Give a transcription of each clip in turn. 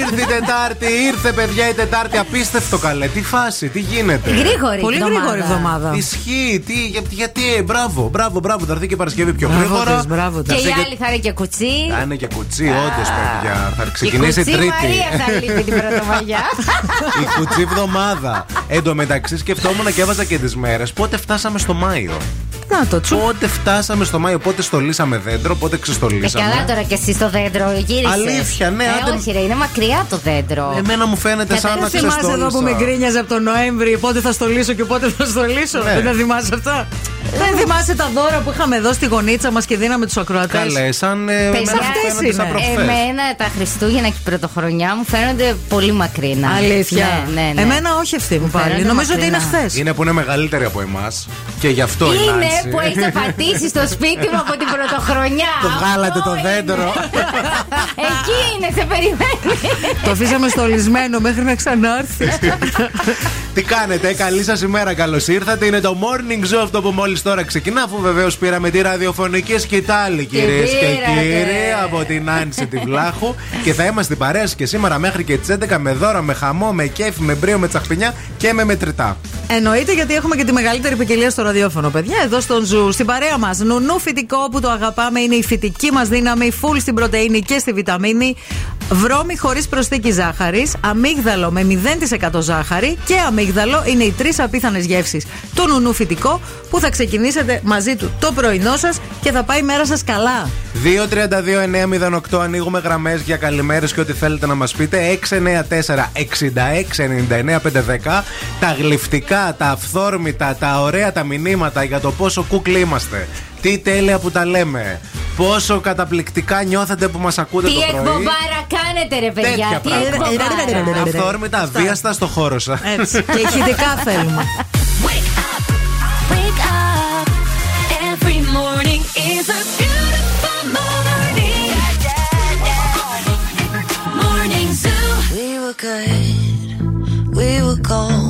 Ήρθε η Τετάρτη, ήρθε παιδιά η Τετάρτη. Απίστευτο καλέ. Τι φάση, τι γίνεται. Γρήγορη Πολύ εβδομάδα. γρήγορη εβδομάδα. Ισχύει, τι, για- γιατί, ε, μπράβο, μπράβο, μπράβο. Θα έρθει και η Παρασκευή πιο Μπράβο γρήγορα. της, μπράβο Και της. η άλλη θα είναι και κουτσί. Θα είναι και κουτσί, όντως παιδιά. Θα Η ξεκινήσει κουτσί Τρίτη. Μαρία θα λείπει την πρωτομαγιά. Η κουτσί εβδομάδα. Εν τω μεταξύ σκεφτόμουν και έβαζα και τις μέρες. Πότε φτάσαμε στο Μάιο; Να το τσου. Πότε φτάσαμε στο Μάιο, πότε στολίσαμε δέντρο, πότε Ε, ξεστολίσαμε. καλά τώρα και εσύ στο δέντρο γύρισες. Αλήθεια, ναι, Ε, άντε- όχι, ρε, είναι μακριά το δέντρο. Εμένα μου φαίνεται Και σαν δεν να Δεν θυμάσαι ξεστόλισα. εδώ που με γκρίνιαζε από τον Νοέμβρη πότε θα στολίσω και πότε θα στολίσω. Ναι. Δεν τα θυμάσαι αυτά; Δεν θυμάσαι τα δώρα που είχαμε εδώ στη γωνίτσα μας και δίναμε τους ακροατές; Καλέ, σαν. ε, Παιδιά, εμένα μου αυτές φαίνεται σαν είναι. προχθές. Εμένα τα Χριστούγεννα και η Πρωτοχρονιά μου φαίνονται πολύ μακρινά. Αλήθεια. Ναι, ναι, ναι. Εμένα όχι ευθύ μου πάλι. φαίνονται Νομίζω ότι είναι μακρινά. χθες. Είναι που είναι μεγαλύτερη από εμάς και γι' αυτό η Είναι Νάνση. Που έχεις πατήσει στο σπίτι μου από την Πρωτοχρονιά. Το βγάλατε Αυτό το είναι. δέντρο. Εκεί είναι, σε περιμένει. Το αφήσαμε στολισμένο μέχρι να ξανάρθει. Τι κάνετε, καλή σας ημέρα, καλώς ήρθατε. Είναι το morning show αυτό που μόλις τώρα ξεκινά, αφού βεβαίως πήραμε τη ραδιοφωνική σκητάλη, κυρίες και πήρατε. κύριοι, από την Άνση τη Βλάχου. και θα είμαστε παρέας και σήμερα μέχρι και τις 11 με δώρα, με χαμό, με κέφι, με μπρίο, με τσαχπινιά και με μετρητά. Εννοείται γιατί έχουμε και τη μεγαλύτερη ποικιλία στο ραδιόφωνο, παιδιά. Εδώ στον Zoo, στην παρέα μας. Νουνού φυτικό που το αγαπάμε είναι η φυτική μας δύναμη, full στην πρωτεΐνη και στη βιταμίνη. Βρώμη χωρίς προσθήκη ζάχαρης. Αμύγδαλο με 0% ζάχαρη. Και αμύγδαλο είναι οι τρεις απίθανες γεύσεις του νουνού φυτικό που θα ξεκινήσετε μαζί του το πρωινό σας και θα πάει η μέρα σας καλά. 232-908 ανοίγουμε γραμμές για καλημέρες και ό,τι θέλετε να μας πείτε. 694-6699-510. Τα γλυφτικά, τα αυθόρμητα, τα ωραία τα μηνύματα για το πόσο κούκλοι είμαστε. Τι τέλεια που τα λέμε. Πόσο καταπληκτικά νιώθετε που μας ακούτε Τι το πρωί. εκπομπάρα κάνετε, ρε παιδιά. Τέτοια Τι πράγματα. εκπομπάρα. Αυθόρμητα, αβίαστα στο χώρο σας. Έτσι. και ηχητικά θέλουμε. Wake up, wake up. Every morning is a beautiful morning. Morning Zoo. We were good, we were gold.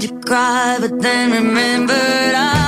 To cry, but then remembered I.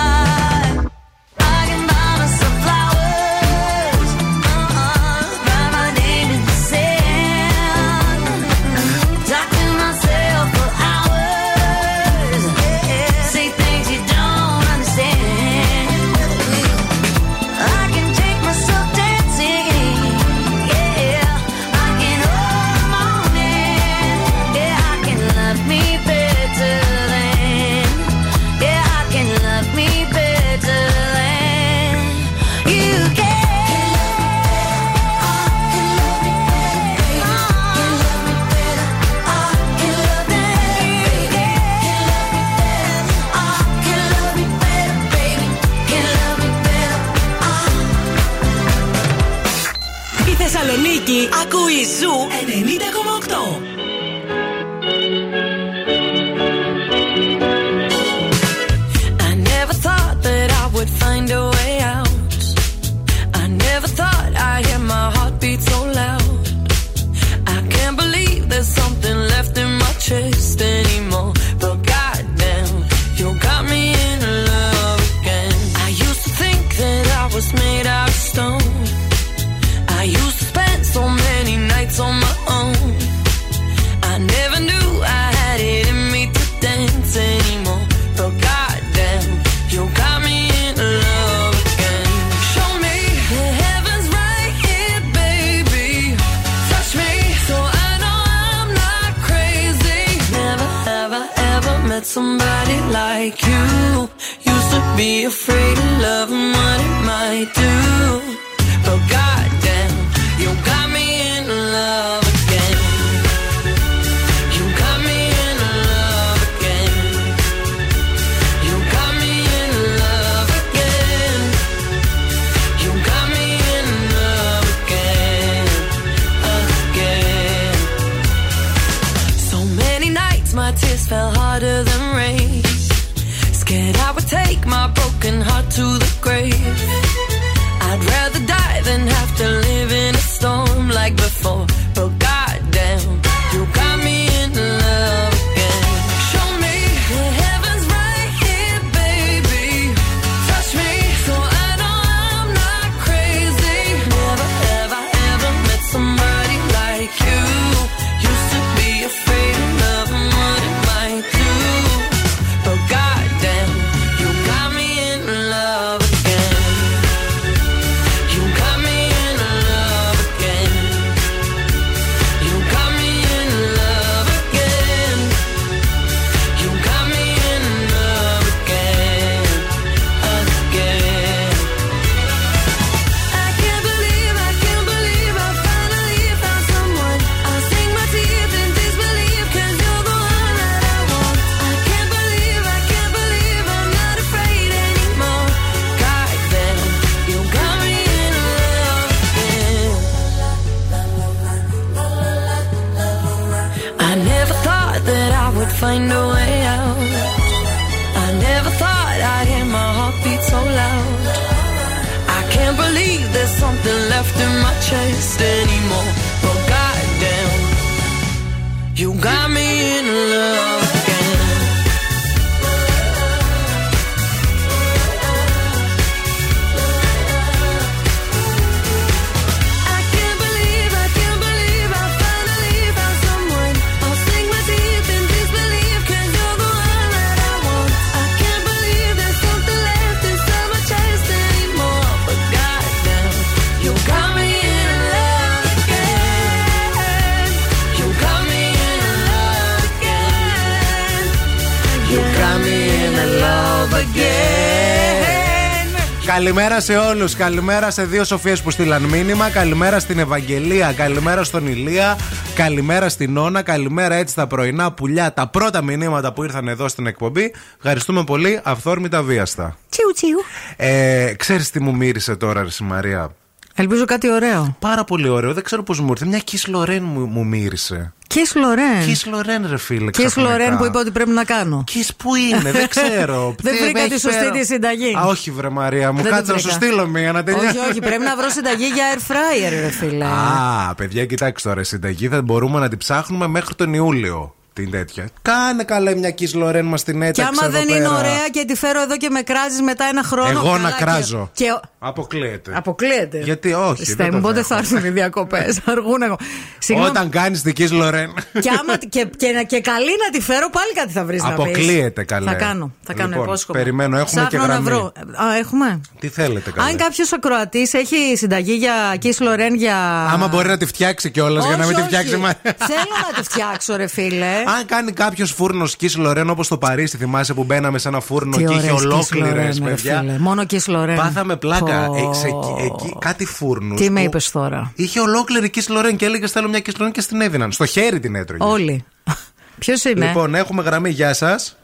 σε όλους. Καλημέρα σε δύο Σοφίες που στείλαν μήνυμα. Καλημέρα στην Ευαγγελία. Καλημέρα στον Ηλία. Καλημέρα στην Όνα. Καλημέρα έτσι τα πρωινά πουλιά. Τα πρώτα μηνύματα που ήρθαν εδώ στην εκπομπή. Ευχαριστούμε πολύ. Αυθόρμητα βίαστα. Τσιου τσιου. Ε, Ξέρεις τι μου μύρισε τώρα, Ρε Μαρία; Ελπίζω κάτι ωραίο. Πάρα πολύ ωραίο. Δεν ξέρω πώς μου ήρθε. Μια Kiss Λορέν μου, μου μύρισε. Kiss Λορέν. Kiss Λορέν, ρε φίλε. Kiss ξαφνικά. Λορέν που είπα ότι πρέπει να κάνω. Kiss που είναι, δεν ξέρω. Δεν Τι βρήκα με τη έχει σωστή πέρα- τη συνταγή. Α, όχι, βρε Μαρία μου. Δεν Κάτσε την να σου βρήκα. στείλω μία να τελειώσει. Όχι, όχι, πρέπει να βρω συνταγή για air fryer, ρε φίλε. Α, παιδιά, κοιτάξτε τώρα. η Συνταγή θα μπορούμε να την ψάχνουμε μέχρι τον Ιούλιο. Την τέτοια. Κάνε καλά μια Kiss Λορέν μας την Και έταξε. άμα εδώ δεν είναι πέρα. ωραία και τη φέρω εδώ και με κράζεις μετά ένα χρόνο. Εγώ καλά να και- κράζω. Και... Αποκλείεται. Αποκλείεται. Γιατί όχι, Στέ δεν το μου, πότε δέχομαι. θα έρθουν οι διακοπές. Αργούν εγώ. Συγγνώμη. Όταν κάνεις την Kiss Λορέν. Και, άμα, και, και, και καλή να τη φέρω, πάλι κάτι θα βρεις να πεις. Αποκλείεται καλέ. Θα κάνω. Θα κάνω, Λοιπόν, υπόσχομαι. περιμένω, έχουμε Ψάχνω και να γραμμή. βρω. Α, έχουμε; Τι θέλετε καλέ. Αν κάποιος ακροατή έχει συνταγή για Kiss Λορέν για. Άμα μπορεί να τη φτιάξει κιόλας για να Όχι, μην τη όχι. φτιάξει. μα- Θέλω να τη φτιάξω, ρε φίλε. Αν κάνει κάποιος φούρνο Kiss Λορέν όπως το Παρίσι, θυμάσαι που μπαίναμε σε ένα φούρνο Τι και είχε ωραίες Kiss ολόκληρες Lorraine, ρε παιδιά. φίλε. Μόνο Kiss Λορέν. Πάθαμε πλάκα. Πω. Ε, σε εκεί- εκεί, κάτι φούρνους. Τι με είπες τώρα; Είχε ολόκληρη Kiss Λορέν και έλεγες Θέλω μια Kiss Λορέν και στην έδιναν. Στο χέρι την έτρωγε. Όλοι. Ποιος είναι. Λοιπόν, έχουμε γραμμή. Γεια σας.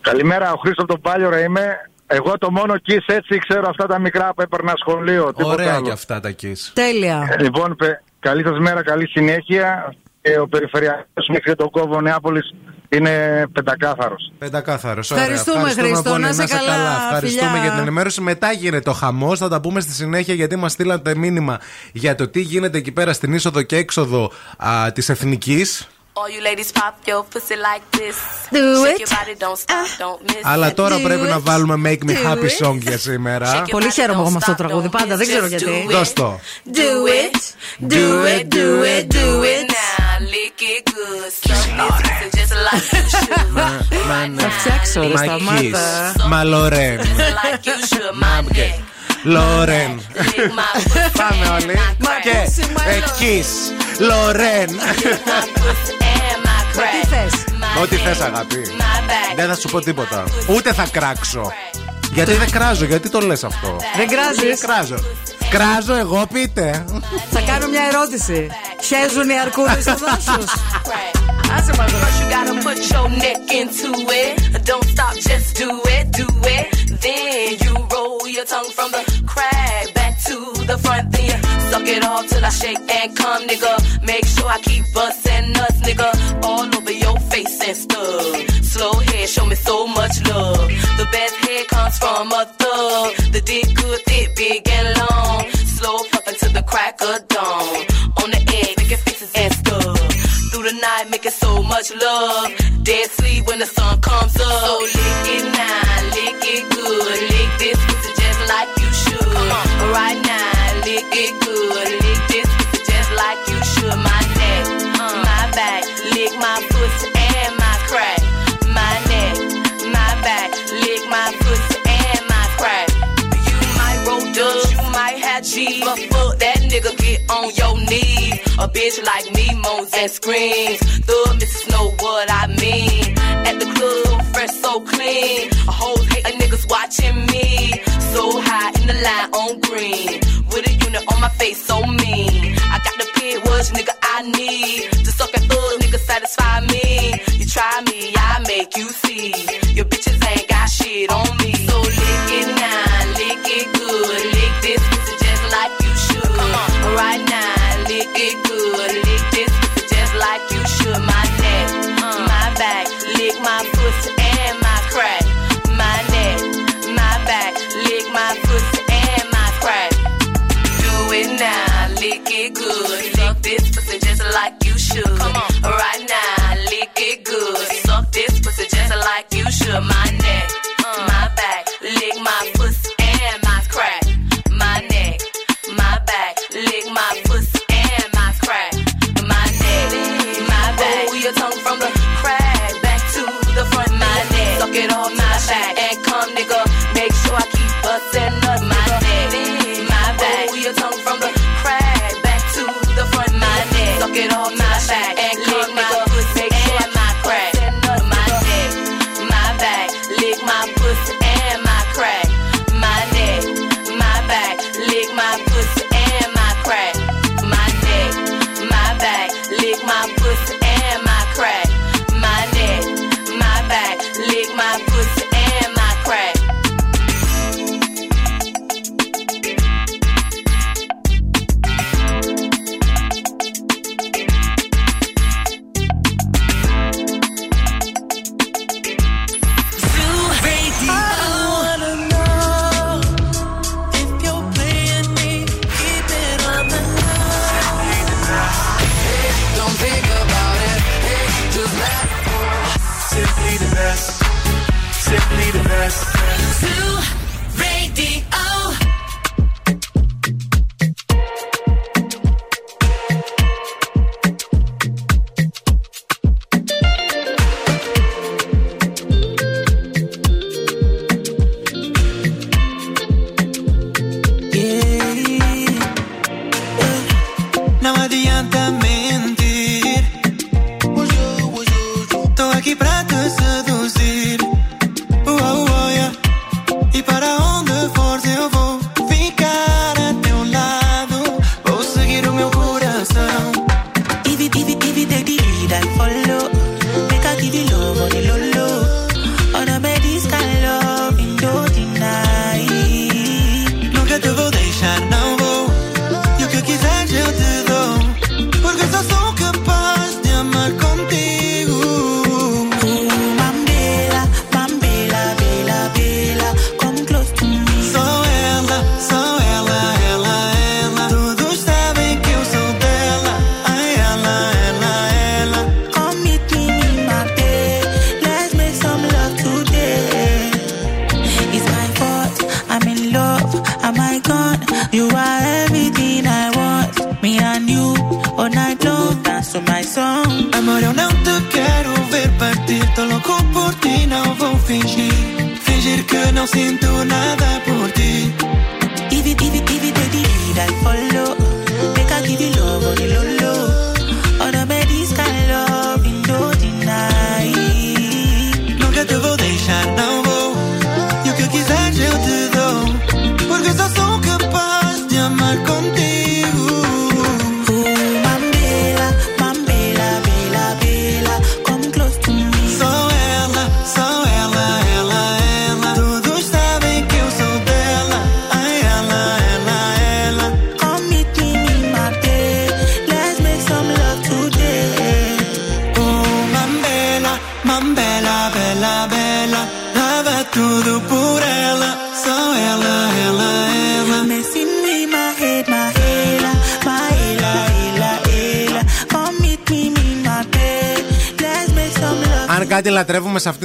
Καλημέρα, ο Χρήστος από τον Πάλιορα είμαι. Εγώ το μόνο kiss έτσι ξέρω αυτά τα μικρά που έπαιρνα σχολείο. τίποτα Ωραία άλλο. και αυτά τα kiss. Τέλεια. Λοιπόν, παι- καλή σας μέρα, καλή συνέχεια. Και ο περιφερειακός μέχρι και τον κόβο Νεάπολης είναι πεντακάθαρος. Πεντακάθαρος. Ευχαριστούμε, Χρήστο. Να είσαι καλά. Ευχαριστούμε Φιλιά. για την ενημέρωση. Μετά γίνεται ο χαμός. Θα τα πούμε στη συνέχεια γιατί μας στείλατε μήνυμα για το τι γίνεται εκεί πέρα στην είσοδο και έξοδο της Εθνικής. All you ladies pop your pussy like this. Do Shake it. your body, don't stop, don't miss. Αλλά τώρα Do πρέπει it. να βάλουμε Make Me Do Happy it. Song για σήμερα. Πολύ χαίρομαι εγώ με αυτό το τραγούδι. Πάντα δεν ξέρω γιατί. Δώσ' το. Do it, do it, do it, do it now. Lick it good. Suck this pussy just like you should. Θα φτιάξω, ρε, My σταμάτα. kiss. Μα Λορέν. Like you should. My neck. Λορέν. Lick my pussy. Πάμε όλοι. My Και pussy, my ε, love. kiss. Λορέν. My pussy and my Τι crack. θες. My Ό,τι neck, θες αγάπη. My back. Δεν θα σου πω τίποτα. Ούτε θα κράξω. Γιατί δεν κράζω, γιατί το λες αυτό; Δεν κράζεις. Δεν κράζω. Κράζω εγώ, πείτε. Θα κάνω μια ερώτηση. Χέζουν οι αρκούδες στο δάσος. Crack. Άσε μας ρε. First you gotta put your neck into it. Don't stop, just do it, do it. Then you roll your tongue from the crack back to the front. Then you suck it all till I shake and come, nigga. Make sure I keep busting nuts, nigga. All over your face and stuff. Slow head, show me so much love. The best head comes from a thug. The dick good, thick, big and long. Slow fucking to the crack of dawn. On the edge, making faces and stuff through the night, making so much love. Dead sleep when the sun comes up. So lick it now, lick it good. Lick this pussy just like you should. Right now, lick it good. But fuck that nigga, get on your knees. A bitch like me moans and screams. The missus know what I mean. At the club, fresh, so clean. A whole hate of niggas watching me. So high in the line on green. With a unit on my face, so mean. I got the pit was nigga I need. To suck and thug, nigga satisfy me. You try me, I make you see. Your bitches ain't got shit on me. It off my back and come, nigga. Make sure I keep busting up my neck, my back. Roll your tongue from the crack back to the front. My neck, suck it off my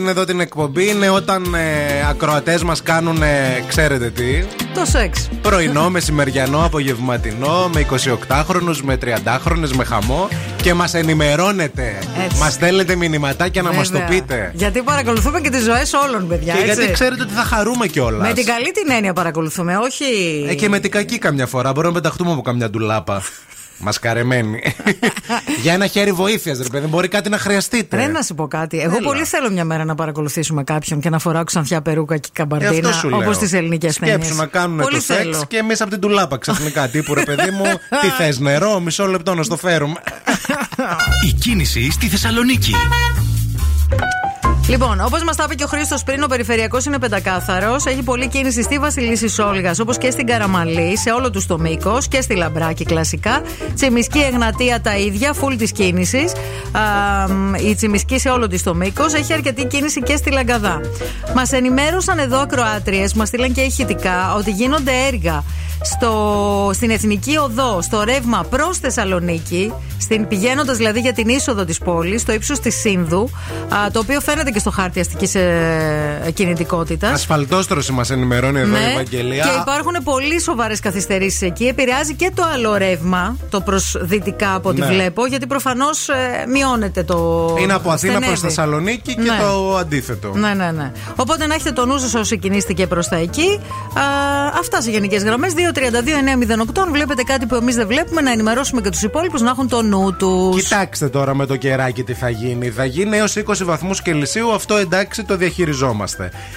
εδώ την εκπομπή είναι όταν ε, ακροατές μας κάνουν, ε, ξέρετε τι; Το σεξ. Πρωινό, μεσημεριανό, απογευματινό, με 28χρονου, με 30χρονε, με χαμό και μας ενημερώνετε. Έτσι. Μας στέλνετε μηνυματάκια να μας το Βέβαια. πείτε. Γιατί παρακολουθούμε και τις ζωές όλων, παιδιά. Και έτσι. γιατί ξέρετε ότι θα χαρούμε κιόλας. Με την καλή την έννοια παρακολουθούμε, όχι. Ε, και με την κακή καμιά φορά. Μπορούμε να πεταχτούμε από καμιά ντουλάπα. Μασκαρεμένη. Για ένα χέρι βοήθειας, ρε παιδί. Μπορεί κάτι να χρειαστείτε. Πρέπει να σου πω κάτι. Εγώ Έλα. πολύ θέλω μια μέρα να παρακολουθήσουμε κάποιον και να φοράω ξανθιά περούκα και Ε, αυτό καμπαρδίνα. σου λέω. Όπω τις ελληνικές ταινίες. Σκέψου να κάνουν πολύ το σεξ θέλω. και εμείς από την τουλάπα ξαφνικά. Τύπου ρε παιδί μου, τι θες, νερό, μισό λεπτό να στο φέρουμε. Η κίνηση στη Θεσσαλονίκη. Λοιπόν, όπως μας τα είπε και ο Χρήστος πριν, ο περιφερειακός είναι πεντακάθαρος. Έχει πολλή κίνηση στη Βασιλίση Όλγα, όπως και στην Καραμαλή, σε όλο τους το μήκο και στη Λαμπράκη κλασικά. Τσιμισκή Εγνατία τα ίδια, full της κίνησης. Η Τσιμισκή σε όλο της το μήκο. Έχει αρκετή κίνηση και στη Λαγκαδά. Μας ενημέρωσαν εδώ ακροάτριες, μας στείλαν και ηχητικά, ότι γίνονται έργα στο, στην Εθνική Οδό, στο ρεύμα προς Θεσσαλονίκη, στην, πηγαίνοντας δηλαδή για την είσοδο της πόλης, στο ύψος της Σύνδου, α, το οποίο φαίνεται και στο χάρτη αστικής ε, κινητικότητας. Ασφαλτόστρωση μας ενημερώνει εδώ η Ευαγγελία. Ναι. Και υπάρχουν πολύ σοβαρές καθυστερήσεις εκεί. Επηρεάζει και το άλλο ρεύμα, το προ δυτικά από ό,τι Ναι. βλέπω, γιατί προφανώς μειώνεται το. Είναι από Αθήνα προς στενεύει. Θεσσαλονίκη και Ναι. το αντίθετο. Ναι, ναι, ναι. Οπότε να έχετε το νου σας όσοι κινήστηκε προς τα εκεί. Α, αυτά σε γενικές γραμμές. 232-908. Αν βλέπετε κάτι που εμείς δεν βλέπουμε, να ενημερώσουμε και τους υπόλοιπους να έχουν το νου τους. Κοιτάξτε τώρα με το κεράκι τι θα γίνει. Θα γίνει έως 20 βαθμούς Κελσίου. Αυτό εντάξει το διαχειριζόμαστε.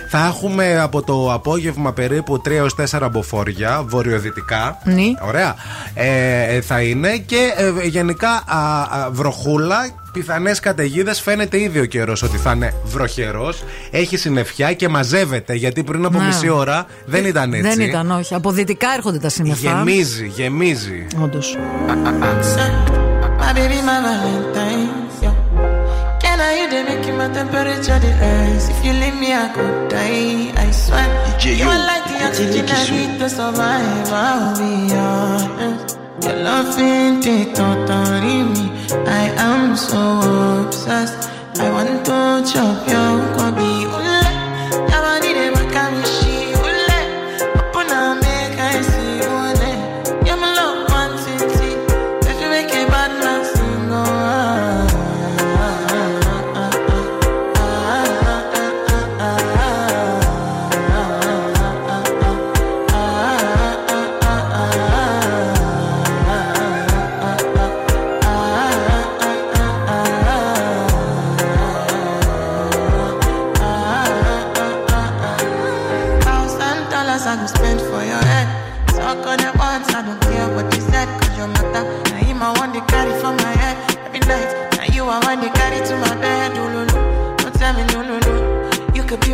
Θα έχουμε από το απόγευμα περίπου 3 έω 4 μποφόρια βορειοδυτικά. Ναι. Ωραία. Ε, ε, θα είναι και ε, γενικά α, α, βροχούλα. Πιθανέ καταιγίδε φαίνεται ήδη ο καιρό ότι θα είναι βροχερό. Έχει συννεφιά και μαζεύεται γιατί πριν από Ναι. μισή ώρα δεν ήταν έτσι. Δεν ήταν, όχι. Από δυτικά έρχονται τα σύννεφα. Γεμίζει, γεμίζει. Όντω. They make my temperature the rise? If you leave me, I could die. I swear. you are like the oxygen I need to survive. I'll be honest. Your love ain't it totally me. I am so obsessed. I want to chop your kobe.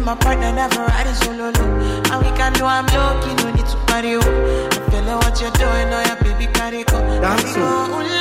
My partner, never riding solo. And we can do, I'm lucky, no need to party. Oh. I feel like what you're doing, oh, yeah, baby, carry go. Carry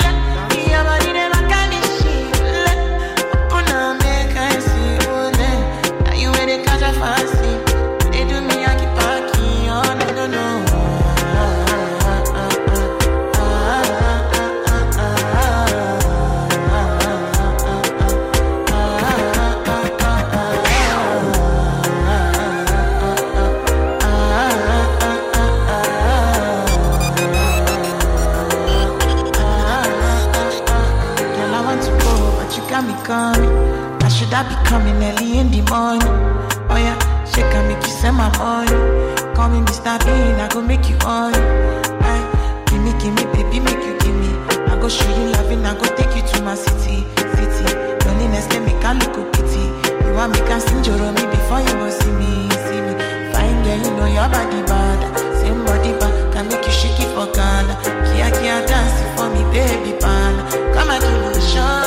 coming early in the morning? Oh yeah, she can make you send my money. Call me Mr. Bean, I go make you on. Aye, give me, give me, baby, make you give me. I go show you loving, I go take you to my city, city. Loneliness can make I look a pity. You want me can sing your me before you go see me, see me. Fine girl, you know your body bad. Same body bad, can make you shake it for Ghana. Kia kia dance for me, baby pan. Come and give me a show,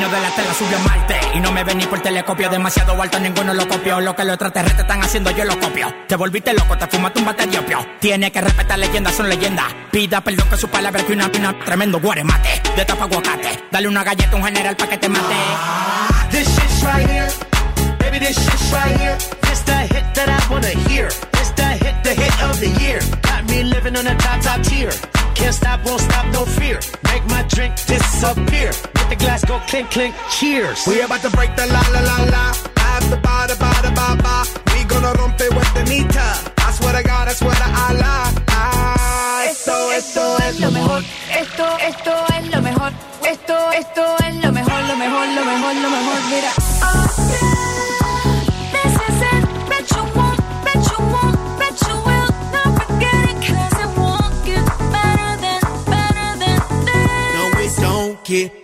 De la tela subió a Marte y no me ven ni por telescopio. Demasiado alto, ninguno lo copió. Lo que los extraterrestres están haciendo, yo lo copio. Te volviste loco, te fumaste un bate de opio. Tiene que respetar leyendas, son leyendas. Pida perdón que su palabra que una pina. Tremendo guaremate, de tapa aguacate. Dale una galleta a un general pa' que te mate. This shit's right here. Baby, this shit's right here. This the hit that I wanna hear. This the hit, the hit of the year. Got me living on a top, top tier. Can't stop, won't stop, no fear. Make my drink disappear. Let the glass go clink, clink, cheers. We about to break the la la la la. The ba da ba da ba ba. We gonna rompe with the nita. I swear to God, I swear to Allah.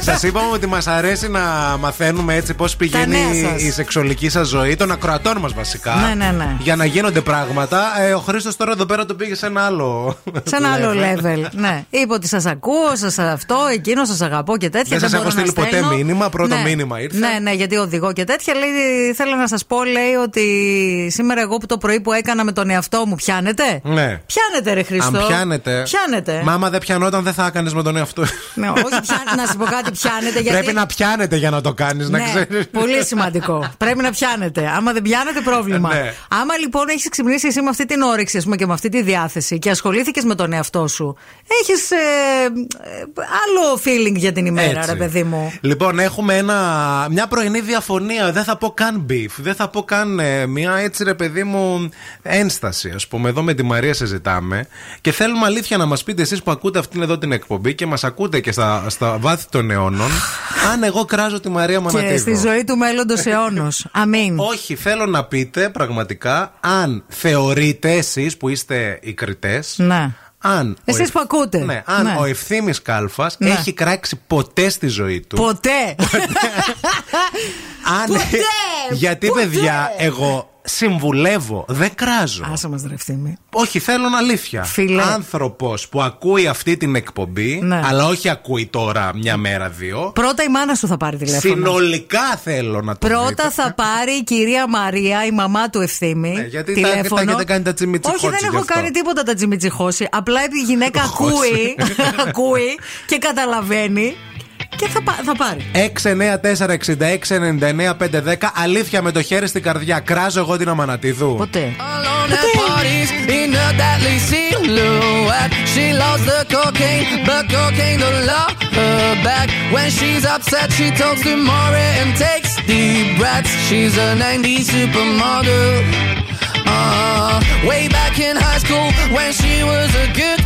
Σα είπαμε ότι μας αρέσει να μαθαίνουμε έτσι πώς πηγαίνει νέα σας. η σεξουαλική σας ζωή, των ακροατών μας βασικά. Ναι, ναι, ναι. Για να γίνονται πράγματα. Ε, ο Χρήστος τώρα εδώ πέρα το πήγε σε ένα άλλο. Σε ένα άλλο level. ναι. Είπε ότι σας ακούω, σας αυτό, εκείνο, σας αγαπώ και τέτοια. Δεν σας μπορώ έχω να στείλει ποτέ στέλνω. μήνυμα, πρώτο ναι. μήνυμα ήρθε. Ναι, ναι, γιατί οδηγώ και τέτοια. Λέει, θέλω να σας πω, λέει, ότι σήμερα εγώ που το πρωί που έκανα με τον εαυτό μου, πιάνετε; Ναι. Πιάνετε, ρε Χριστό. Αν πιάνετε. Πιάνετε. Μάμα δεν πιανόταν, δεν θα έκανες με τον εαυτό. Ναι, όχι, πιάνετε, να σου πω κάτι, πιάνετε. Γιατί... Πρέπει να πιάνετε για να το κάνεις, να ναι, ξέρεις. πολύ σημαντικό. Πρέπει να πιάνετε. Άμα δεν πιάνετε, πρόβλημα. Ναι. Άμα λοιπόν έχεις ξυπνήσει εσύ με αυτή την όρεξη ας πούμε, και με αυτή τη διάθεση και ασχολήθηκες με τον εαυτό σου, έχεις άλλο feeling για την ημέρα, Έτσι. ρε παιδί μου. Λοιπόν, έχουμε ένα, μια πρωινή διαφωνία. Δεν θα πω καν beef. Δεν θα πω καν ε, μια έτσι ρε παιδί μου ένσταση. Α πούμε, εδώ με τη Μαρία συζητάμε. Και θέλουμε αλήθεια να μας πείτε εσείς που ακούτε αυτήν εδώ την εκπομπή και μας ακούτε και στα, στα βάθη των αιώνων, αν εγώ κράζω τη Μαρία Και Μανατίδου. στη ζωή του μέλλοντος αιώνος. Αμήν. Όχι, θέλω να πείτε πραγματικά αν θεωρείτε εσείς που είστε οι κριτέ. Ναι. Αν ο Εσείς Ευ- που ακούτε. Ναι, αν Ναι. ο ευθύνη Κάλφας Ναι. έχει κράξει ποτέ στη ζωή του. Ποτέ. Αν... Ποτέ! Γιατί, Ποτέ! παιδιά, εγώ συμβουλεύω, δεν κράζω. Άσε μας, ρε ευθύμη. Όχι, θέλω αλήθεια. Φίλε. Άνθρωπος που ακούει αυτή την εκπομπή, Ναι. αλλά όχι ακούει τώρα μια μέρα, δύο. Πρώτα η μάνα σου θα πάρει τηλέφωνο. Συνολικά θέλω να το Πρώτα δείτε. θα πάρει η κυρία Μαρία, η μαμά του ευθύμη. Ναι, γιατί τα- τηλέφωνο. τα- δεν κάνει τα τσιμιτσιχώτσι Όχι, δεν γι' έχω αυτό. κάνει τίποτα τα τσιμιτσιχώσει. Απλά η γυναίκα Χώση. ακούει, ακούει και καταλαβαίνει και θα, θα πάρει. 694-6699-510. Αλήθεια με το χέρι στην καρδιά. Κράζω εγώ την Αμανατίδου. Ποτέ. Way back in high school when she was a good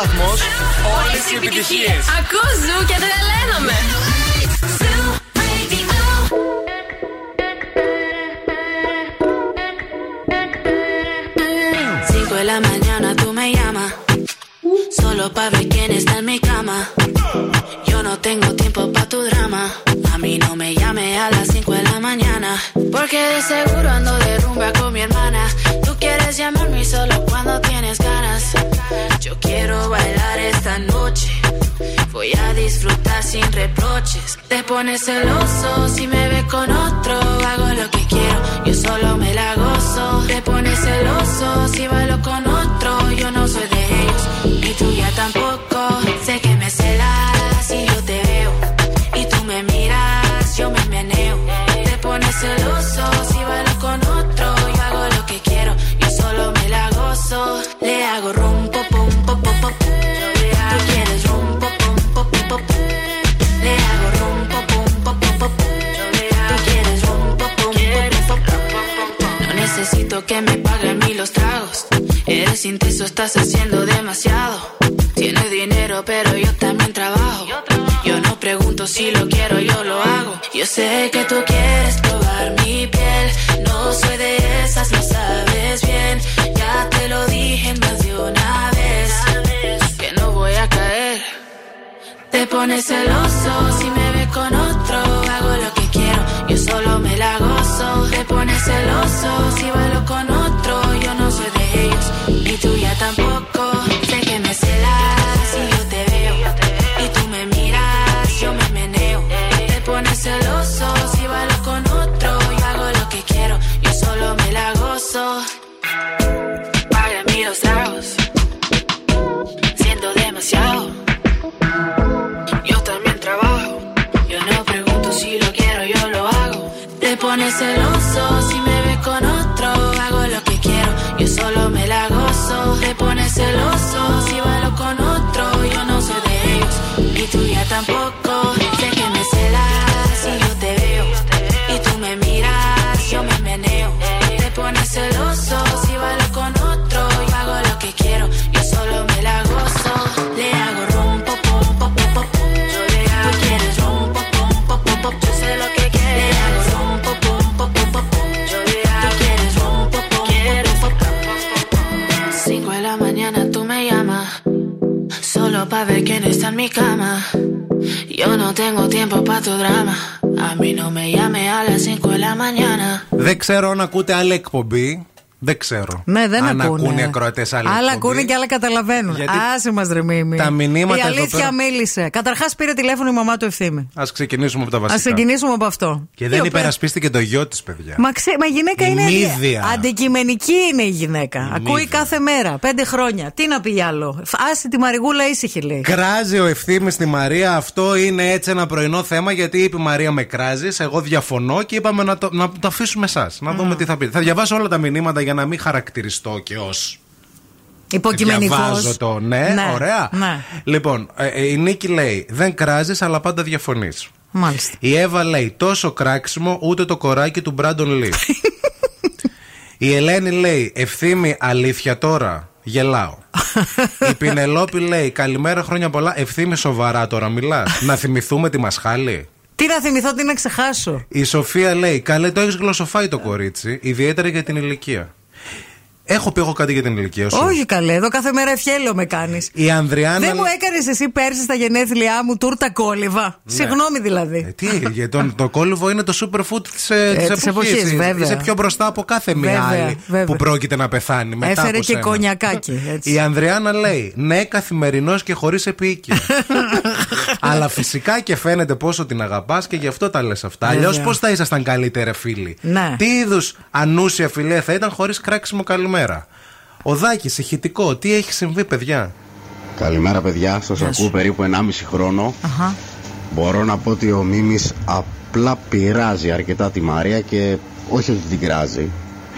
only. Ένα σταθμό, όλε οι επιτυχίε. Ακούς ζου και τρελαίνομαι. Cinco de la mañana tú me llamas. Solo para ver quién está en mi cama. Yo no tengo tiempo para tu drama. A mí no me llame a las 5 de la mañana. Porque de seguro ando Voy a disfrutar sin reproches. Te pones celoso si me ves con otro. Hago lo que quiero, yo solo me la gozo. Te pones celoso si bailo con otro. Yo no soy de ellos, y tú ya tampoco. Sé que me celas si yo te veo. Y tú me miras, yo me meneo. Te pones celoso que me paguen mí los tragos. Eres intenso, estás haciendo demasiado. Tienes dinero, pero yo también trabajo. Yo no pregunto si lo quiero, yo lo hago. Yo sé que tú quieres probar mi piel. No soy de esas, lo sabes bien. Ya te lo dije más de una vez. Que no voy a caer. Te pones celoso si me ves con otro. Pones celoso si bailo con otro. Yo no soy de ellos, y tú ya tampoco. tuya tampoco. Solo pa' ver quién está en mi cama. Yo no tengo tiempo pa' tu drama. A mí no me llame a las 5 de la mañana. Δεν ξέρω αν ακούτε άλλη εκπομπή. Δεν ξέρω. Ναι, δεν αν ακούνε. ακούνε οι ακροατές άλλη Άλλα εκπομπή. ακούνε και άλλα καταλαβαίνουν. Γιατί Άσε μας ρε Μίμη. τα μηνύματα Η εδώ αλήθεια πέρα- μίλησε. Καταρχάς πήρε τηλέφωνο η μαμά του ευθύμη. Α ξεκινήσουμε από τα Α βασικά. ξεκινήσουμε από αυτό. Και Η δεν οποία- υπερασπίστηκε το γιο της, παιδιά. Μα, ξέ, μα η γυναίκα Η είναι. μύδια. Αντικειμενική είναι η γυναίκα. Ακούει κάθε μέρα. Πέντε χρόνια. Τι να πει άλλο. Άσε τη Μαριγούλα ήσυχη λέει. Κράζει ο ευθύνη στη Μαρία. Αυτό είναι έτσι ένα πρωινό θέμα γιατί είπε η Μαρία με κράζεις. Εγώ διαφωνώ και είπαμε να το, να το αφήσουμε εσάς. Να δούμε τι θα πείτε. Θα διαβάσω όλα τα μηνύματα για να μην χαρακτηριστώ και ως. Υποκειμενικός. Διαβάζω το ναι, ωραία. Ναι. Λοιπόν, ε, ε, η Νίκη λέει: Δεν κράζεις, αλλά πάντα διαφωνείς. Μάλιστα. Η Εύα λέει: Τόσο κράξιμο, ούτε το κοράκι του Μπράντον Λί. η Ελένη λέει: Ευθύμη, αλήθεια τώρα. Γελάω. η Πινελόπη λέει: Καλημέρα, χρόνια πολλά. Ευθύμη, σοβαρά τώρα μιλάς. να θυμηθούμε τη μασχάλη. Τι να θυμηθώ, τι να ξεχάσω. Η Σοφία λέει: Καλέ, το έχεις γλωσσοφάει το κορίτσι, ιδιαίτερα για την ηλικία. Έχω πει εγώ κάτι για την ηλικία σου. Όχι καλέ, εδώ κάθε μέρα ευχέλαιο με κάνεις. Η Ανδριάννα. Δεν μου έκανες εσύ πέρσι στα γενέθλιά μου τούρτα κόλυβα. Συγγνώμη δηλαδή. Ε, Τι, γιατί το, το κόλυβο είναι το superfood της ε, της της εποχής, εποχής. βέβαια. Είσαι πιο μπροστά από κάθε μία Βέβαια, άλλη βέβαια. που πρόκειται να πεθάνει. Μετά Έφερε από και σένα. κονιακάκι. Έτσι. Η Ανδριάννα λέει: Ναι, καθημερινός και χωρίς επίοικια. Αλλά φυσικά και φαίνεται πόσο την αγαπάς και γι' αυτό τα λες αυτά. Βέβαια. Αλλιώ πώς θα ήσασταν καλύτερα φίλοι; Ναι. Τι είδους ανούσια φιλία θα ήταν χωρίς κράξιμο καλημέρα. Ο Δάκης, ηχητικό, τι έχει συμβεί, παιδιά; Καλημέρα παιδιά, σας ακούω περίπου 1,5 χρόνο. Αχα. Μπορώ να πω ότι ο Μίμης απλά πειράζει αρκετά τη Μαρία και όχι ότι την κράζει.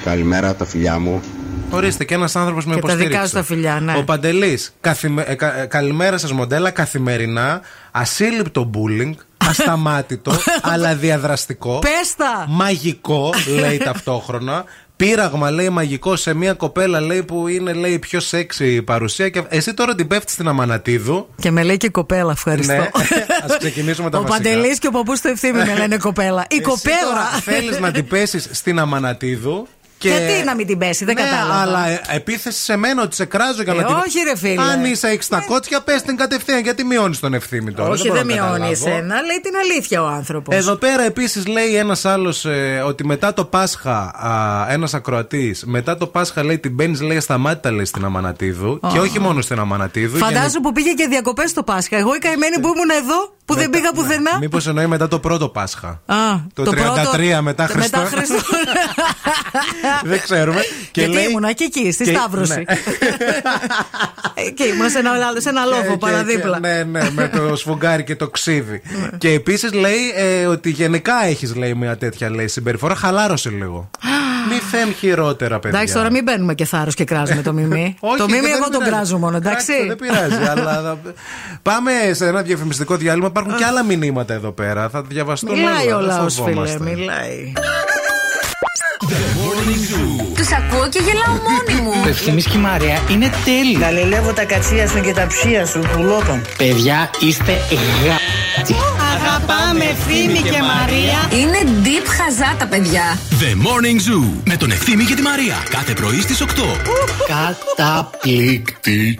Καλημέρα τα φιλιά μου. Ορίστε, και ένας άνθρωπος με Και τα υποστήριξε. δικά σου τα φιλιά, ναι. Ο Παντελής. καλημέρα σας, μοντέλα. Καθημερινά. Ασύλληπτο bullying. Ασταμάτητο, αλλά διαδραστικό. Πέστα! Μαγικό, λέει ταυτόχρονα. Πείραγμα, λέει μαγικό σε μια κοπέλα, λέει που είναι λέει, η πιο σεξι παρουσία. Και εσύ τώρα την πέφτεις στην Αμανατίδου. Και με λέει και κοπέλα, ευχαριστώ. Ναι, ας ξεκινήσουμε τα Ο βασικά. Παντελής και ο παππούς του ευθύμη με λένε κοπέλα. Η κοπέλα! Θέλεις να την πέσεις στην Αμανατίδου. Και... Γιατί να μην την πέσει, δεν ναι, κατάλαβα. αλλά ε, επίθεση σε μένα ότι σε κράζω για Ε, να την. όχι, ρε φίλε. Αν είσαι έχει τα κότσια, πες την κατευθείαν. Γιατί μειώνεις τον ευθύνη τώρα. Όχι, μπορώ δεν να μειώνει καταλάβω. εσένα, λέει την αλήθεια ο άνθρωπος. Εδώ πέρα επίσης λέει ένας άλλος ότι μετά το Πάσχα, ένας ακροατής, μετά το Πάσχα λέει την μπαίνει λέει σταμάτητα λέει στην Αμανατίδου. Ω. Και όχι μόνο στην Αμανατίδου. Φαντάζομαι που πήγε και διακοπές το Πάσχα. Εγώ η καημένη που ήμουν εδώ, που δεν πήγα πουθενά. Μήπως εννοεί μετά το πρώτο Πάσχα. Α, Το 33 μετά Χριστό. Μετά Χριστό. δεν ξέρουμε. Και Γιατί λέει- ήμουνα και εκεί, στη και- Σταύρωση. ναι. Ε, Και ήμουν σε ένα, άλλο- σε ένα λόφο Και- παραδίπλα. και- Ναι, ναι, με το σφουγγάρι και το ξύδι. και επίσης λέει ε, ότι γενικά έχεις λέει μια τέτοια λέει, συμπεριφορά. Χαλάρωσε λίγο. Μη φέρνει χειρότερα, παιδιά. Εντάξει, τώρα μην μπαίνουμε και θάρρος και κράζουμε το μιμί. Όχι, το μιμί δεν εγώ τον πειράζει. κράζω μόνο, εντάξει. Κράξτε, Δεν πειράζει, αλλά. θα- Πάμε σε ένα διαφημιστικό διάλειμμα. Υπάρχουν και άλλα μηνύματα εδώ πέρα. Θα διαβαστούν Μιλάει όλα, ο δεν λαός, φίλε, φοβόμαστε. μιλάει. Τους ακούω και γελάω μόνη μου. Ο Ευθύμης και η Μαρία είναι τέλειοι. Γαλιλεύω τα κατσία σου και τα ψία σου, πουλόπαν. Παιδιά, είστε γα... Αγαπάμε Ευθύμη και Μαρία. Είναι deep χαζά τα παιδιά. The Morning Zoo με τον Ευθύμη και τη Μαρία. Κάθε πρωί στις 8. Καταπληκτική.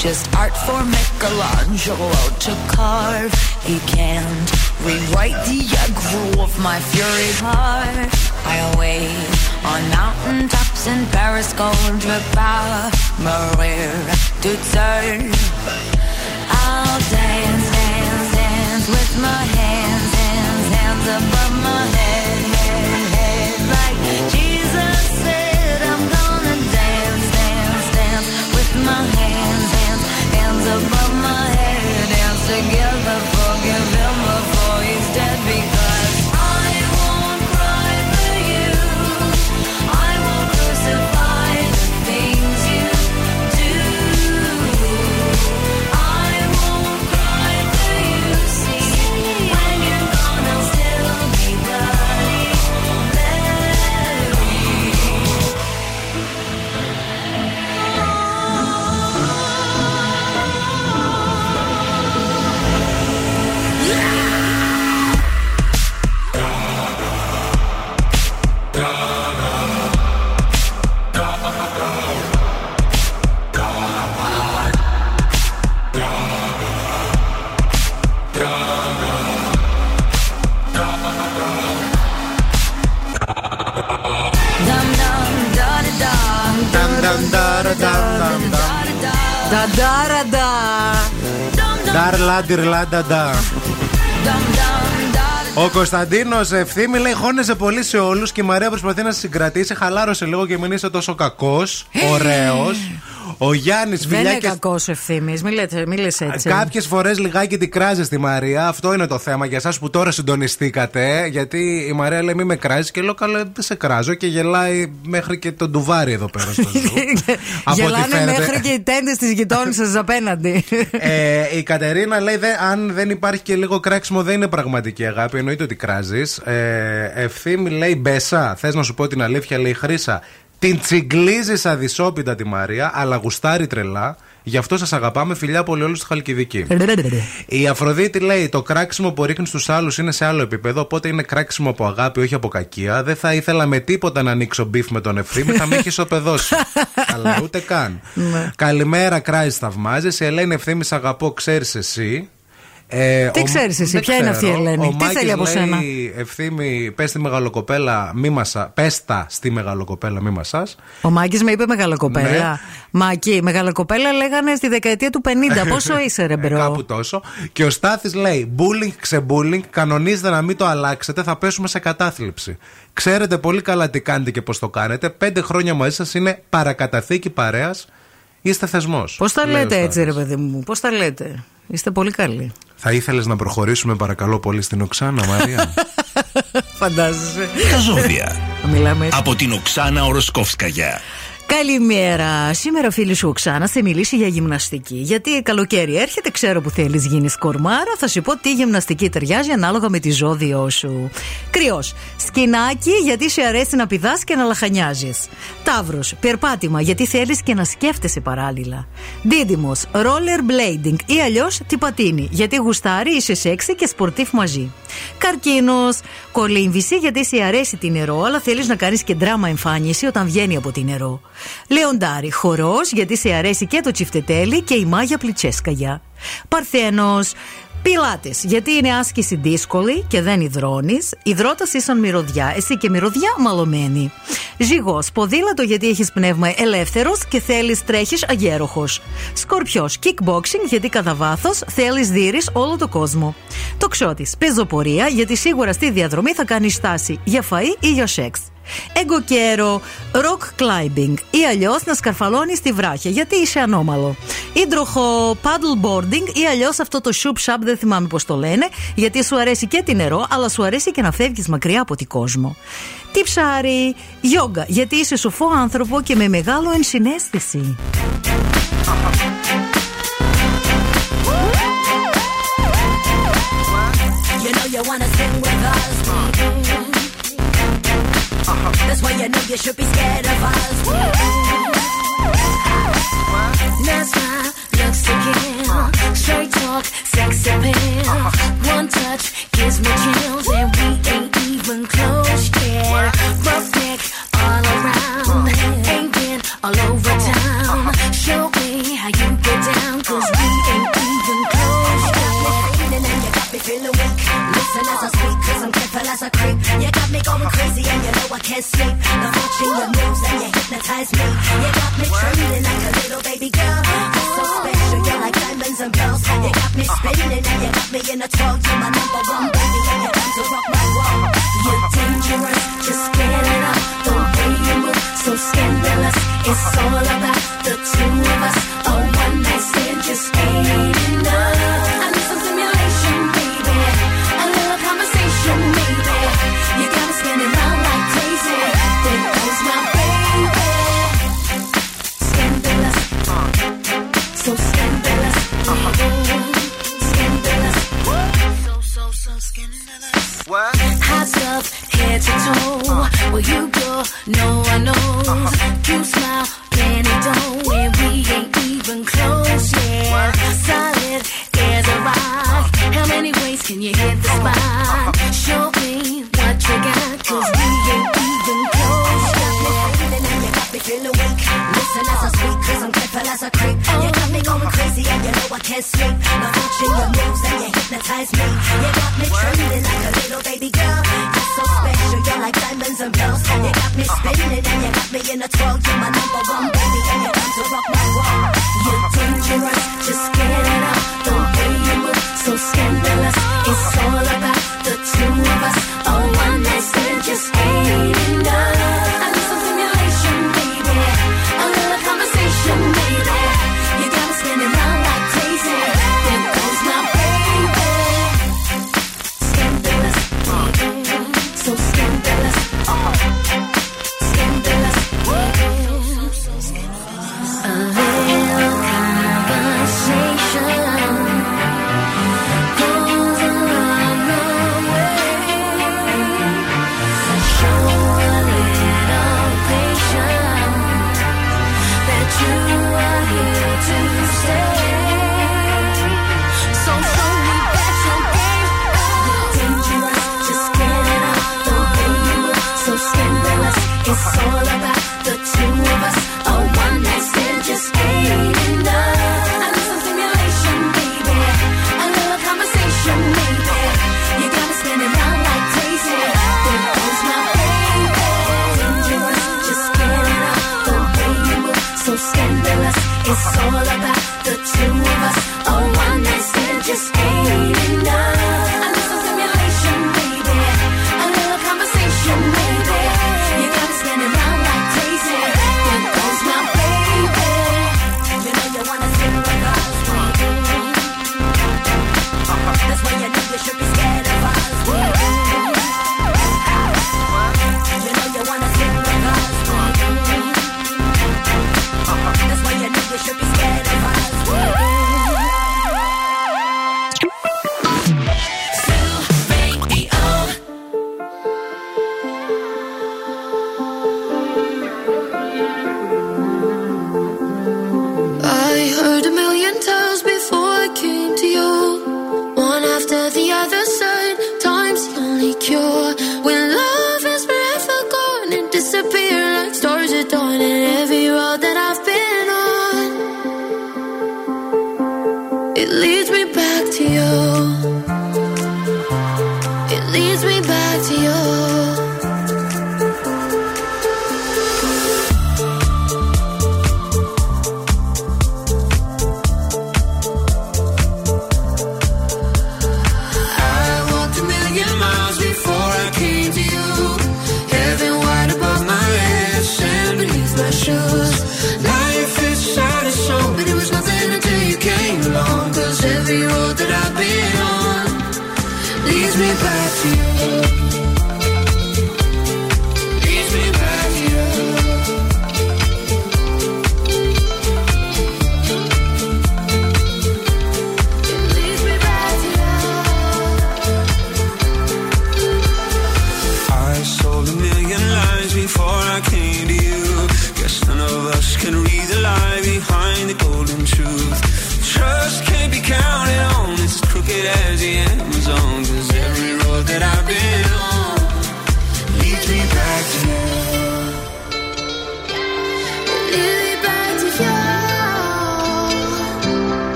just art for Michelangelo to carve. He can't rewrite the aggro of my fury heart. I wait on mountain tops in Paris, gold drip Maria to turn. I'll dance, dance, dance with my hands, hands, hands above my head, Τα ντάρα ντα. Ντάρλα, τυρλά, νταντά. Ο Κωνσταντίνος ευθύμη λέει: Χώνεσαι πολύ σε όλους και η Μαρία προσπαθεί να σε συγκρατήσει. Χαλάρωσε λίγο και μην είσαι τόσο κακός. Ωραίος. Ο Γιάννη Δεν φιλιά είναι και. κακός ευθύνη. Μην λέτε- μην λες έτσι. Κάποιες φορές λιγάκι την κράζει τη Μαρία. Αυτό είναι το θέμα για εσάς που τώρα συντονιστήκατε. Γιατί η Μαρία λέει: Μη με κράζεις. Και λέω: Καλά, δεν σε κράζω. Και γελάει μέχρι και τον ντουβάρι εδώ πέρα στο ζου. Από ό,τι Γελάνε φαίνεται. μέχρι και οι τέντες της γειτόνισσας απέναντι. Ε, η Κατερίνα λέει: δε, Αν δεν υπάρχει και λίγο κράξιμο, δεν είναι πραγματική αγάπη. Εννοείται ότι κράζεις. Ε, Ευθύμη λέει: Μπέσα, θες να σου πω την αλήθεια, λέει Χρύσα. Την τσιγκλίζει αδυσώπητα τη Μαρία, αλλά γουστάρει τρελά. Γι' αυτό σας αγαπάμε, φιλιά πολύ όλους στη Χαλκιδική. Η Αφροδίτη λέει: Το κράξιμο που ρίχνει στους άλλους είναι σε άλλο επίπεδο, οπότε είναι κράξιμο από αγάπη, όχι από κακία. Δεν θα ήθελα με τίποτα να ανοίξω beef με τον Ευθύμη, θα με έχει ισοπεδώσει. Αλλά ούτε καν. Ναι. Καλημέρα, Κράις, θαυμάζει. Η Ελένη ευθύμη, σ' αγαπώ, ξέρεις εσύ. Ε, Τι ο- ξέρεις εσύ, δεν ποια είναι αυτή η ξέρω. Ελένη, Ο τι Μάκης θέλει από λέει, σένα; Ευθύμη, πες στη μεγαλοκοπέλα, μη μασα, πες τα στη μεγαλοκοπέλα, μη μασάς. Ο Μάκης με είπε μεγαλοκοπέλα. Ναι. Μάκη, μεγαλοκοπέλα λέγανε στη δεκαετία του 50. Πόσο είσαι, ρε Ε, μπρο; κάπου τόσο. Και ο Στάθης λέει: Bullying ξεμπούλινγκ, κανονίζετε να μην το αλλάξετε, θα πέσουμε σε κατάθλιψη. Ξέρετε πολύ καλά τι κάνετε και πώς το κάνετε. Πέντε χρόνια μαζί σας είναι παρακαταθήκη παρέας. Είστε θεσμός. Πώς τα λέτε έτσι, ρε παιδί μου, πώς τα λέτε; Είστε πολύ καλοί. Θα ήθελες να προχωρήσουμε, παρακαλώ πολύ, στην Οξάνα, Μαρία; Φαντάζεσαι. Τα ζώδια. Μιλάμε έτσι. Από την Οξάνα Οροσκόφσκαγια. Καλημέρα. Σήμερα, φίλη σου Οξάνα, θα μιλήσει για γυμναστική. Γιατί καλοκαίρι έρχεται, ξέρω που θέλεις γίνεις κορμάρα. Θα σου πω τι γυμναστική ταιριάζει ανάλογα με τη ζώδιο σου. Κριός. Σχοινάκι, γιατί σε αρέσει να πηδάς και να λαχανιάζεις. Ταύρος. Περπάτημα, γιατί θέλεις και να σκέφτεσαι παράλληλα. Δίδυμος. Roller blading ή αλλιώς τι πατίνι, γιατί γουστάρει, είσαι σεξι και σπορτίφ μαζί. Καρκίνος. Κολύμβηση, γιατί σε αρέσει τη νερό, αλλά θέλεις να κάνεις και δράμα εμφάνιση όταν βγαίνει από τη νερό. Λεοντάρι, χορός, γιατί σε αρέσει και το τσιφτετέλι και η Μάγια Πλισέτσκαγια. Παρθένος, Πιλάτες, γιατί είναι άσκηση δύσκολη και δεν υδρώνεις. Υδρότας ίσον μυρωδιά, εσύ και μυρωδιά μαλωμένη. Ζυγός, ποδήλατο γιατί έχεις πνεύμα ελεύθερος και θέλεις τρέχεις αγέροχος. Σκορπιός, kickboxing γιατί κατά βάθος θέλεις δίρεις όλο το κόσμο. Τοξότης, πεζοπορία γιατί σίγουρα στη διαδρομή θα κάνεις στάση για φαΐ ή για σεξ. Εγκοκέρο, rock climbing ή αλλιώς να σκαρφαλώνεις στη βράχια γιατί είσαι ανώμαλο. Ήντροχο, paddle boarding ή αλλιώς αυτό το shoop shop δεν θυμάμαι πώς το λένε γιατί σου αρέσει και τη νερό αλλά σου αρέσει και να φεύγεις μακριά από την κόσμο. Τι ψάρι, yoga γιατί είσαι σοφό άνθρωπο και με μεγάλο ενσυναίσθηση. You know you wanna sing with us. That's why you know you should be scared of us. That's why looks to kill. Straight talk, sex appeal. One touch gives me chills, and we ain't even close yet. Rough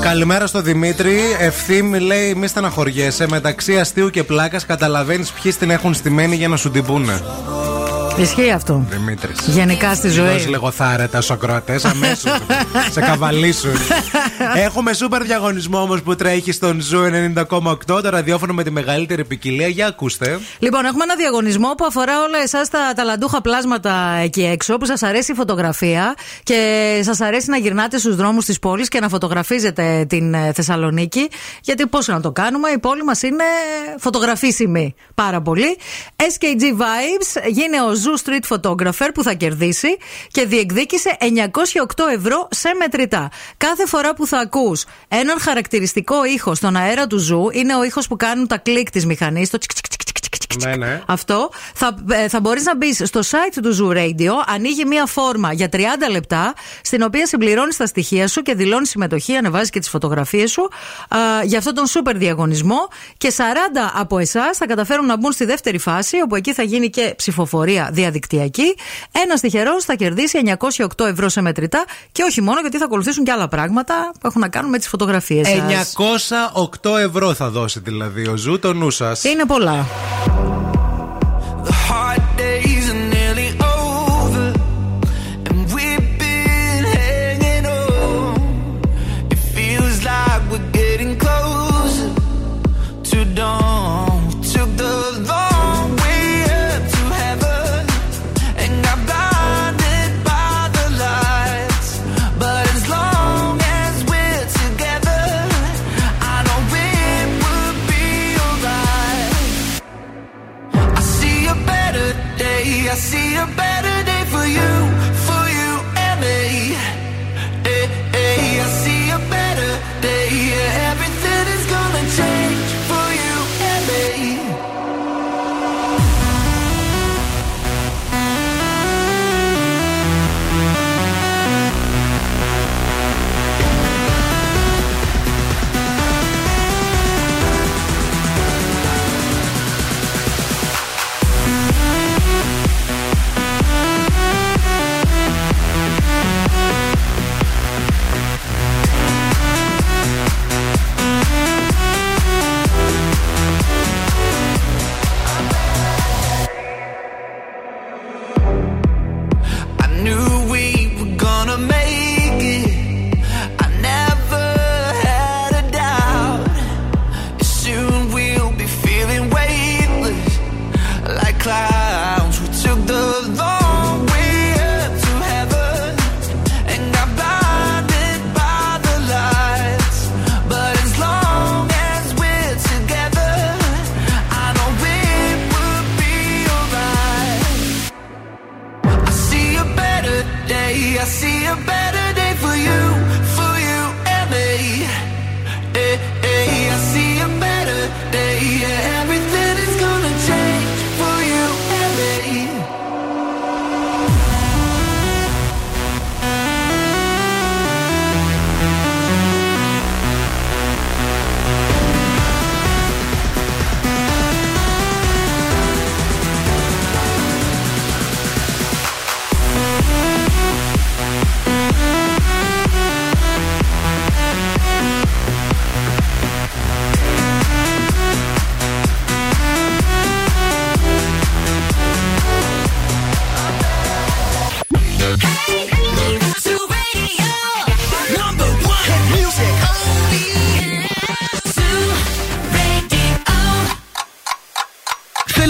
Καλημέρα στο Δημήτρη. Ευθύμη μιλάει: Μη στεναχωριέσαι. Μεταξύ αστείου και πλάκας, καταλαβαίνεις ποιοι την έχουν στημένη για να σου την πούνε. Ισχύει αυτό. Δημήτρης. Γενικά στη ζωή. Δώσεις λίγο θάρρητα στους ακροατές αμέσως. σε καβαλήσουν. Έχουμε σούπερ διαγωνισμό όμως που τρέχει στον Zoo 90,8 το ραδιόφωνο με τη μεγαλύτερη ποικιλία. Για ακούστε. Λοιπόν, έχουμε ένα διαγωνισμό που αφορά όλα εσάς τα ταλαντούχα πλάσματα εκεί έξω, που σας αρέσει η φωτογραφία και σας αρέσει να γυρνάτε στους δρόμους της πόλης και να φωτογραφίζετε την ε, Θεσσαλονίκη. Γιατί πώς να το κάνουμε, η πόλη μας είναι φωτογραφίσιμη πάρα πολύ. SKG Vibes γίνει ο Zoo Street Photographer που θα κερδίσει και διεκδίκησε 908 ευρώ σε μετρητά. Κάθε φορά που θα ακούς έναν χαρακτηριστικό ήχο στον αέρα του Zoo, είναι ο ήχος που κάνουν τα κλικ της μηχανής, το τσικ, τσικ, τσικ, τσικ, τσικ, τσικ. Ναι, ναι. Αυτό θα, ε, θα μπορείς να μπεις στο site του Zoo Radio, ανοίγει μία φόρμα για 30 λεπτά, στην οποία συμπληρώνεις τα στοιχεία σου και δηλώνεις συμμετοχή, ανεβάζεις και τις φωτογραφίες σου α, για αυτόν τον σούπερ διαγωνισμό. Και 40 από εσάς θα καταφέρουν να μπουν στη δεύτερη φάση, όπου εκεί θα γίνει και ψηφοφορία διαδικτυακή. Ένας τυχερός θα κερδίσει 908 ευρώ σε μετρητά και όχι μόνο, γιατί θα ακολουθήσουν και άλλα πράγματα που έχουν να κάνουν με τις φωτογραφίες σας. 908 ευρώ θα δώσει δηλαδή ο Zoo, το νου σας. Είναι πολλά. Bye.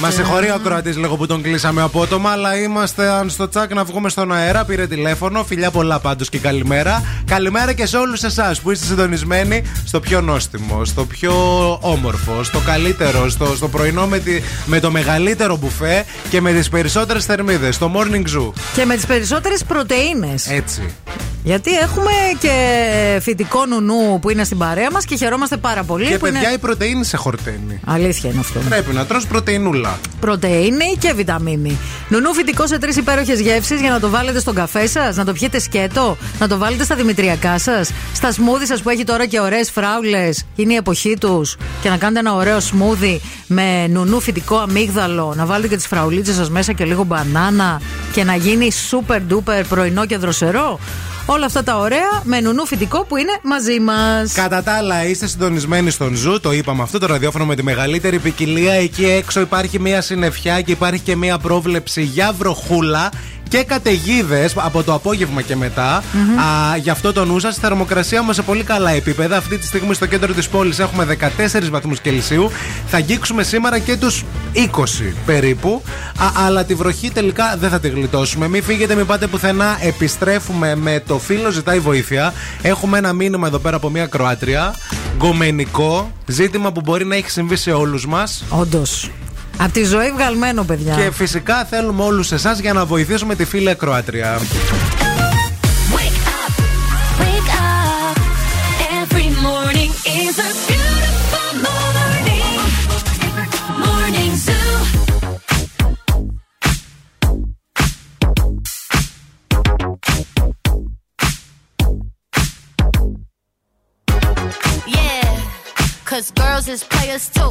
Μα συγχωρεί ο ακροατή λίγο που τον κλείσαμε απότομα, αλλά είμαστε αν στο τσάκ να βγούμε στον αέρα. Πήρε τηλέφωνο. Φιλιά πολλά πάντως και καλημέρα. Καλημέρα και σε όλους εσάς που είστε συντονισμένοι στο πιο νόστιμο, στο πιο όμορφο, στο καλύτερο, στο, στο πρωινό με, τη, με το μεγαλύτερο μπουφέ και με τις περισσότερες θερμίδες, στο morning zoo. Και με τις περισσότερες πρωτενε. Έτσι. Γιατί έχουμε και φυτικό νουνού που είναι στην παρέα μας και χαιρόμαστε πάρα πολύ. Και που παιδιά, είναι... η πρωτενη σε χορταίνει. Αλήθεια είναι αυτό. Πρέπει να τρως πρωτεϊνούλα. Πρωτεΐνη και βιταμίνη. Νουνού φυτικό σε τρεις υπέροχες γεύσεις για να το βάλετε στον καφέ σας, να το πιείτε σκέτο, να το βάλετε στα δημητριακά σας, στα σμούδι σας που έχει τώρα και ωραίες φράουλες, είναι η εποχή τους, και να κάνετε ένα ωραίο smoothie με νουνού φυτικό αμύγδαλο, να βάλετε και τις φραουλίτσες σας μέσα και λίγο μπανάνα και να γίνει super duper πρωινό και δροσερό. Όλα αυτά τα ωραία με νουνού φυτικό που είναι μαζί μας. Κατά τα άλλα, είστε συντονισμένοι στον Zoo, το είπαμε αυτό, το ραδιόφωνο με τη μεγαλύτερη ποικιλία. Εκεί έξω υπάρχει μια συννεφιά και υπάρχει και μια πρόβλεψη για βροχούλα και καταιγίδες από το απόγευμα και μετά. Α, γι' αυτό το νου σας. Η θερμοκρασία μα σε πολύ καλά επίπεδα. Αυτή τη στιγμή στο κέντρο της πόλης έχουμε 14 βαθμούς Κελσίου. Θα αγγίξουμε σήμερα και τους 20 περίπου. Α, αλλά τη βροχή τελικά δεν θα τη γλιτώσουμε. Μην φύγετε, μην πάτε πουθενά. Επιστρέφουμε με το φίλο ζητάει βοήθεια. Έχουμε ένα μήνυμα εδώ πέρα από μια Κροάτρια. Γκομενικό. Ζήτημα που μπορεί να έχει συμβεί σε όλους μας. Όντως. Από τη ζωή βγαλμένο, παιδιά. Και φυσικά θέλουμε όλους εσάς για να βοηθήσουμε τη φίλη Κροάτρια. Wake up. Every morning is a beautiful morning. Morning Zoo. Yeah, cause girls is players too.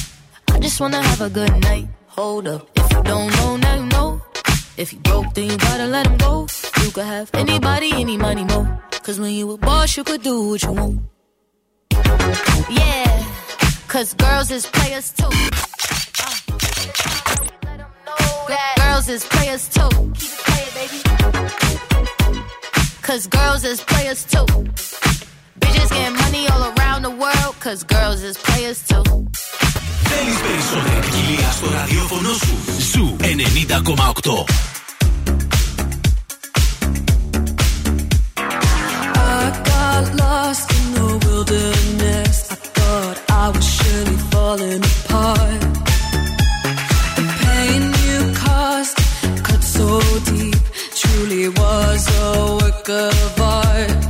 Just wanna have a good night. Hold up. If you don't know, now you know. If you broke, then you gotta let him go. You could have anybody, any money, mo. Cause when you a boss, you could do what you want. Yeah, cause girls is players too. Uh. Girls is players too. Keep it playing, baby. Cause girls is players too Bitches getting money all around the world, cause girls is players too. Θέλεις περισσότερη ποικιλία στο ραδιόφωνο σου. Ζου 90,8. I got lost in the wilderness. I thought I was surely falling apart. The pain you caused cut so deep, truly was a work of art.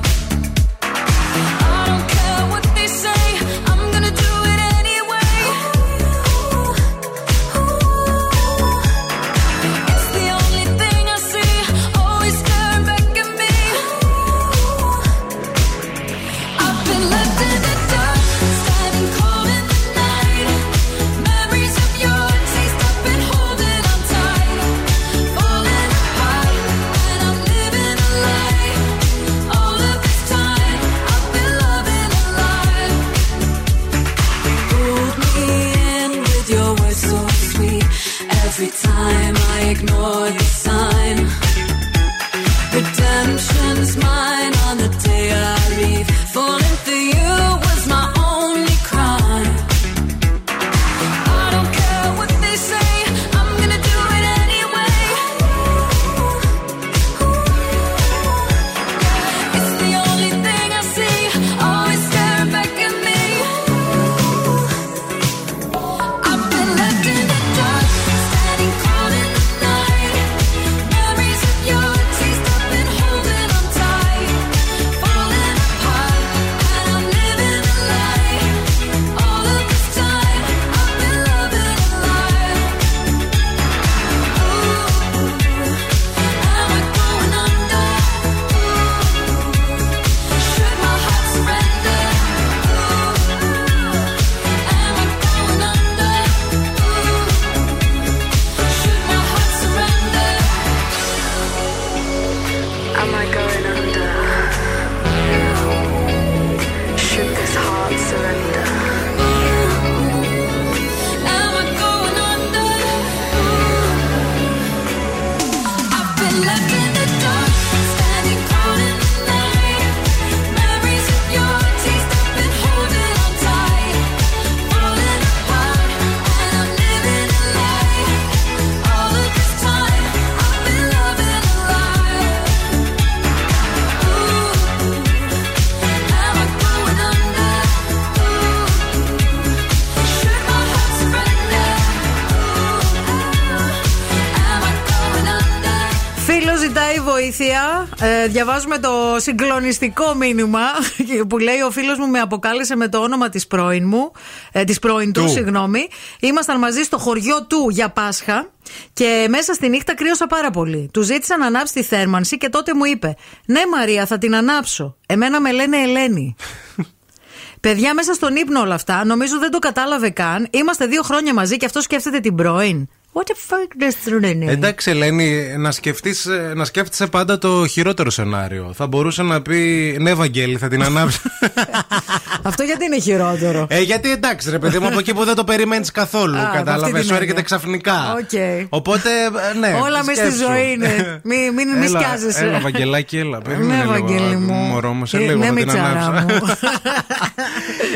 Ε, διαβάζουμε το συγκλονιστικό μήνυμα που λέει: Ο φίλος μου με αποκάλεσε με το όνομα της πρώην μου. Ε, της πρώην του, Του. συγγνώμη. Ήμασταν μαζί στο χωριό του για Πάσχα και μέσα στη νύχτα κρύωσα πάρα πολύ. Του ζήτησα να ανάψει τη θέρμανση και τότε μου είπε: Ναι, Μαρία, θα την ανάψω. Εμένα με λένε Ελένη. Παιδιά, μέσα στον ύπνο όλα αυτά, νομίζω δεν το κατάλαβε καν. Είμαστε δύο χρόνια μαζί και αυτό σκέφτεται την πρώην. What the fuck does that mean? Εντάξει, Ελένη, να, σκεφτείς, ε, να σκέφτεσαι πάντα το χειρότερο σενάριο. Θα μπορούσε να πει Ναι, Βαγγέλη, θα την ανάψω. Αυτό γιατί είναι χειρότερο; ε, γιατί εντάξει, ρε παιδί μου, από εκεί που δεν το περιμένεις καθόλου. Α, από αυτή Κατάλαβες, την σου έρχεται έννοια. ξαφνικά. Οκ. Οπότε, ε, ναι. Όλα μες στη σκέψου. ζωή είναι. Μην, μην, μην Έλα, σκιάζεσαι. Έλα, Βαγγελάκι, έλα. Περίμενε Ναι, λίγο. Βαγγέλη μου. Μωρό μου, σε Ε, λίγο ναι, θα την μητσάρα ανάψω. μου.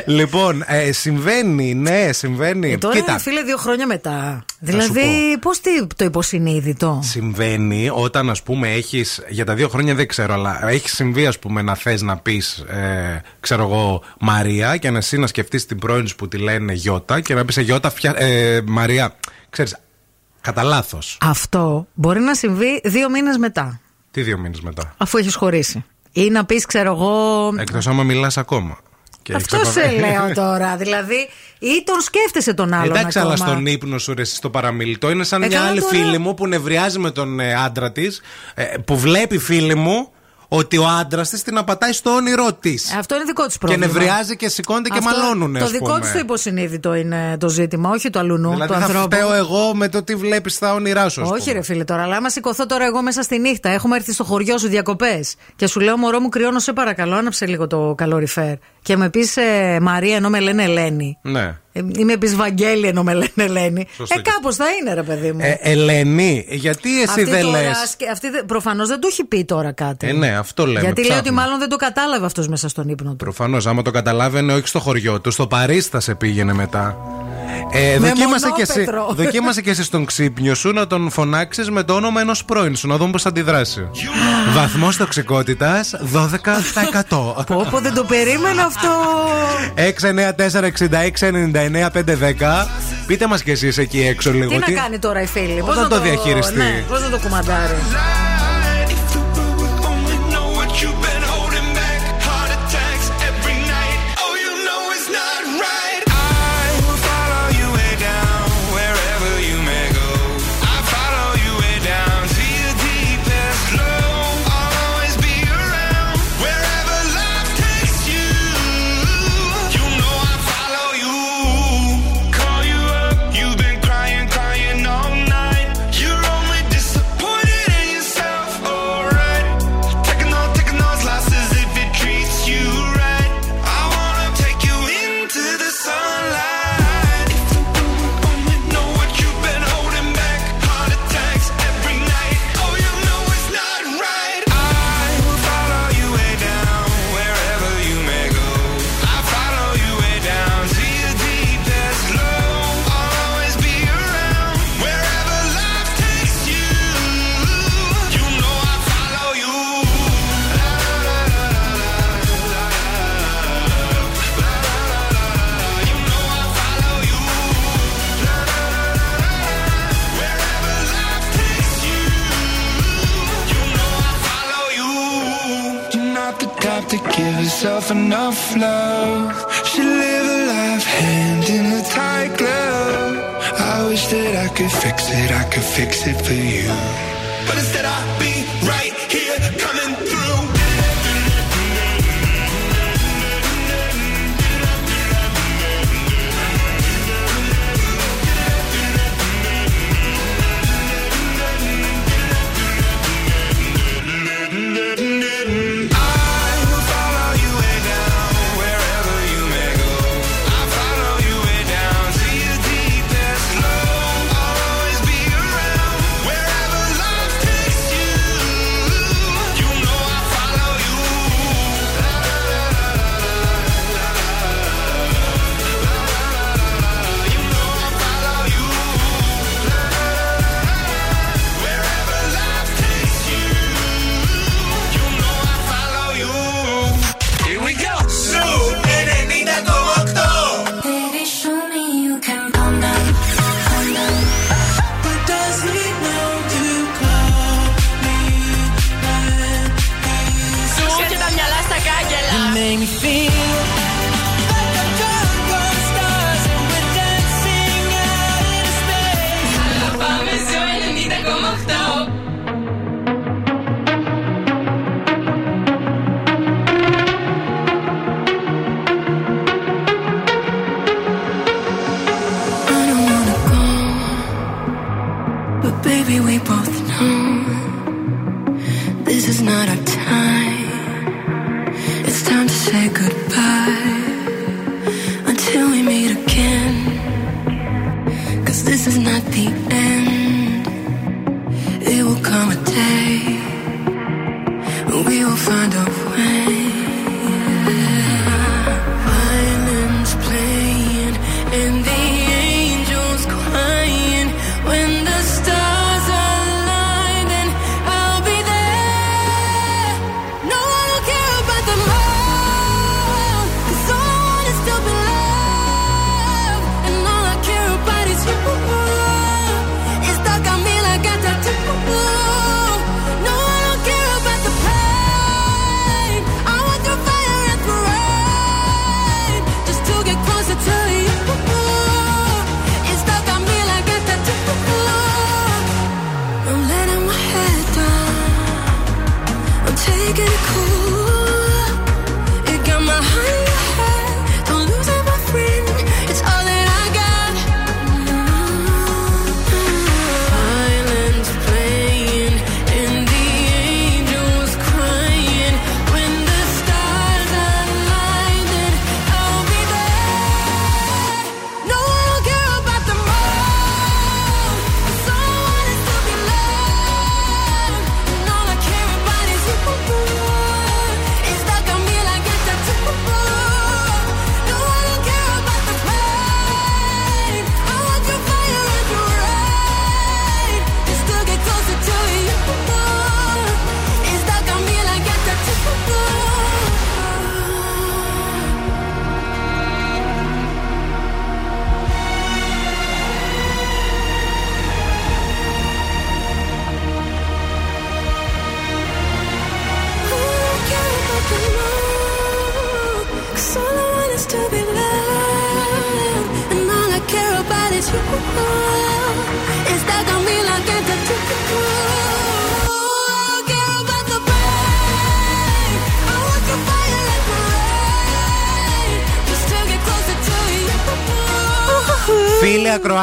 λοιπόν, ε, συμβαίνει, ναι, συμβαίνει. Ε, τώρα, Κοίτα, φίλε, δύο χρόνια μετά. σου Δηλαδή, πώς το υποσυνείδητο; Συμβαίνει όταν ας πούμε έχεις. Για τα δύο χρόνια δεν ξέρω, αλλά έχεις συμβεί ας πούμε να θες να πεις, ε, ξέρω εγώ, Μαρία και να εσύ να σκεφτείς την πρώην σου που τη λένε Γιώτα και να πεις Γιώτα, φτια... ε, Μαρία, ξέρεις, κατά λάθος. Αυτό μπορεί να συμβεί δύο μήνες μετά, Τι δύο μήνες μετά; αφού έχεις χωρίσει. Ή να πεις, ξέρω εγώ. Εκτός άμα μιλάς ακόμα. Και Αυτό έχεις σε επαφή. λέω τώρα. Δηλαδή, ή τον σκέφτεσαι τον άλλον. Εντάξει, αλλά ακόμα. στον ύπνο σου, ρε, εσύ, στο παραμιλητό είναι σαν Ε, μια καλά άλλη τώρα. φίλη μου που νευριάζει με τον ε, άντρα της, που βλέπει φίλη μου ότι ο άντρας της την απατάει στο όνειρό της. Αυτό είναι δικό της Και πρόβλημα. νευριάζει και σηκώνεται και Αυτό- μαλώνουνε. Το ας δικό πούμε. τη το υποσυνείδητο είναι το ζήτημα, όχι το αλουνού, Δηλαδή του θα ανθρώπου. φταίω εγώ με το τι βλέπεις στα όνειρά σου. ας Όχι, πούμε. ρε φίλε τώρα, αλλά άμα σηκωθώ τώρα εγώ μέσα στη νύχτα, έχουμε έρθει στο χωριό σου διακοπές και σου λέω Μωρό μου, κρυώνω, σε παρακαλώ, άναψε λίγο το καλοριφέρ. Και με πεις ε, Μαρία ενώ με λένε Ελένη. Ναι. Ε, ή με πει Βαγγέλη ενώ με λένε Ελένη. Σωστό ε, και κάπως θα είναι, ρε παιδί μου. Ε, Ελένη, γιατί εσύ αυτή δεν τώρα, λε. σκε- αυτή δεν- προφανώς δεν του έχει πει τώρα κάτι. Ε, ναι, αυτό λέμε. Γιατί λέει ότι ψάχνουμε. μάλλον δεν το κατάλαβε αυτός μέσα στον ύπνο του. Προφανώς, άμα το καταλάβαινε, όχι στο χωριό του, στο Παρίσι θα σε πήγαινε μετά. Ε, Με δοκίμασε, και εσύ, μονόπετρο. δοκίμασε και εσύ στον ξύπνιο σου να τον φωνάξεις με το όνομα ενός πρώην σου, να δούμε πώς θα αντιδράσει. Βαθμός τοξικότητας 12%. Πω, πω, δεν το περίμενα αυτό. 694-6699-510. Πείτε μας κι εσείς εκεί έξω λίγο. Τι να κάνει τώρα η φίλη, Πώς να το διαχειριστεί; Ναι, πώς να το κουμαντάρει;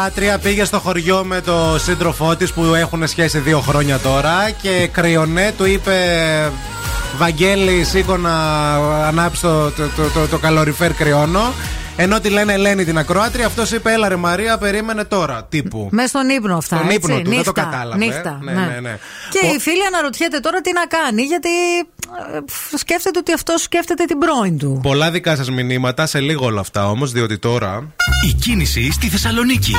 Φίλη Ακροάτρια πήγε στο χωριό με το σύντροφό της που έχουν σχέση δύο χρόνια τώρα και κρυονέ του είπε Βαγγέλη, σήκω να ανάψει το, το, το, το, το καλοριφέρ κρυώνω. Ενώ τη λένε Ελένη την Ακροάτρια, αυτός είπε Έλα ρε Μαρία, περίμενε τώρα. Τύπου. Μες στον ύπνο αυτά. Στον έτσι, ύπνο του, δεν νύχτα, το κατάλαβε. Νύχτα, Ναι, ναι, ναι. Και Ο- η φίλη αναρωτιέται τώρα τι να κάνει, γιατί ε, φ, σκέφτεται ότι αυτός σκέφτεται την πρώην του. Πολλά δικά σας μηνύματα, σε λίγο όλα αυτά όμως, διότι τώρα. Η κίνηση στη Θεσσαλονίκη.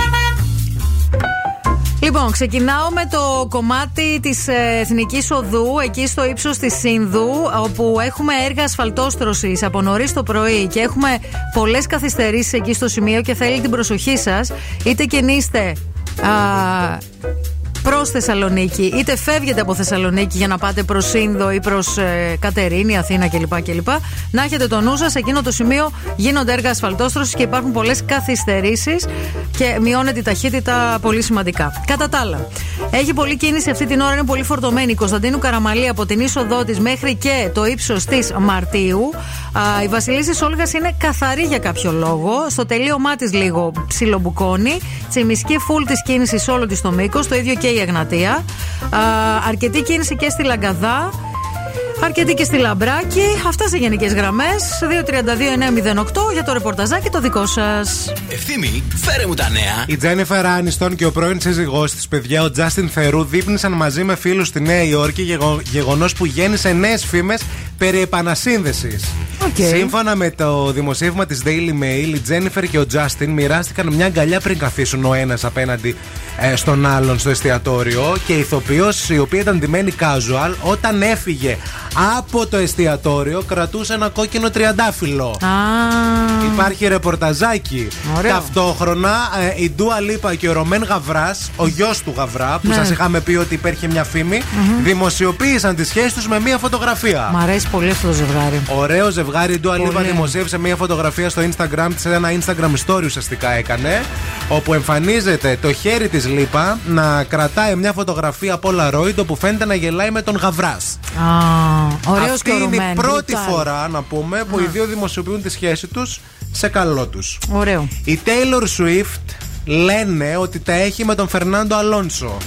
Λοιπόν, ξεκινάω με το κομμάτι της Εθνικής Οδού, εκεί στο ύψος της Σύνδου, όπου έχουμε έργα ασφαλτόστρωσης από νωρίς το πρωί και έχουμε πολλές καθυστερήσεις εκεί στο σημείο και θέλει την προσοχή σας, είτε κινείστε. Α, Προς Θεσσαλονίκη, είτε φεύγετε από Θεσσαλονίκη για να πάτε προς Σύνδο ή προς ε, Κατερίνη, Αθήνα κλπ, κλπ. Να έχετε το νου σας, σε εκείνο το σημείο γίνονται έργα ασφαλτόστρωσης και υπάρχουν πολλές καθυστερήσεις και μειώνεται η ταχύτητα πολύ σημαντικά. Κατά τα άλλα, έχει πολλή κίνηση αυτή την ώρα, είναι πολύ φορτωμένη. Η Κωνσταντίνου Καραμαλή από την είσοδό της μέχρι και το ύψος της Μαρτίου. Α, η Βασιλίση Όλγας είναι καθαρή για κάποιο λόγο. Στο τελείωμά της λίγο ψιλομπουκώνει. Τσιμισκή φουλ της κίνησης σε όλο της το μήκος. Το ίδιο και η Αγνατία. Α, αρκετή κίνηση και στη Λαγκαδά. Αρκετή και στη Λαμπράκη. Αυτά σε γενικές γραμμές. 232-908 για το ρεπορταζάκι το δικό σας. Ευθύμη, φέρε μου τα νέα. Η Τζένιφερ Άνιστον και ο πρώην σύζυγός της, παιδιά, ο Τζάστιν Θερού, δείπνησαν μαζί με φίλους στη Νέα Υόρκη, γεγο... γεγονός που γέννησε νέες φήμες περί επανασύνδεσης. Σύμφωνα με το δημοσίευμα της Daily Mail, η Τζένιφερ και ο Τζάστιν μοιράστηκαν μια αγκαλιά πριν καθίσουν ο ένας απέναντι ε, στον άλλον στο εστιατόριο και η ηθοποιός, η οποία ήταν ντυμένη casual, όταν έφυγε από το εστιατόριο κρατούσε ένα κόκκινο τριαντάφυλλο. Α, Υπάρχει ρεπορταζάκι. Ωραίο. Ταυτόχρονα ε, η Ντούα Λίπα και ο Ρωμέν Γαβράς, ο γιος του Γαβρά, που Ναι. σας σα είχαμε πει ότι υπήρχε μια φήμη, δημοσιοποίησαν τη σχέση τους με μια φωτογραφία. Μ' αρέσει πολύ αυτό το ζευγάρι. Ωραίο ζευγάρι. Η Ντούα Λίπα Πολύ. δημοσίευσε μια φωτογραφία στο Instagram της, ένα Instagram story ουσιαστικά έκανε. Όπου εμφανίζεται το χέρι της Λίπα να κρατάει μια φωτογραφία Polaroid όπου φαίνεται να γελάει με τον Γαβράς. Α, ωραίος Αυτή και ο είναι η Ρωμέν, πρώτη brutal. φορά να πούμε που οι δύο δημοσιοποιούν τη σχέση τους σε καλό τους. Ωραίο. Η Taylor Swift λένε ότι τα έχει με τον Φερνάντο Αλόνσο.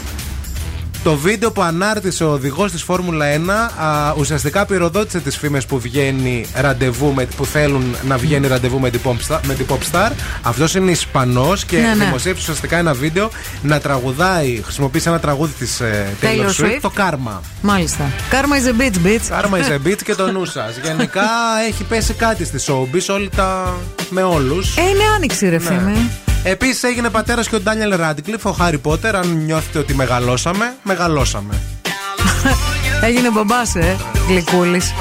Το βίντεο που ανάρτησε ο οδηγός της Φόρμουλα 1 α, ουσιαστικά πυροδότησε τις φήμες που βγαίνει ραντεβού με, που θέλουν να βγαίνει ραντεβού με την pop star. Με την pop star. Αυτός είναι Ισπανός και Ναι, ναι. δημοσίευσε ουσιαστικά ένα βίντεο να τραγουδάει, χρησιμοποίησε ένα τραγούδι της Taylor, Taylor Swift, Swift. το Karma. Μάλιστα. Karma is a bitch, bitch. Karma is a beat και το νου σας. Γενικά έχει πέσει κάτι στη showbiz, όλοι τα. με όλους. Ε, είναι άνοιξη, ρε φήμη. Επίσης έγινε πατέρας και ο Ντάνιελ Ράντικλιφ, ο Χάρι Πότερ. Αν νιώθετε ότι μεγαλώσαμε, μεγαλώσαμε. Έγινε μπαμπάς, ε, γλυκούλης.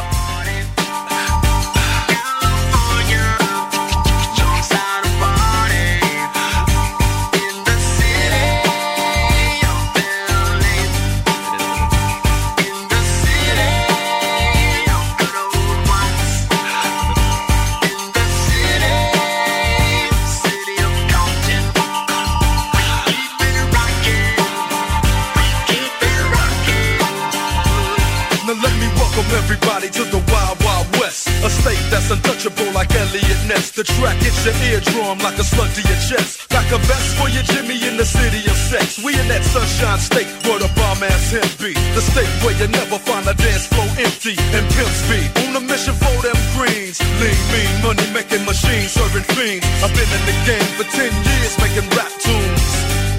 Welcome everybody to the Wild Wild West. A state that's untouchable like Elliot Ness. The track hits your eardrum like a slug to your chest. Like a vest for your Jimmy in the city of sex. We in that sunshine state where the bomb ass him be. The state where you never find a dance floor empty and pimp speed. On a mission for them greens. Lean, mean, money making machines serving fiends. I've been in the game for 10 years making rap tunes.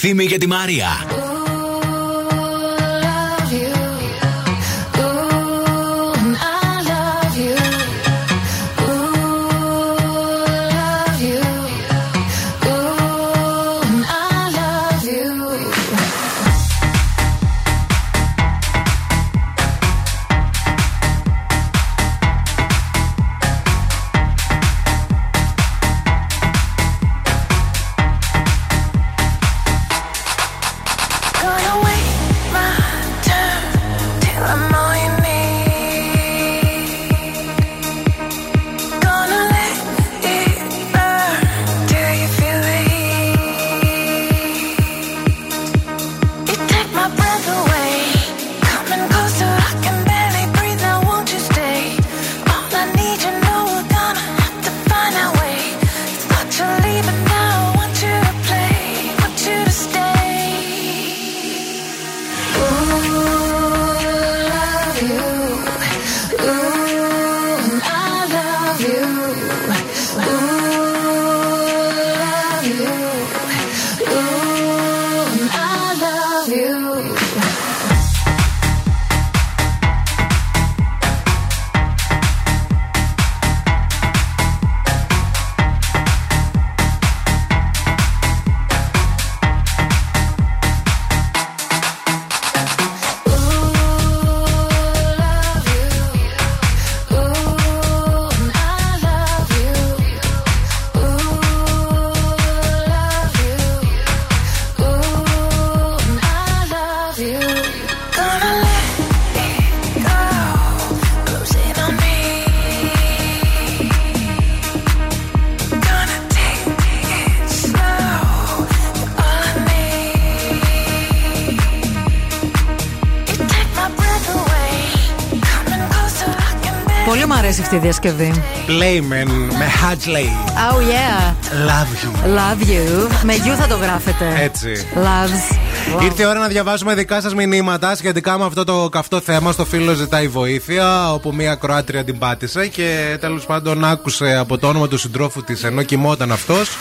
Ευθύμη και τη Μαρία. Πολύ μου αρέσει αυτή η διασκευή. Playman με Hadley. Oh yeah. Love you. Love you. Με you θα το γράφετε. Έτσι. Loves. Wow. Ήρθε η ώρα να διαβάσουμε δικά σας μηνύματα σχετικά με αυτό το καυτό θέμα. Στο φίλο ζητάει βοήθεια, όπου μία Κροάτρια την πάτησε και τέλος πάντων άκουσε από το όνομα του συντρόφου της ενώ κοιμόταν αυτός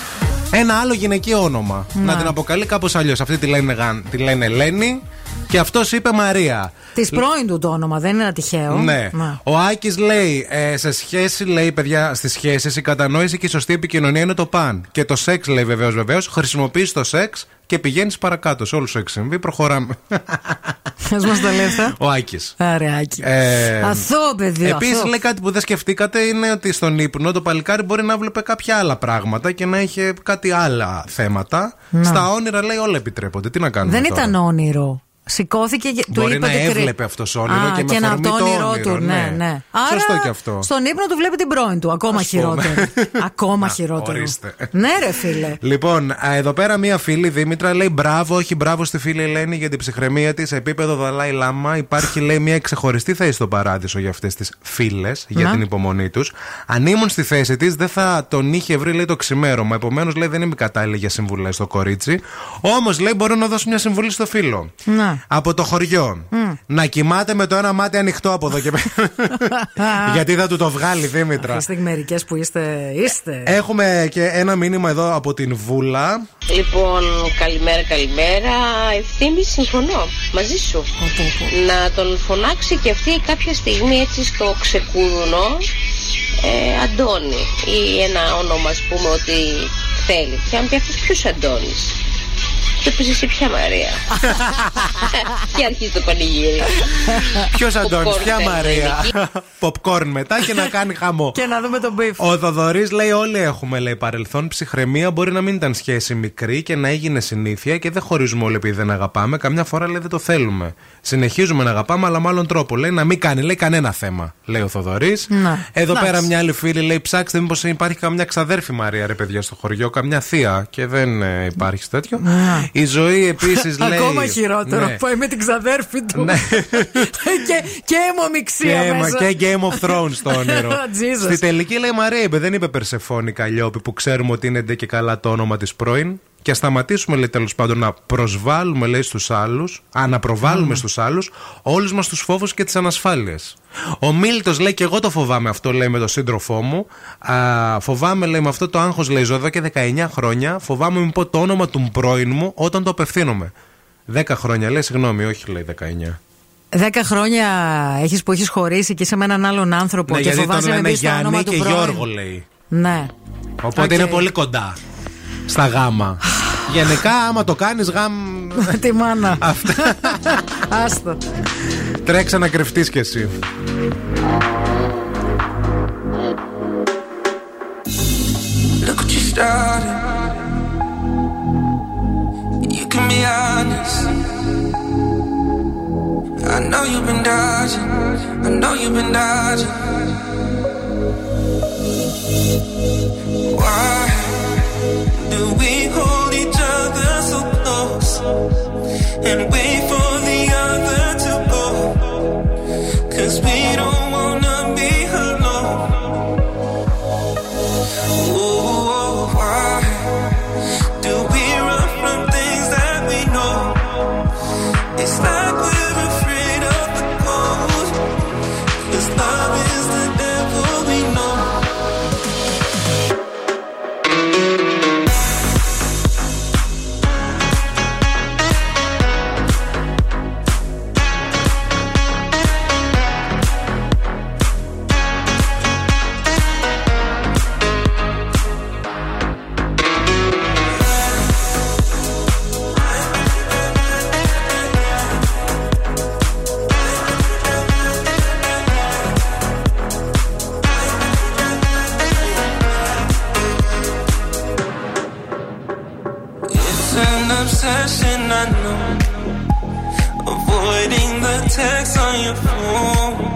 ένα άλλο γυναικείο όνομα. Να. Να την αποκαλεί κάπως αλλιώς. Αυτή τη λένε, Γαν- τη λένε Ελένη και αυτός είπε Μαρία. Της πρώην του το όνομα, δεν είναι ένα τυχαίο. Ναι. Να. Ο Άκης λέει: ε, Σε σχέση, λέει, παιδιά, στις σχέσεις η κατανόηση και η σωστή επικοινωνία είναι το παν. Και το σεξ, λέει βεβαίως, βεβαίως. Χρησιμοποιείς το σεξ και πηγαίνεις παρακάτω. Σε όλους σου έχεις συμβεί. Προχωράμε. Ας μας το λες, Ο Άκης. Αρεάκι. Ε, Αθώο παιδί. Επίσης, αθώο. λέει κάτι που δεν σκεφτήκατε είναι ότι στον ύπνο το παλικάρι μπορεί να βλέπει κάποια άλλα πράγματα και να είχε κάτι άλλα θέματα. Να. Στα όνειρα, λέει, όλα επιτρέπονται. Τι να κάνουμε. Δεν τώρα; ήταν όνειρο. Σηκώθηκε και του Μπορεί είπε να ότι κρύ- έβλεπε αυτός όνειρο Α, και με να αφορμή το το όνειρό όνειρο, του. Ναι, ναι. ναι. Σωστό Άρα και αυτό. στον ύπνο του βλέπει την πρώην του. Ακόμα Ας πούμε. χειρότερο. Ακόμα Να, χειρότερο. ορίστε. Ναι, ρε φίλε. Λοιπόν, α, εδώ πέρα μία φίλη Δήμητρα λέει μπράβο, όχι μπράβο στη φίλη Ελένη για την ψυχραιμία της. Σε επίπεδο Δαλάη Λάμα υπάρχει, λέει, μία ξεχωριστή θέση στο παράδεισο για αυτές τις φίλες, για Να. την υπομονή τους. Αν ήμουν στη θέση της, δεν θα τον είχε βρει, λέει, το ξημέρωμα. Επομένως, λέει, δεν είμαι κατάλληλη για συμβουλές στο κορίτσι. Όμως, λέει, μπορώ να δώσω μια συμβουλή στο φίλο. Να. Από το χωριό. Να κοιμάται με το ένα μάτι ανοιχτό από εδώ και πέρα. Γιατί θα του το βγάλει, Δήμητρα. Είστε μερικές που είστε. Είστε. Έχουμε και ένα μήνυμα εδώ από την Βούλα. Λοιπόν, καλημέρα, καλημέρα. Ευθύμη, συμφωνώ μαζί σου. Να τον φωνάξει και αυτή κάποια στιγμή έτσι στο ξεκούρνο ε, Αντώνη ή ένα όνομα ας πούμε ότι θέλει. Και αν πει αυτός ποιος Αντώνης; Και πεις εσύ ποια Μαρία. και αρχίζει το πανηγύρι. Ποιος Αντώνης, Popcorn ποια θέλει να είναι Μαρία; εκεί. Popcorn μετά και να κάνει χαμό. Και να δούμε τον beef. Ο Θοδωρής λέει: Όλοι έχουμε λέει, παρελθόν. Ψυχραιμία μπορεί να μην ήταν σχέση μικρή και να έγινε συνήθεια και δεν χωρίζουμε όλοι επειδή δεν αγαπάμε. Καμιά φορά λέει δεν το θέλουμε. Συνεχίζουμε να αγαπάμε, αλλά με άλλον τρόπο. Λέει να μην κάνει, λέει κανένα θέμα, λέει ο Θοδωρής. Να. Εδώ Εντάξει. πέρα μια άλλη φίλη λέει: Ψάξτε, μήπως υπάρχει καμιά ξαδέρφη Μαρία, ρε παιδιά, στο χωριό, καμιά θεία. Και δεν ε, υπάρχει τέτοιο. Να. Η ζωή επίσης λέει. Ακόμα χειρότερο. Ναι. Πάει με την ξαδέρφη του. και, και αιμομηξία Και, μέσα. και Game of Thrones το όνειρο. Jesus. Στη τελική λέει Μαρία είπε, δεν είπε Περσεφόνη Καλλιόπη που ξέρουμε ότι είναι ντε και καλά το όνομα της πρώην. Και ας σταματήσουμε, λέει, τέλος πάντων να προσβάλλουμε, λέει, στους άλλους, α, να προβάλλουμε στους άλλους όλους μας τους φόβους και τις ανασφάλειες. Ο Μίλτο λέει και εγώ το φοβάμαι αυτό, λέει με τον σύντροφό μου. Α, φοβάμαι, λέει, με αυτό το άγχος, λέει, ζω εδώ και 19 χρόνια. Φοβάμαι μην πω το όνομα του πρώην μου όταν το απευθύνομαι. 10 χρόνια, λέει, συγγνώμη, όχι, λέει 19. Δέκα χρόνια έχεις που έχεις χωρίσει και είσαι με έναν άλλον άνθρωπο Ναι, και γιατί τον φοβάσαι να λένε μπει στο όνομα Γιάννη του και πρώην. Γιώργο, λέει. Ναι. Οπότε Οκ. είναι πολύ κοντά στα γάμα. Γενικά, άμα το κάνει, γάμ. Τη μάνα. Αυτά. Άστο. Τρέξα να κρυφτεί κι εσύ. Look what you started. You can be honest. I know you've been dodging. I know you've been dodging. Why and wait for the other to go. Cause we don't obsession, I know. Avoiding the text on your phone.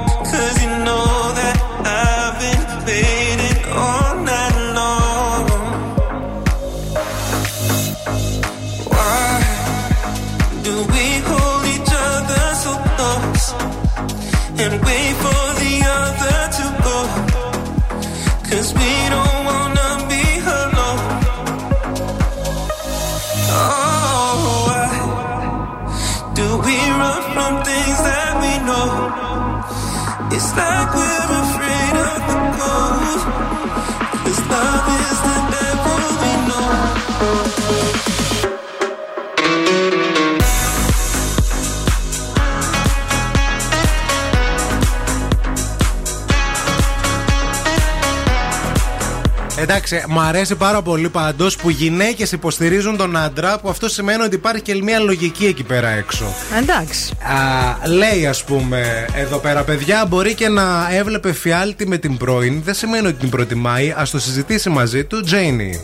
Εντάξει, μου αρέσει πάρα πολύ πάντως που γυναίκες υποστηρίζουν τον άντρα, που αυτό σημαίνει ότι υπάρχει και μια λογική εκεί πέρα έξω. Εντάξει. Α, λέει, ας πούμε, εδώ πέρα, παιδιά, μπορεί και να έβλεπε φιάλτη με την πρώην. Δεν σημαίνει ότι την προτιμάει. Α το συζητήσει μαζί του, Τζέινι.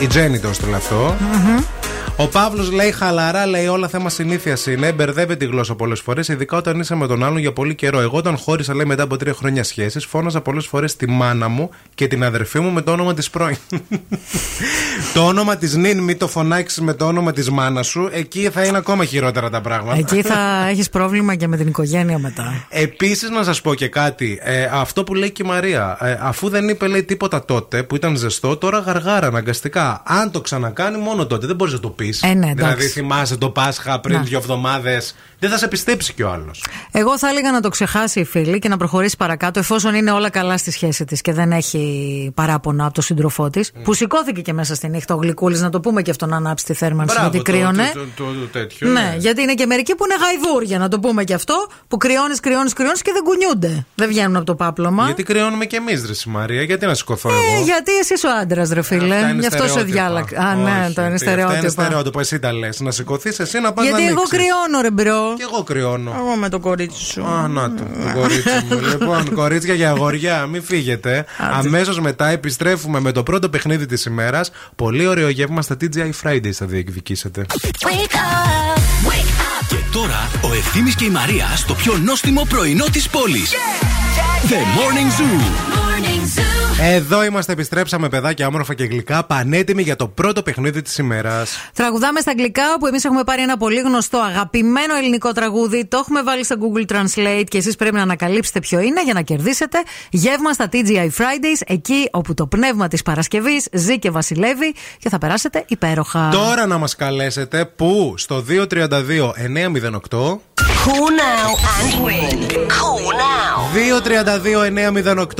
Η Τζένι το έστειλε αυτό. Ο Παύλος λέει χαλαρά, λέει όλα θέμα συνήθειας είναι. Μπερδεύεται η γλώσσα πολλές φορές, ειδικά όταν είσαι με τον άλλον για πολύ καιρό. Εγώ όταν χώρισα, λέει μετά από τρία χρόνια σχέσεις, φώναζα πολλές φορές τη μάνα μου και την αδερφή μου με το όνομα της πρώην. το όνομα της Νίν, μην το φωνάξεις με το όνομα της μάνας σου, εκεί θα είναι ακόμα χειρότερα τα πράγματα. Εκεί θα έχεις πρόβλημα και με την οικογένεια μετά. Επίσης, να σας πω και κάτι. Ε, αυτό που λέει και η Μαρία. Ε, αφού δεν είπε, λέει τίποτα τότε που ήταν ζεστό, τώρα γαργάρα αναγκαστικά. Αν το ξανακάνει, μόνο τότε. Δεν μπορείς να το πεις. Ε, ναι, εντάξει. δηλαδή, θυμάσαι το Πάσχα πριν Να. δύο εβδομάδες. Δεν θα σε πιστέψει κι ο άλλος. Εγώ θα έλεγα να το ξεχάσει η φίλη και να προχωρήσει παρακάτω εφόσον είναι όλα καλά στη σχέση της και δεν έχει παράπονα από τον σύντροφό της. Που σηκώθηκε και μέσα στη νύχτα ο Γλυκούλης, να το πούμε και αυτό να ανάψει τη θέρμανση γιατί κρύωνε. Το, το, το, το τέτοιο. Ναι, γιατί είναι και μερικοί που είναι γαϊδούρια, να το πούμε και αυτό, που κρυώνεις, κρυώνεις, κρυώνεις και δεν κουνιούνται. Δεν βγαίνουν από το πάπλωμα. Γιατί κρυώνουμε κι εμείς, Ρε η Μαρία, γιατί να σηκωθώ Ε, εγώ; γιατί εσύ είσαι ο άντρας, ρε φίλε. Αυτά είναι Γι' αυτό σε στερεότυπα. διάλεξα. Α, ναι, Όχι, το είναι τι, Αυτά είναι στερεότυπα. στερεότυπα. Εσύ τα λες. Να σηκωθείς, εσύ να πας να Γιατί εγώ ανοίξεις. κρυώνω, ρε bro. Και εγώ κρυώνω. Εγώ με το κορίτσι σου. Α, να το, το κορίτσι μου. λοιπόν, κορίτσια και αγόρια, μην φύγετε. Αμέσως μετά επιστρέφουμε με το πρώτο παιχνίδι της ημέρας. Πολύ ωραίο γεύμα στα TGI Fridays θα διεκδικήσετε. Wake up, wake up. Και τώρα ο Ευθύμης και η Μαρία στο πιο νόστιμο πρωινό της πόλης. The Morning Zoo. Morning Zoo. Εδώ είμαστε, επιστρέψαμε παιδάκια όμορφα και γλυκά, πανέτοιμοι για το πρώτο παιχνίδι της ημέρας. Τραγουδάμε στα αγγλικά, όπου εμείς έχουμε πάρει ένα πολύ γνωστό, αγαπημένο ελληνικό τραγούδι. Το έχουμε βάλει στο Google Translate και εσείς πρέπει να ανακαλύψετε ποιο είναι για να κερδίσετε γεύμα στα TGI Fridays, εκεί όπου το πνεύμα της Παρασκευής ζει και βασιλεύει και θα περάσετε υπέροχα. Τώρα να μας καλέσετε που στο 232 908 Call now and win. Call now. 232-908,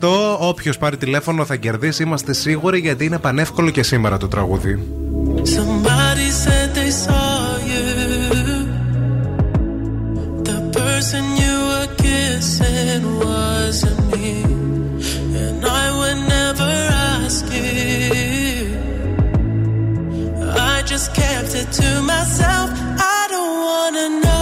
232-908. Όποιο πάρει τηλέφωνο θα κερδίσει, είμαστε σίγουροι γιατί είναι πανεύκολο και σήμερα το τραγούδι. Somebody said they saw you. The person you were kissing wasn't me. And I would never ask you. I just kept it to myself. wanna know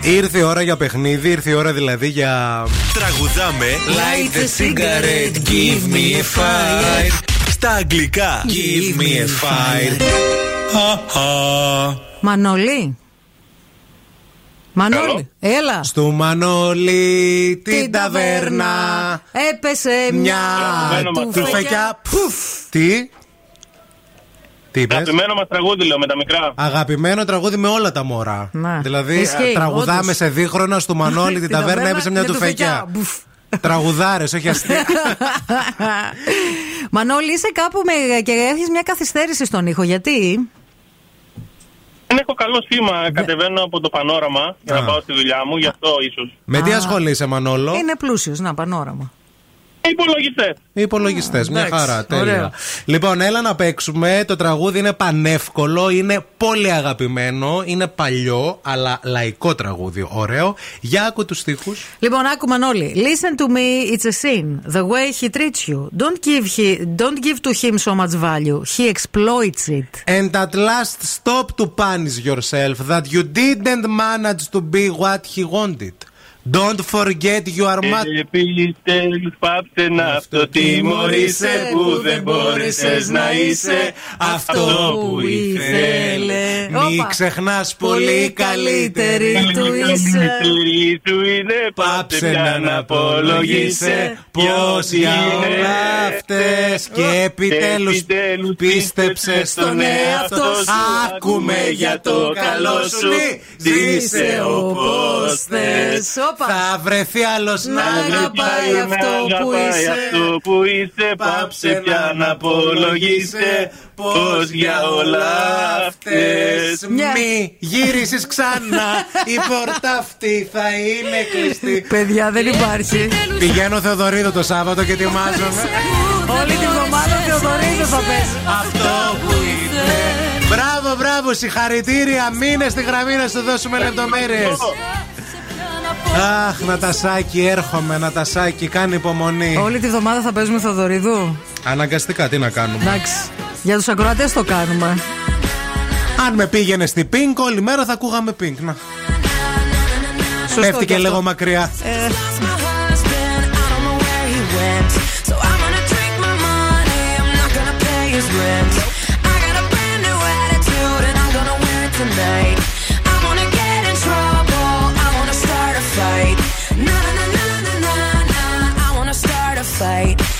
Wanna know Ήρθε η ώρα για παιχνίδι, ήρθε η ώρα δηλαδή για. Τραγουδάμε Light the cigarette, give me a fire. Στα αγγλικά Give me a fire. Μανολή. Μανώλη, έλα. Στο Μανώλη την ταβέρνα. Έπεσε Μια Αγαπημένο μας τουφεκιά. Πουφ. Τι; Τι είπες; Αγαπημένο μας τραγούδι, λέω με τα μικρά. Αγαπημένο τραγούδι με όλα τα μωρά. Να. Δηλαδή, Ισχύει, τραγουδάμε όντως. σε δίχρονα στο Μανώλη την ταβέρνα, έπεσε μια τουφεκιά. Μπουφ. Τραγουδάρες, όχι αστεία. Μανώλη, είσαι κάπου με... και έχεις μια καθυστέρηση στον ήχο. Γιατί; Δεν έχω καλό σήμα. Κατεβαίνω από το πανόραμα για Α. να πάω στη δουλειά μου, γι' αυτό ίσως. Με τι ασχολείσαι, Μανόλο. Είναι πλούσιος, να πανόραμα. Υπολογιστές. Υπολογιστές, μια εντάξει, χαρά. Τέλεια. ωραίο. Λοιπόν, έλα να παίξουμε. Το τραγούδι είναι πανεύκολο, είναι πολύ αγαπημένο, είναι παλιό, αλλά λαϊκό τραγούδι. Ωραίο. Για άκου τους στίχους. Λοιπόν, άκου Μανώλη. Listen to me, it's a sin. The way he treats you. Don't give, he, don't give to him so much value. He exploits it. And at last stop to punish yourself that you didn't manage to be what he wanted. Don't forget you are mad. Επιτέλους πάψε να αυτοτιμωρείσαι που δεν μπόρεσες να είσαι αυτό που ήθελε. Μη ξεχνάς πολύ καλύτερη του είσαι. Καλύτερη του είναι Πάψε να αναπολογίσαι πως για όλα αυτές. Και επιτέλους πίστεψε στον εαυτό σου. Άκουμε για το καλό σου. Ζήσε όπως θες θα βρεθεί άλλος να αγαπάει αυτό που είσαι. Αυτό που είσαι, πάψε πια να απολογείσαι. Πώ για όλα αυτές. Μη ξανά. Η πόρτα αυτή θα είναι κλειστή. Παιδιά, δεν υπάρχει. Πηγαίνω Θεοδωρίδο το Σάββατο και ετοιμάζομαι. Όλη την εβδομάδα Θεοδωρίδο θα πέσει. Αυτό που είσαι. Μπράβο, μπράβο, συγχαρητήρια. Μείνε στη γραμμή να σου δώσουμε λεπτομέρειες. Αχ, Νατασάκι, έρχομαι, να Νατασάκι, κάνει υπομονή. Όλη τη βδομάδα θα παίζουμε στο Θοδωριδού. Αναγκαστικά, τι να κάνουμε. Εντάξει. Για τους ακροατές το κάνουμε. Αν με πήγαινε στην Πίνκ, όλη μέρα θα ακούγαμε Πίνκ. Να. Πέφτει λίγο μακριά. Ε. fight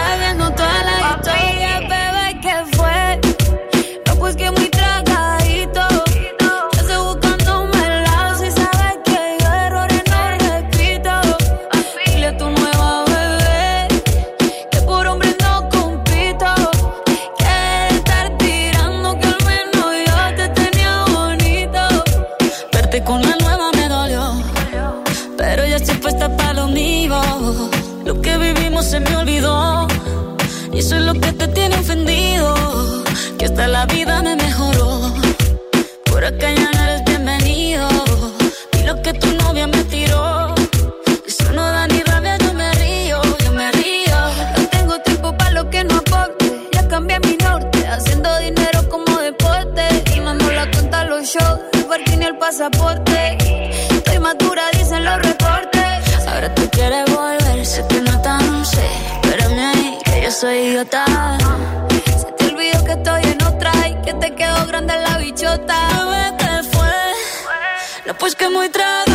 Hasta la vida me mejoró. Por acá ya no eres bienvenido. Y lo que tu novia me tiró. Eso no da ni rabia, yo me río, yo me río. No tengo tiempo para lo que no aporte. Ya cambié mi norte, haciendo dinero como deporte. Y nos la cuenta los shows, el parking y el pasaporte. Estoy madura, dicen los reportes. Ahora tú quieres volver, sé que no tan sé. Espérame ahí, que yo soy idiota. Grande la bichota. Bebé, ¿qué fue? No, pues que muy tragadito.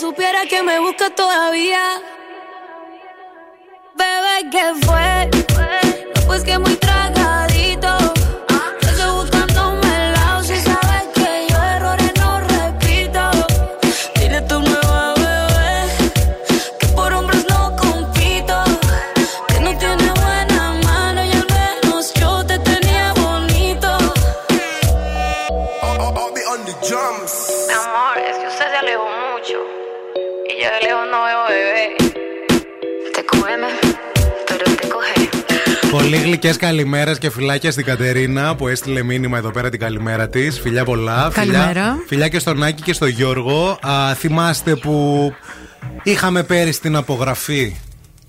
Supiera que me busca todavía. Bebé, ¿qué fue? Πολύ γλυκέ καλημέρες και φιλάκια στην Κατερίνα που έστειλε μήνυμα εδώ πέρα την καλημέρα της. Φιλιά πολλά. Καλημέρα. Φιλιά, φιλιά και στον Άκη και στον Γιώργο. Α, θυμάστε που είχαμε πέρυσι την απογραφή.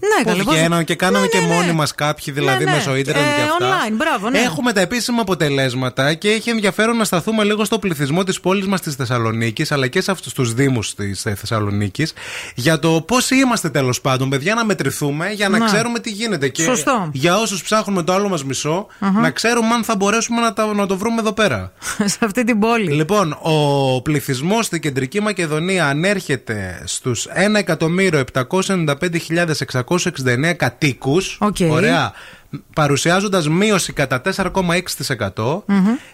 Ναι, Που καλή, πώς- βγαίναμε και κάναμε Ναι, και ναι, ναι. μόνοι μας κάποιοι, δηλαδή Ναι, ναι. μέσω ίντερνετ Ε, και αυτά. online, μπράβο, ναι. Έχουμε τα επίσημα αποτελέσματα και έχει ενδιαφέρον να σταθούμε λίγο στο πληθυσμό της πόλης μας της Θεσσαλονίκης, αλλά και σε αυτούς τους Δήμους της Θεσσαλονίκης, για το πώς είμαστε τέλος πάντων, παιδιά, να μετρηθούμε για να Να. ξέρουμε τι γίνεται. Και Σωστό. για όσους ψάχνουμε το άλλο μας μισο να ξέρουμε αν θα μπορέσουμε να, τα, να το βρούμε εδώ πέρα. σε αυτή την πόλη. Λοιπόν, ο πληθυσμός στην κεντρική Μακεδονία ανέρχεται στους 1.795.669 κατοίκους. Οκ. Ωραία. Παρουσιάζοντας μείωση κατά 4,6%.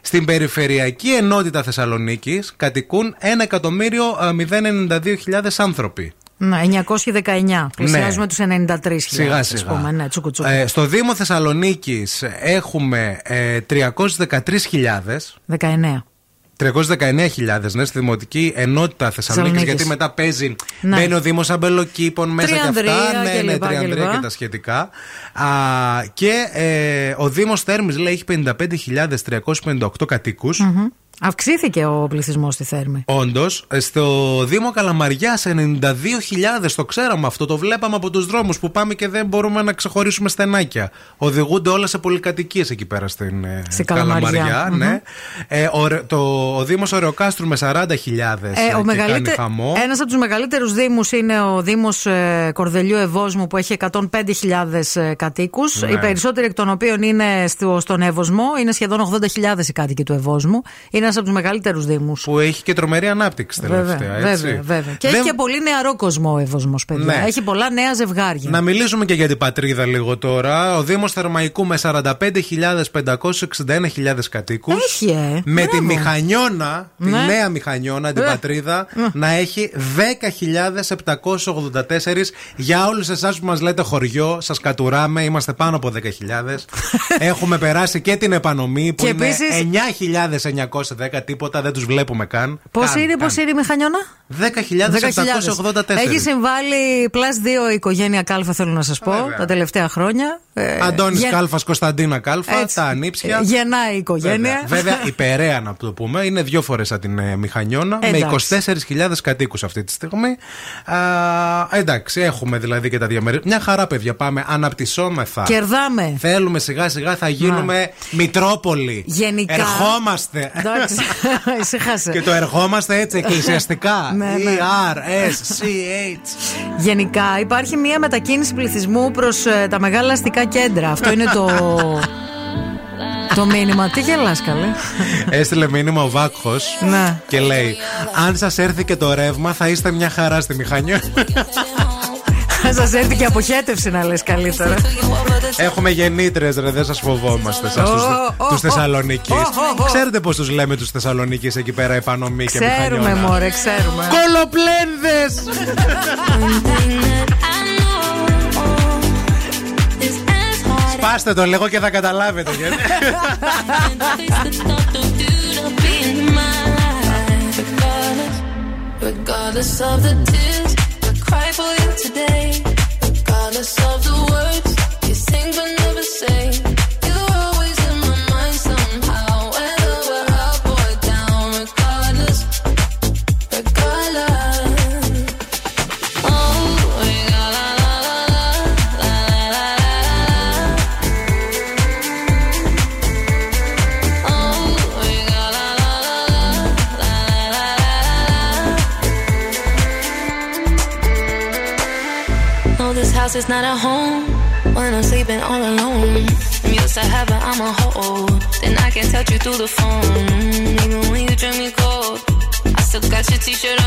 Στην περιφερειακή ενότητα Θεσσαλονίκης κατοικούν 1.092.000 άνθρωποι. Ναι, 919. Πλησιάζουμε τους 93.000. Σιγά ας σιγά. πούμε, ναι, τσούκου τσούκου. Ε, στο Δήμο Θεσσαλονίκης έχουμε ε, 313.000 19. 319.000, ναι, στη Δημοτική Ενότητα Θεσσαλονίκης. Θεσσαλονίκης. Γιατί μετά παίζει. Ναι. Μπαίνει ο Δήμος Αμπελοκήπων μέσα Τριανδρία και αυτά. και ναι, ναι, λοιπά και Τριανδρία λοιπά. και τα σχετικά. Α, και ε, ο Δήμος Θέρμης λέει έχει 55.358 κατοίκους. Μμμ. Αυξήθηκε ο πληθυσμός στη Θέρμη. Όντως, στο Δήμο Καλαμαριά 92.000 το ξέραμε αυτό. Το βλέπαμε από τους δρόμους που πάμε και δεν μπορούμε να ξεχωρίσουμε στενάκια. Οδηγούνται όλα σε πολυκατοικίες εκεί πέρα στην ε, Στην Καλαμαριά. ναι. Ε, ο, Ρε- το, ο Δήμος Ορεοκάστρου με 40.000 Ε, και κάνει χαμό. Ένας από τους μεγαλύτερους Δήμους είναι ο Δήμος ε, Κορδελιού Ευόσμου που έχει 105.000 κατοίκους. Ναι. Οι περισσότεροι εκ των οποίων είναι στο, στον Εύωσμο. Είναι σχεδόν 80.000 οι κάτοικοι του Ευόσμου. Είναι ένας από τους μεγαλύτερους Δήμους. Που έχει και τρομερή ανάπτυξη τελευταία. Βέβαια, έτσι. βέβαια, βέβαια. Και Δεν- έχει και πολύ νεαρό κόσμο ο Εύωσμος, παιδιά. Ναι. Έχει πολλά νέα ζευγάρια. Να μιλήσουμε και για την πατρίδα λίγο τώρα. Ο Δήμος Θερμαϊκού με 45.561.000 κατοίκους. Έχει, ε. Με Μπράβο. τη μηχανιώνα, τη Ναι. νέα μηχανιώνα, την Ε. πατρίδα, να έχει 10.784. Για όλους εσάς που μας λέτε χωριό, σας κατουράμε, είμαστε πάνω από 10.000. Έχουμε περάσει και την επανομή που Και είναι επίσης- 9.910, τίποτα, δεν τους βλέπουμε καν. Πώς Καν, είναι, καν. πώς είναι η μηχανιώνα; 10.784. Έχει συμβάλει plus 2 η οικογένεια Κάλφα, θέλω να σας πω, Βέβαια. τα τελευταία χρόνια. Ε, Αντώνης γεν- Κάλφας, Κωνσταντίνα Κάλφα, Έτσι. τα ανήψια. Ε, γεννάει η οικογένεια. Βέβαια, βέβαια η Περαία, να το πούμε, είναι δύο φορές από την ε, Μηχανιώνα με Εντάξει. 24.000 κατοίκους αυτή τη στιγμή. Α, εντάξει, έχουμε δηλαδή και τα διαμερίσματα. Μια χαρά, παιδιά, πάμε. Αναπτυσσόμεθα. Κερδάμε. Θέλουμε σιγά σιγά θα γίνουμε Μητρόπολη. Γενικά. Ερχόμαστε. Εντάξει, ησύχασε. Και το ερχόμαστε έτσι εκκλησιαστικά. Ναι, ναι. E-R-S-C-H. Γενικά υπάρχει μια μετακίνηση πληθυσμού προς τα μεγάλα αστικά κέντρα. Αυτό είναι το. το μήνυμα. Τι γελάς καλέ. Έστειλε μήνυμα ο Βάκχος Ναι. και λέει: Αν σας έρθει και το ρεύμα, θα είστε μια χαρά στη μηχανιό. Σας έρθει και αποχέτευση να λες καλύτερα. Έχουμε γεννήτρες, ρε, δεν σας φοβόμαστε. Σας Ω, του ω, ω. Θεσσαλονίκης. Ω, ω, ω. Ξέρετε πώς τους λέμε τους Θεσσαλονίκης εκεί πέρα, επανομή και Ξέρουμε, μηχανιώνα. μωρέ, ξέρουμε. Κολοπλένδες! Σπάστε το λίγο και θα καταλάβετε. γιατί. Regardless of the tears I cry for you today. Regardless of the house is not a home when I'm sleeping all alone. I'm used to heaven, I'm a hold. Then I can touch you through the phone. Even when you drink me cold, I still got your t shirt on.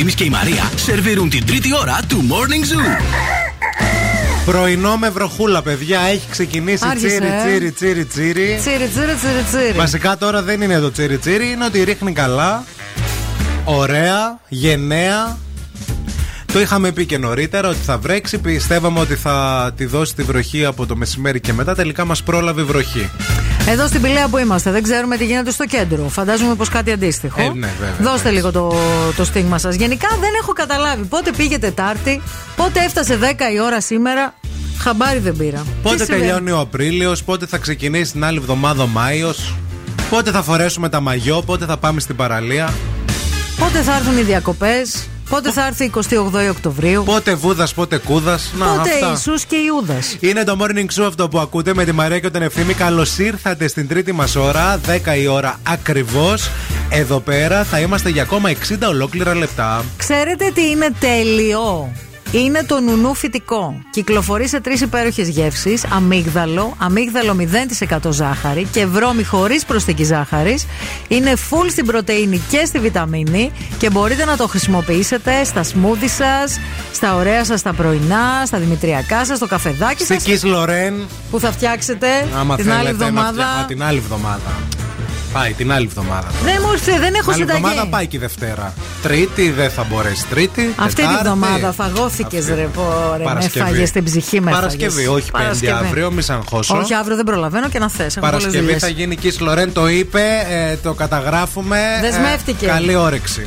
Ευθύμης και η Μαρία σερβίρουν την τρίτη ώρα του Morning Zoo. Πρωινό με βροχούλα, παιδιά. Έχει ξεκινήσει Άρχισε, τσίρι, ε. τσίρι, τσίρι, τσίρι. Τσίρι, τσίρι, τσίρι, τσίρι. Βασικά τώρα δεν είναι το τσίρι τσίρι, είναι ότι ρίχνει καλά, ωραία, γενναία. Το είχαμε πει και νωρίτερα ότι θα βρέξει. Πιστεύαμε ότι θα τη δώσει τη βροχή από το μεσημέρι και μετά. Τελικά μας πρόλαβε η βροχή. Εδώ στην Πηλαία που είμαστε, δεν ξέρουμε τι γίνεται στο κέντρο. Φαντάζομαι πως κάτι αντίστοιχο. Ε, ναι, βέβαια, Δώστε λίγο το, το στίγμα σας. Γενικά δεν έχω καταλάβει πότε πήγε Τετάρτη, πότε έφτασε 10 η ώρα σήμερα. Χαμπάρι δεν πήρα. Πότε Τι συμβαίνει; τελειώνει ο Απρίλιος, πότε θα ξεκινήσει την άλλη εβδομάδα ο Μάιος, πότε θα φορέσουμε τα μαγιό, πότε θα πάμε στην παραλία. Πότε θα έρθουν οι διακοπές, πότε θα έρθει 28 Οκτωβρίου; Πότε βούδας, πότε κούδας; Πότε Ιησούς και Ιούδας. Είναι το morning show αυτό που ακούτε με τη Μαρία και τον Ευθύμη. Καλώς ήρθατε στην τρίτη μας ώρα, 10 η ώρα ακριβώς. Εδώ πέρα θα είμαστε για ακόμα 60 ολόκληρα λεπτά. Ξέρετε τι είναι τέλειο; Είναι το νουνού φυτικό. Κυκλοφορεί σε τρεις υπέροχες γεύσεις: αμύγδαλο, αμύγδαλο 0% ζάχαρη και βρώμη χωρίς προσθήκη ζάχαρης. Είναι full στην πρωτενη και στη βιταμίνη και μπορείτε να το χρησιμοποιήσετε στα σμούδι σας, στα ωραία σας τα πρωινά, στα δημητριακά σας, στο καφεδάκι σας. Στη Kiss Λορέν. Που θα φτιάξετε Άμα την άλλη θέλετε να εβδομάδα. φτια- Α, την άλλη εβδομάδα. Πάει την άλλη εβδομάδα. Δεν μου ήρθε, δεν έχω Άλλη συνταγή. εβδομάδα πάει και η Δευτέρα. Τρίτη δεν θα μπορέσει. Τρίτη. Αυτή την Τετάρτη. εβδομάδα φαγώθηκες, ρε, πω, ρε, με Παρασκευή. φάγε στην ψυχή με Παρασκευή, έφαγες. όχι πέμπτη Παρασκευή. αύριο, μη σ' αγχώσω. Όχι, αύριο δεν προλαβαίνω και να θες. Παρασκευή θα γίνει Kiss Λορέν, το είπε, ε, το καταγράφουμε. Ε, Δεσμεύτηκε. καλή όρεξη.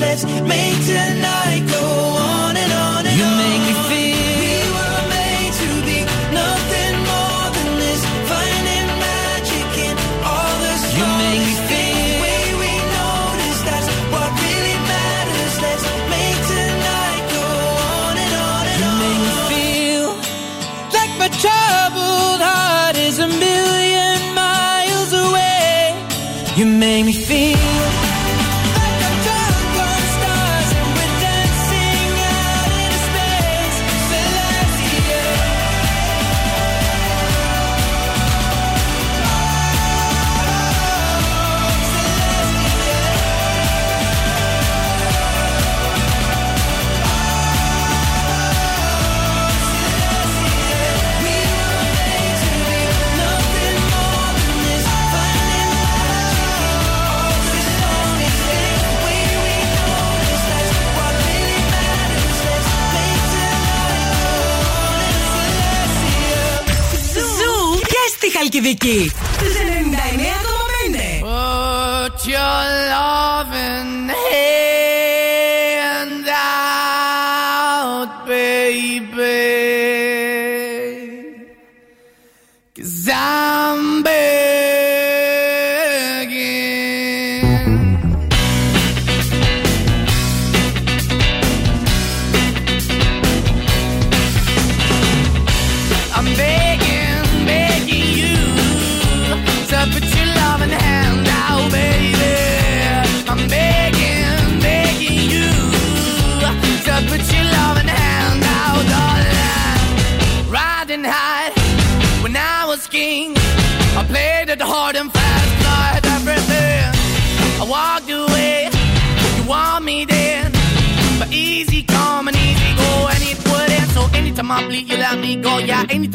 Let's make tonight go στη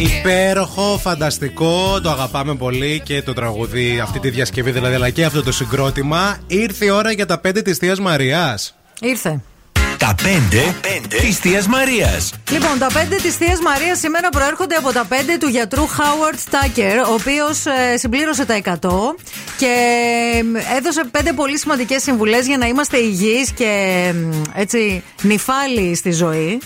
I'm begging. Υπέροχο, φανταστικό, το αγαπάμε πολύ και το τραγούδι, αυτή τη διασκευή δηλαδή, αλλά και αυτό το συγκρότημα. Ήρθε η ώρα για τα πέντε της Θείας Μαριάς. Ήρθε. Τα 5 της Θείας Μαρίας. Λοιπόν, τα πέντε της Θείας Μαρίας σήμερα προέρχονται από τα πέντε του γιατρού Howard Tucker, ο οποίος συμπλήρωσε τα 100 και ε, έδωσε πέντε πολύ σημαντικές συμβουλές για να είμαστε υγιείς και ε, έτσι νυφάλιοι στη ζωή.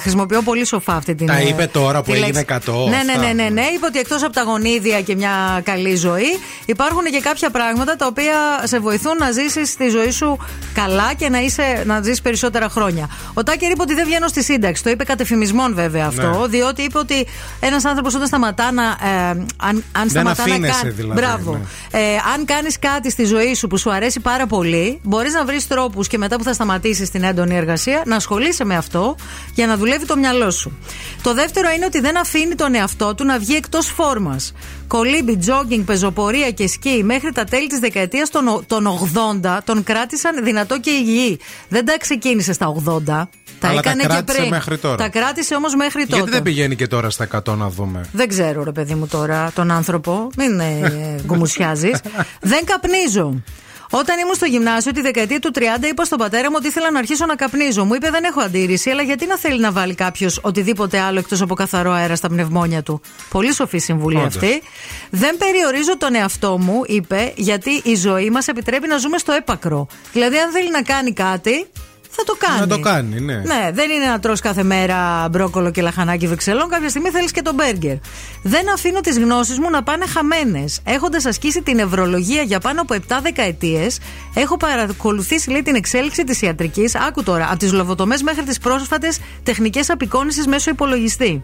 Χρησιμοποιώ πολύ σοφά αυτή την Τα ε, είπε τώρα που τη έγινε λέξη. 100. Ναι, ναι, αυτά. ναι, ναι, ναι. Είπε ότι εκτός από τα γονίδια και μια καλή ζωή, υπάρχουν και κάποια πράγματα τα οποία σε βοηθούν να ζήσεις τη ζωή σου καλά και να, είσαι, να ζήσει περισσότερα χρόνια. Ο Τάκερ είπε ότι δεν βγαίνω στη σύνταξη. Το είπε κατ' εφημισμών βέβαια αυτό, Ναι. διότι είπε ότι ένας άνθρωπος όταν σταματά να. Ε, αν, αν σταματά να αφήνεσαι κάνει. δηλαδή, Μπράβο. ναι. Ε, αν κάνεις κάτι στη ζωή σου που σου αρέσει πάρα πολύ, μπορείς να βρεις τρόπους και μετά που θα σταματήσεις την έντονη εργασία να ασχολείσαι με αυτό για να δουλεύει το μυαλό σου. Το δεύτερο είναι ότι δεν αφήνει τον εαυτό του να βγει εκτός φόρμας. Κολύμπι, τζόγκινγκ, πεζοπορία και σκι μέχρι τα τέλη της δεκαετίας των, ο- των 80 τον κράτησαν δυνατό και υγιή. Δεν τα ξεκίνησε στα 80. Τα Αλλά τα έκανε και κράτησε πριν. μέχρι τώρα. Τα κράτησε όμως μέχρι τότε. Γιατί δεν πηγαίνει και τώρα στα 100 να δούμε; Δεν ξέρω, ρε παιδί μου τώρα, τον άνθρωπο. Μην ε, γκουμουσιάζεις. δεν καπνίζω. Όταν ήμουν στο γυμνάσιο τη δεκαετία του 30, είπα στον πατέρα μου ότι ήθελα να αρχίσω να καπνίζω. Μου είπε: Δεν έχω αντίρρηση, αλλά γιατί να θέλει να βάλει κάποιος οτιδήποτε άλλο εκτός από καθαρό αέρα στα πνευμόνια του; Πολύ σοφή συμβουλή Όντως. αυτή. Δεν περιορίζω τον εαυτό μου, είπε, γιατί η ζωή μας επιτρέπει να ζούμε στο έπακρο. Δηλαδή, αν θέλει να κάνει κάτι, θα το κάνει. Να το κάνει, ναι. Ναι, δεν είναι να τρως κάθε μέρα μπρόκολο και λαχανάκι βεξελών. Κάποια στιγμή θέλεις και τον μπέργκερ. Δεν αφήνω τις γνώσεις μου να πάνε χαμένες. Έχοντας ασκήσει την νευρολογία για πάνω από 7 δεκαετίες, έχω παρακολουθήσει λέει, την εξέλιξη της ιατρικής. Άκου τώρα, από τις λοβοτομές μέχρι τις πρόσφατες τεχνικές απεικόνησης μέσω υπολογιστή.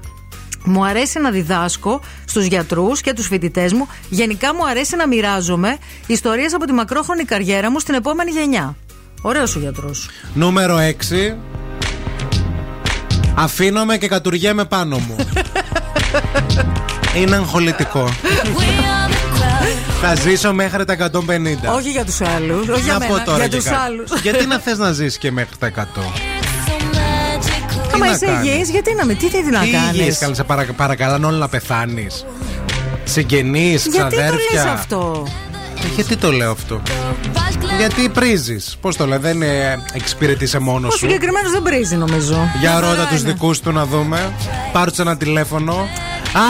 Μου αρέσει να διδάσκω στους γιατρούς και τους φοιτητές μου. Γενικά μου αρέσει να μοιράζομαι ιστορίες από τη μακρόχρονη καριέρα μου στην επόμενη γενιά. Ωραίος ο γιατρός. Νούμερο 6. Αφήνομαι και κατουργέμαι πάνω μου. Είναι αγχολητικό. Θα ζήσω μέχρι τα 150. Όχι για τους άλλους. Για μένα. Για τους άλλους. Γιατί να θες να ζήσει και μέχρι τα 100. Άμα είσαι γιατί να με, τι θέλει να κάνει. Τι υγιής, καλά, σε παρακαλάνε όλοι να πεθάνεις. Συγγενείς, ξαδέρφια. Γιατί το λες αυτό; Ε, γιατί το λέω αυτό; Γιατί πρίζεις; Πώς το λέω, δεν εξυπηρετήσε μόνος σου; Ο συγκεκριμένος δεν πρίζει, νομίζω. Για ρώτα τους δικούς του να δούμε. Πάρ ένα τηλέφωνο.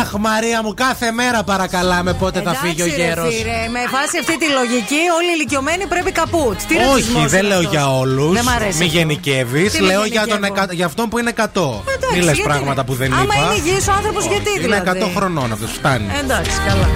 Αχ, Μαρία μου, κάθε μέρα παρακαλάμε πότε Εντάξει, θα φύγει ο γέρος. Με βάση αυτή τη λογική, όλοι οι ηλικιωμένοι πρέπει καπούτ. Τι Όχι, δεν λέω για όλους. Μη γενικεύεις. Λέω για, τον για αυτόν που είναι 100. Εντάξει, Μη λες πράγματα είναι. που δεν είπα. Άμα είναι υγιής ο άνθρωπος, γιατί δηλαδή; Είναι 100 χρονών αυτός, φτάνει. Εντάξει, καλά.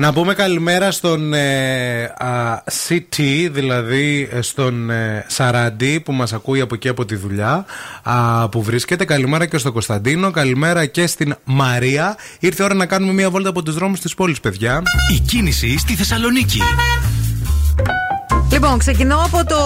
Να πούμε καλημέρα στον ε, α, CT, δηλαδή ε, στον ε, Σαράντι που μας ακούει από εκεί από τη δουλειά α, που βρίσκεται. Καλημέρα και στον Κωνσταντίνο, καλημέρα και στην Μαρία. Ήρθε η ώρα να κάνουμε μια βόλτα από τους δρόμους της πόλης, παιδιά. Η κίνηση στη Θεσσαλονίκη. Λοιπόν, ξεκινώ από, το,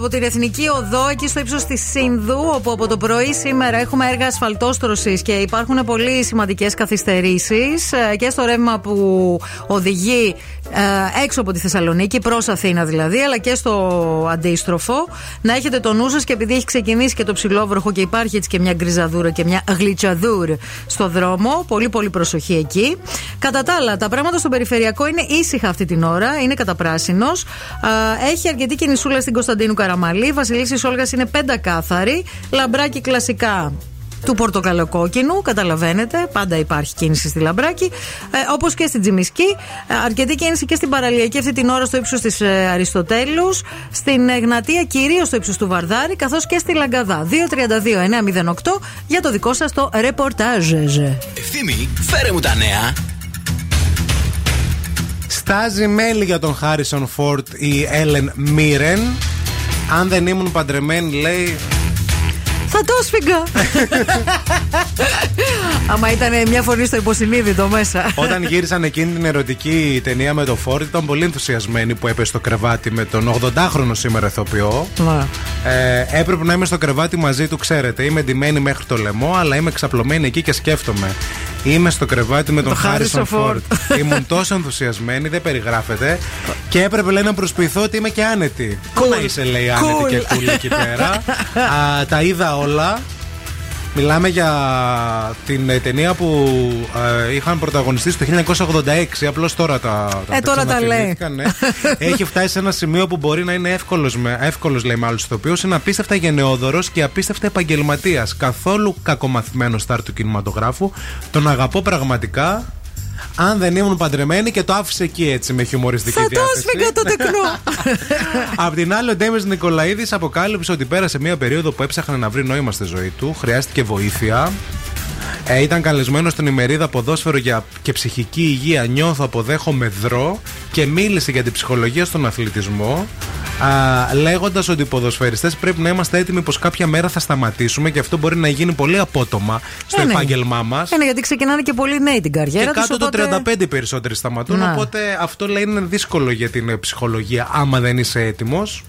από την Εθνική Οδό, εκεί στο ύψος της Σύνδου, όπου από το πρωί σήμερα έχουμε έργα ασφαλτόστρωσης και υπάρχουν πολύ σημαντικές καθυστερήσεις και στο ρεύμα που οδηγεί ε, έξω από τη Θεσσαλονίκη, προς Αθήνα δηλαδή, αλλά και στο αντίστροφο. Να έχετε το νου σας και επειδή έχει ξεκινήσει και το ψηλόβροχο και υπάρχει έτσι και μια γκριζαδούρα και μια γλιτσαδούρ στο δρόμο, πολύ πολύ προσοχή εκεί. Κατά τα άλλα, τα πράγματα στο περιφερειακό είναι ήσυχα αυτή την ώρα, είναι καταπράσινος. Έχει αρκετή κινησούλα στην Κωνσταντίνου Καραμαλή. Βασιλίση Όλγας είναι πεντακάθαρη. Λαμπράκι κλασικά του πορτοκαλοκόκκινου, καταλαβαίνετε. Πάντα υπάρχει κίνηση στη Λαμπράκη. Ε, Όπως και στην Τζιμισκή. Ε, αρκετή κίνηση και στην παραλιακή αυτή την ώρα στο ύψος της ε, Αριστοτέλους. Στην Εγνατία κυρίως στο ύψος του Βαρδάρη. Καθώς και στη Λαγκαδά. 232-908 για το δικό σας το ρεπορτάζ. Ευθύμη, φέρε μου τα νέα. Στάζει μέλη για τον Χάρισον Φόρτ η Έλεν Μίρεν. Αν δεν ήμουν παντρεμένη, λέει. Θα το σφίγγα. Άμα ήταν μια φωνή στο υποσυνείδητο μέσα. Όταν γύρισαν εκείνη την ερωτική ταινία με τον Φόρτ, ήταν πολύ ενθουσιασμένοι που έπεσε στο κρεβάτι με τον 80χρονο σήμερα ηθοποιό. Μα. Ε, έπρεπε να είμαι στο κρεβάτι μαζί του, ξέρετε. Είμαι ντυμένη μέχρι το λαιμό, αλλά είμαι ξαπλωμένη εκεί και σκέφτομαι. Είμαι στο κρεβάτι με τον Το Χάρισον Harrison Φόρτ. Ήμουν τόσο ενθουσιασμένη, δεν περιγράφεται. Και έπρεπε λέει να προσποιηθώ ότι είμαι και άνετη. Πού να είσαι, λέει, άνετη Cool. και cool εκεί πέρα. Α, τα είδα όλα. Μιλάμε για την ε, ταινία που ε, είχαν πρωταγωνιστεί το 1986. Απλώς τώρα τα, Ε, τώρα τα λέει. ξαναθυμήθηκαν, ναι. Έχει φτάσει σε ένα σημείο που μπορεί να είναι εύκολος, εύκολος, λέει με άλλου ηθοποιού. Είναι απίστευτα γενναιόδωρος και απίστευτα επαγγελματίας. Καθόλου κακομαθημένος στάρ του κινηματογράφου. Τον αγαπώ πραγματικά. Αν δεν ήμουν παντρεμένη και το άφησε εκεί έτσι με χιουμοριστική Θα το διάθεση. σφίγγα το τεκνό. Απ' την άλλη, ο Ντέμις Νικολαίδης αποκάλυψε ότι πέρασε μια περίοδο που έψαχνε να βρει νόημα στη ζωή του. Χρειάστηκε βοήθεια. Ε, ήταν καλεσμένο στην ημερίδα Ποδόσφαιρο για και ψυχική υγεία. Νιώθω, αποδέχομαι δρό και μίλησε για την ψυχολογία στον αθλητισμό. Λέγοντας ότι οι ποδοσφαιριστές πρέπει να είμαστε έτοιμοι πως κάποια μέρα θα σταματήσουμε και αυτό μπορεί να γίνει πολύ απότομα στο Ε, ναι. επάγγελμά μας. Ε, ναι, γιατί ξεκινάνε και πολύ νέοι την καριέρα Και τους, κάτω οπότε- το 35 οι περισσότεροι σταματούν. Να. Οπότε αυτό λέει είναι δύσκολο για την ε, ψυχολογία άμα δεν είσαι έτοιμος.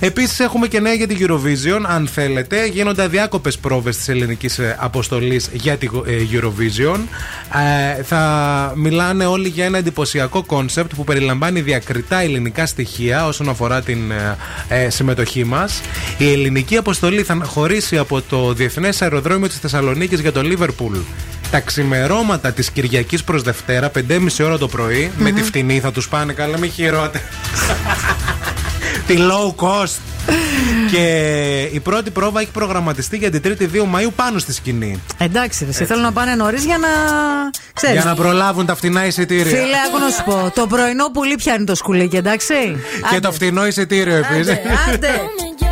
Επίσης έχουμε και νέα για την Eurovision. Αν θέλετε, γίνονται αδιάκοπες πρόβες της ελληνικής αποστολής για την ε, Eurovision. Ε, θα μιλάνε όλοι για ένα εντυπωσιακό κόνσεπτ που περιλαμβάνει διακριτά ελληνικά στοιχεία όσον αφορά την ε, ε, συμμετοχή μας. Η ελληνική αποστολή θα χωρίσει από το Διεθνές Αεροδρόμιο της Θεσσαλονίκης για το Λίβερπουλ τα ξημερώματα της Κυριακής προς Δευτέρα, 5.30 ώρα το πρωι με τη φτηνή θα τους πάνε καλά, μη χειρότερα. τη low cost. και η πρώτη πρόβα έχει προγραμματιστεί για την 3η 2 Μαου πάνω στη σκηνή. Εντάξει, ρε, εσύ θέλω να πάνε νωρίς για να. Ξέρεις, Για να προλάβουν τα φτηνά εισιτήρια. Φίλε, άκου να σου πω. Το πρωινό πουλί πιάνει το σκουλίκι, εντάξει. και το φτηνό εισιτήριο επίσης. Άντε. No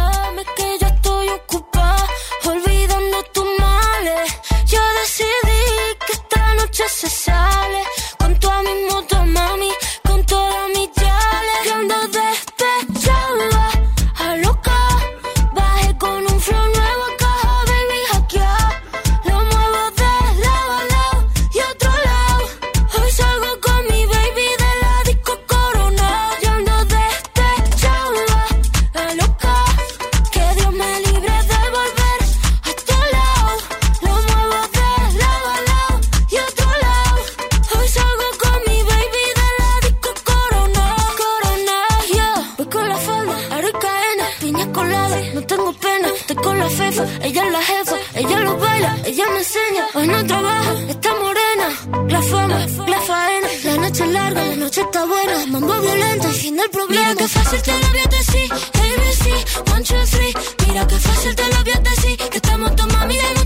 ella lo baila, ella me enseña. Hoy no trabaja, está morena. La fama, la faena. La noche es larga, la noche está buena. Mambo violento, fin del problema. Mira que fácil te lo voy decir. ABC, one, two, three. Mira que fácil te lo voy. Que estamos tu mami y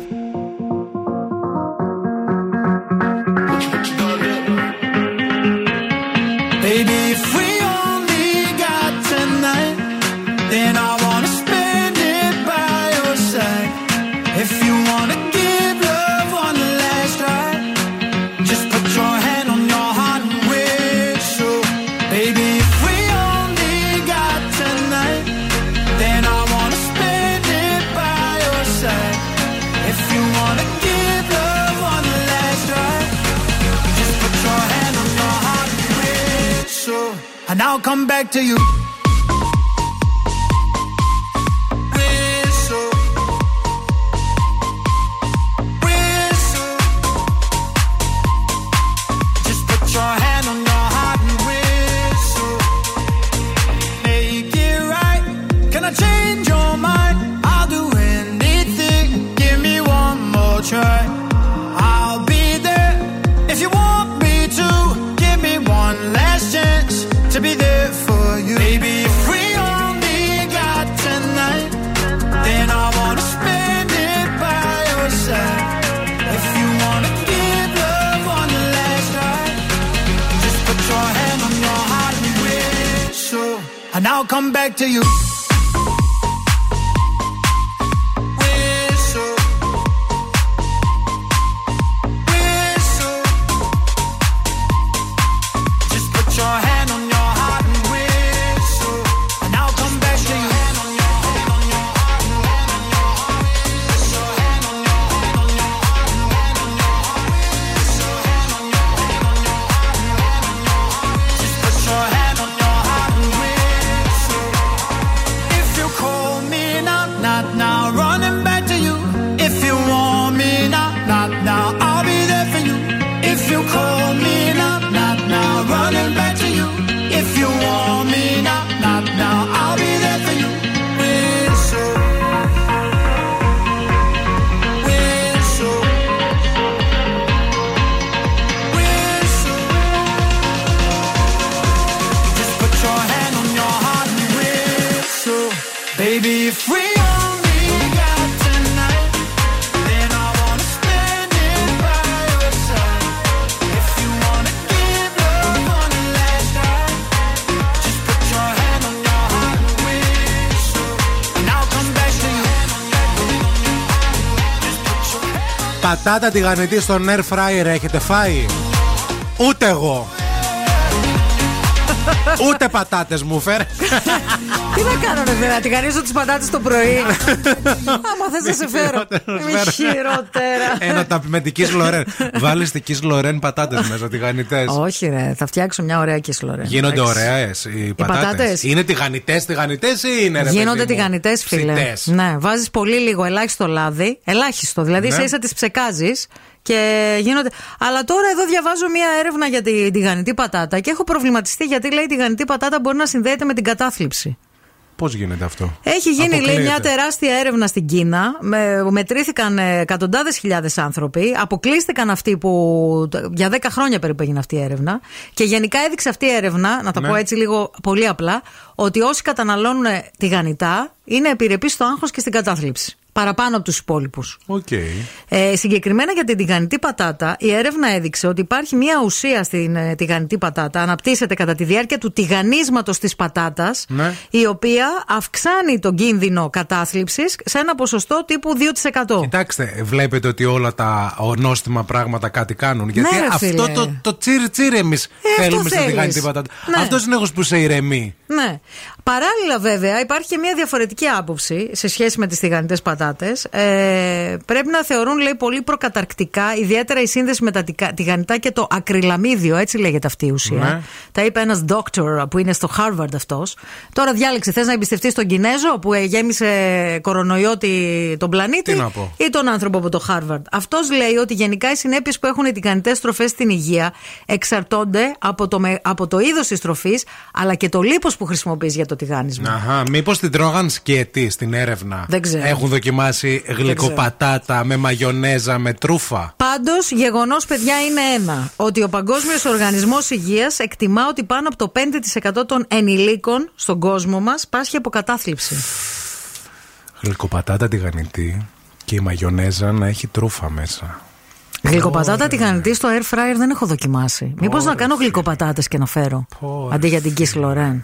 Πατάτα τηγανιτή στον air fryer έχετε φάει; Ούτε εγώ. Ούτε πατάτες μου φέρε. Τι να κάνω, ρε βέβαια, τηγανίζω τις πατάτες το πρωί. Άμα θες να σε φέρω. Είμαι χειρότερα. Ένα ταπ με τη Kiss Lorraine. Βάλεις τη Kiss Lorraine πατάτες μέσα, τηγανιτέ. Όχι, ρε, θα φτιάξω μια ωραία κισλορέ. Γίνονται ωραίες οι πατάτες. πατάτες. Είναι τηγανιτέ, τηγανιτέ ή είναι ρε Γίνονται παιδί μου, τηγανιτέ, φίλε. ψητές; Ναι, βάζεις πολύ λίγο, ελάχιστο λάδι. Ελάχιστο, δηλαδή Ναι. σε ίσα τις ψεκάζεις και γίνονται. Αλλά τώρα εδώ διαβάζω μία έρευνα για τη τηγανιτή πατάτα και έχω προβληματιστεί γιατί λέει η τηγανιτή πατάτα μπορεί να συνδέεται με την κατάθλιψη. Πώς γίνεται αυτό; Έχει γίνει, λέει, Αποκλείεται. μια τεράστια έρευνα στην Κίνα. Με, μετρήθηκαν εκατοντάδες χιλιάδες άνθρωποι. Αποκλείστηκαν αυτοί που. Για 10 χρόνια περίπου έγινε αυτή η έρευνα. Και γενικά έδειξε αυτή η έρευνα, να τα Ναι. πω έτσι λίγο πολύ απλά, ότι όσοι καταναλώνουν τηγανιτά είναι επιρρεπείς στο άγχος και στην κατάθλιψη. Παραπάνω από τους υπόλοιπους. Οκ. Ε, συγκεκριμένα για την τηγανιτή πατάτα, η έρευνα έδειξε ότι υπάρχει μια ουσία στην ε, τηγανιτή πατάτα, αναπτύσσεται κατά τη διάρκεια του τηγανίσματος της πατάτας, Ναι. η οποία αυξάνει τον κίνδυνο κατάθλιψης σε ένα ποσοστό τύπου 2%. Κοιτάξτε, βλέπετε ότι όλα τα νόστιμα πράγματα κάτι κάνουν. Γιατί Ναι, ρε, αυτό φίλε. το, το τσίρι τσίρι εμένα αυτό θέλουμε στην θέλεις. τηγανιτή πατάτα. Ναι. Αυτός είναι που σε ηρεμεί. Ναι. Παράλληλα, βέβαια, υπάρχει και μια διαφορετική άποψη σε σχέση με τις τηγανιτέ πατάτες. Ε, πρέπει να θεωρούν, λέει, πολύ προκαταρκτικά, ιδιαίτερα η σύνδεση με τα τικα- τηγανιτά και το ακριλαμίδιο, έτσι λέγεται αυτή η ουσία. Ναι. Τα είπε ένας doctor που είναι στο Harvard αυτός. Τώρα διάλεξε, θες να εμπιστευτείς τον Κινέζο που ε, γέμισε κορονοϊό τη- τον πλανήτη Τι να πω. ή τον άνθρωπο από το Harvard; Αυτός λέει ότι γενικά οι συνέπειες που έχουν οι τηγανιτές τροφέ στην υγεία εξαρτώνται από το, με- από το είδος της τροφή αλλά και το λίπος που χρησιμοποιείς για το τηγάνισμα. Αχα, μήπως την τρώγαν σκέτη στην έρευνα; Δεν ξέρω. Έχουν δοκιμάσει γλυκοπατάτα με μαγιονέζα, με τρούφα; Πάντως, γεγονός, παιδιά, είναι ένα. Ότι ο Παγκόσμιος Οργανισμός Υγείας εκτιμά ότι πάνω από το 5% των ενηλίκων στον κόσμο μας πάσχει από κατάθλιψη. Γλυκοπατάτα τηγανητή και η μαγιονέζα να έχει τρούφα μέσα. Γλυκοπατάτα τηγανητή στο air fryer δεν έχω δοκιμάσει. Μήπως να κάνω γλυκοπατάτες και να φέρω. Αντί για την Kiss Lorraine.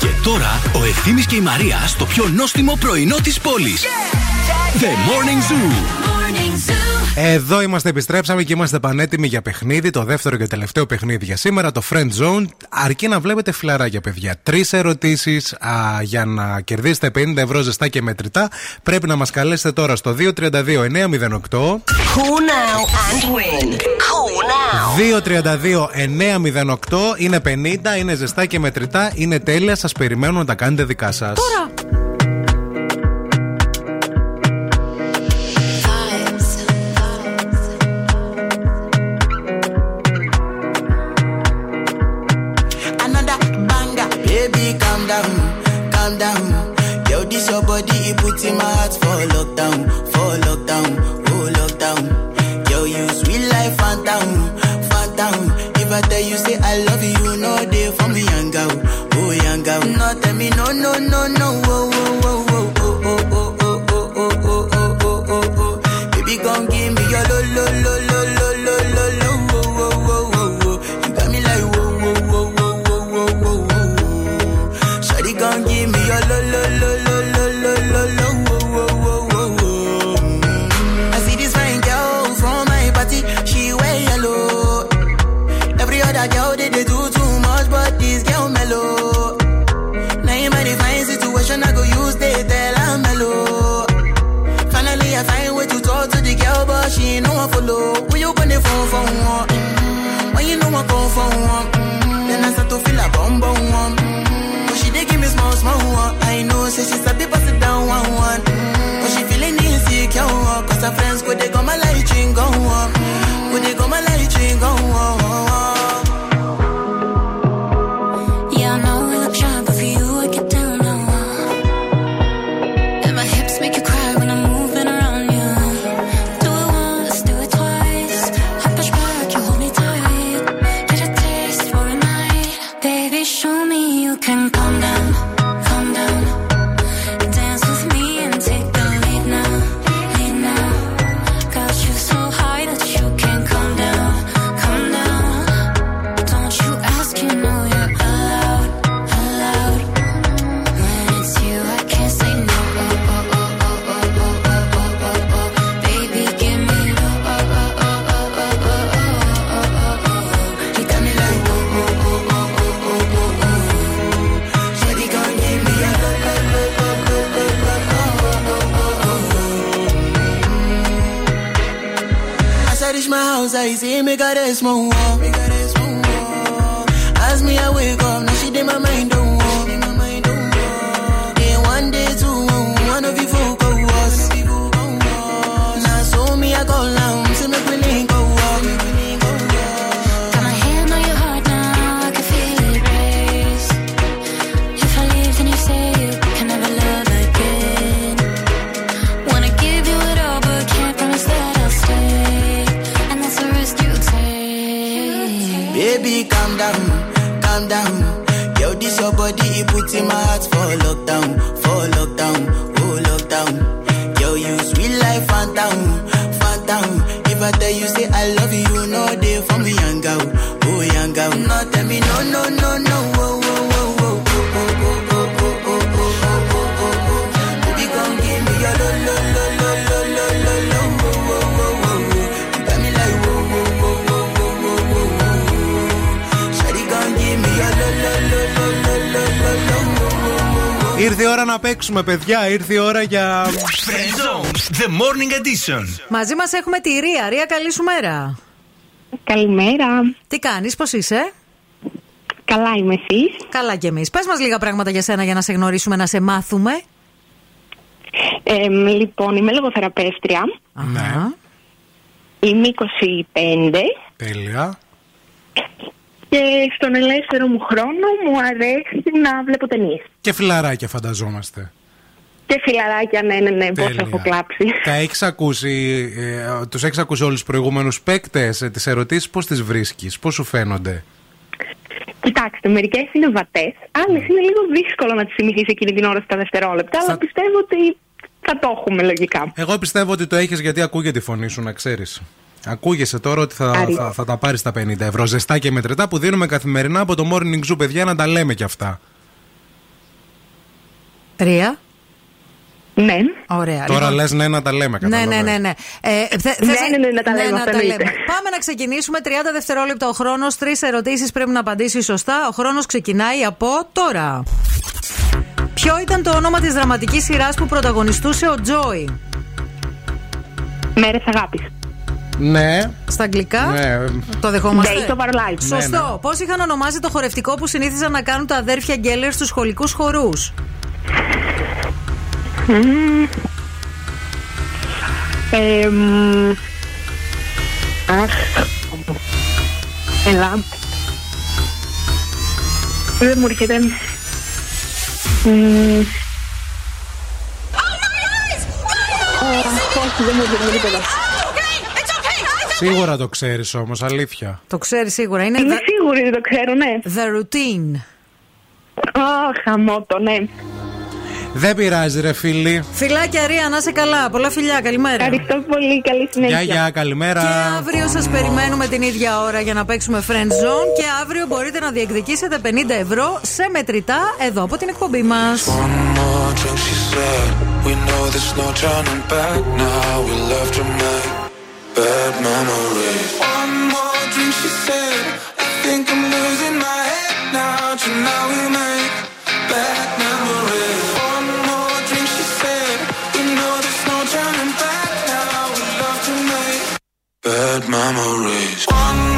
Και τώρα ο ευθύνη και η Μαρία στο πιο νόστιμο πρωινό της πόλης. The Morning Zoo. Εδώ είμαστε, επιστρέψαμε και είμαστε πανέτοιμοι για παιχνίδι. Το δεύτερο και τελευταίο παιχνίδι για σήμερα, το Friend Zone. Αρκεί να βλέπετε φιλαράκια, παιδιά. Τρεις ερωτήσεις για να κερδίσετε 50 ευρώ ζεστά και μετρητά. Πρέπει να μας καλέσετε τώρα στο 232 908. Cool now and win. 2-32-908 είναι 50, είναι ζεστά και μετρητά, είναι τέλεια. Σας περιμένω να τα κάνετε δικά σας. Τώρα! me no, no, no, no, oh. say she's a diva, sit down one one. Cause she feeling insecure, cause her friends go, they go my House I see me this more. As me, I wake up now. Ήρθε η ώρα να παίξουμε, παιδιά. Ήρθε η ώρα για. Friends The Morning Edition. Μαζί μα έχουμε τη Ρία. Ρία, καλή σου μέρα. Καλημέρα. Τι κάνεις, πώς είσαι; Καλά είμαι εσύ. Καλά κι εμείς. Πες μας λίγα πράγματα για σένα για να σε γνωρίσουμε, να σε μάθουμε. Λοιπόν, είμαι λογοθεραπεύτρια. Ναι. Είμαι 25. Τέλεια. Και στον ελεύθερο μου χρόνο μου αρέσει να βλέπω ταινίες. Και φιλαράκια φανταζόμαστε. Και φιλαράκια, ναι, ναι, ναι, πώς έχω κλάψει. Τα έχεις ακούσει, ε, ε, τους έχεις ακούσει όλους τους προηγούμενους παίκτες, ε, τις ερωτήσεις, πώς τις βρίσκεις, πώς σου φαίνονται; Κοιτάξτε, μερικές είναι βατές, άλλες ναι. είναι λίγο δύσκολο να τις θυμηθείς εκείνη την ώρα στα δευτερόλεπτα, Στα... αλλά πιστεύω ότι θα το έχουμε λογικά. Εγώ πιστεύω ότι το έχεις γιατί ακούγεται η φωνή σου, να ξέρεις. Ακούγεσαι τώρα ότι θα, θα, θα τα πάρεις τα 50 ευρώ ζεστά και μετρητά που δίνουμε καθημερινά από το Morning Zoo, παιδιά, να τα λέμε κι αυτά. Τρία. Ναι. Ωραία. Τώρα λοιπόν. λες ναι να τα λέμε, Ναι, καταλαβαίνω. ναι, ναι. ναι. Ε, θε- θες Ναι, ναι, ναι, να τα λέμε, αυτό εννοείται. Πάμε να ξεκινήσουμε. 30 δευτερόλεπτα ο χρόνος. Τρεις ερωτήσεις πρέπει να απαντήσει σωστά. Ο χρόνος ξεκινάει από τώρα. Ποιο ήταν το όνομα της δραματικής σειράς που πρωταγωνιστούσε ο Τζόι; Μέρες αγάπης. Ναι. Στα αγγλικά; Ναι. Το δεχόμαστε; Days of our lives. Σωστό. Ναι, ναι. Πώς είχαν ονομάσει το χορευτικό που συνήθιζαν να κάνουν τα αδέρφια Γκέλλερ στους σχολικούς χορούς; Μμμ. Ε, μ, Αχ. Έλα. Δεν μου έρχεται. Μμ. Αχ, Όχι, δεν μου έρχεται τίποτα. Σίγουρα το ξέρεις όμως, αλήθεια. Το ξέρει σίγουρα. Είναι Είμαι the, σίγουρη ότι το ξέρω, ναι. the routine. Αχ, χαμότο, ναι. Δεν πειράζει, ρε φίλοι. Φιλάκια, Ρία, να είσαι καλά. Πολλά φιλιά, καλημέρα. Ευχαριστώ πολύ, καλή συνέχεια. Γεια, γεια, καλημέρα. Και αύριο σας περιμένουμε την ίδια ώρα για να παίξουμε Friend Zone. Και αύριο μπορείτε να διεκδικήσετε 50 ευρώ σε μετρητά εδώ από την εκπομπή μας. One more drink, she bad memories. One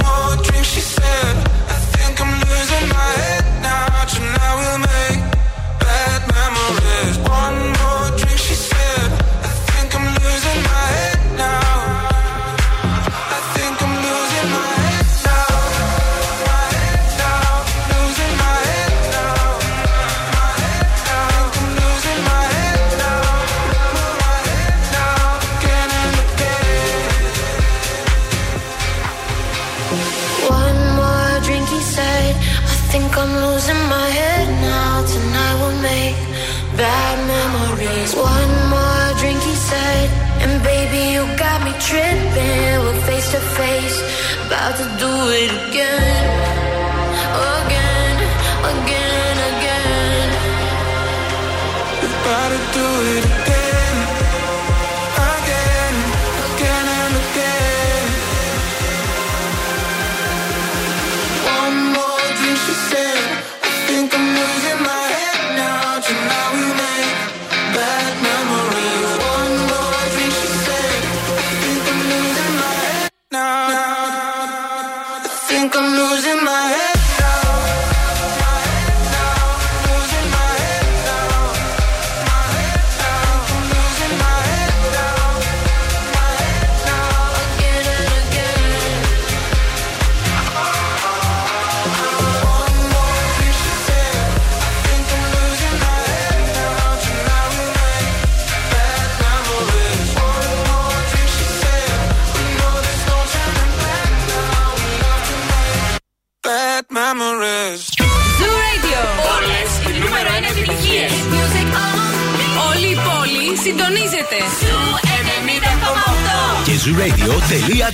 do it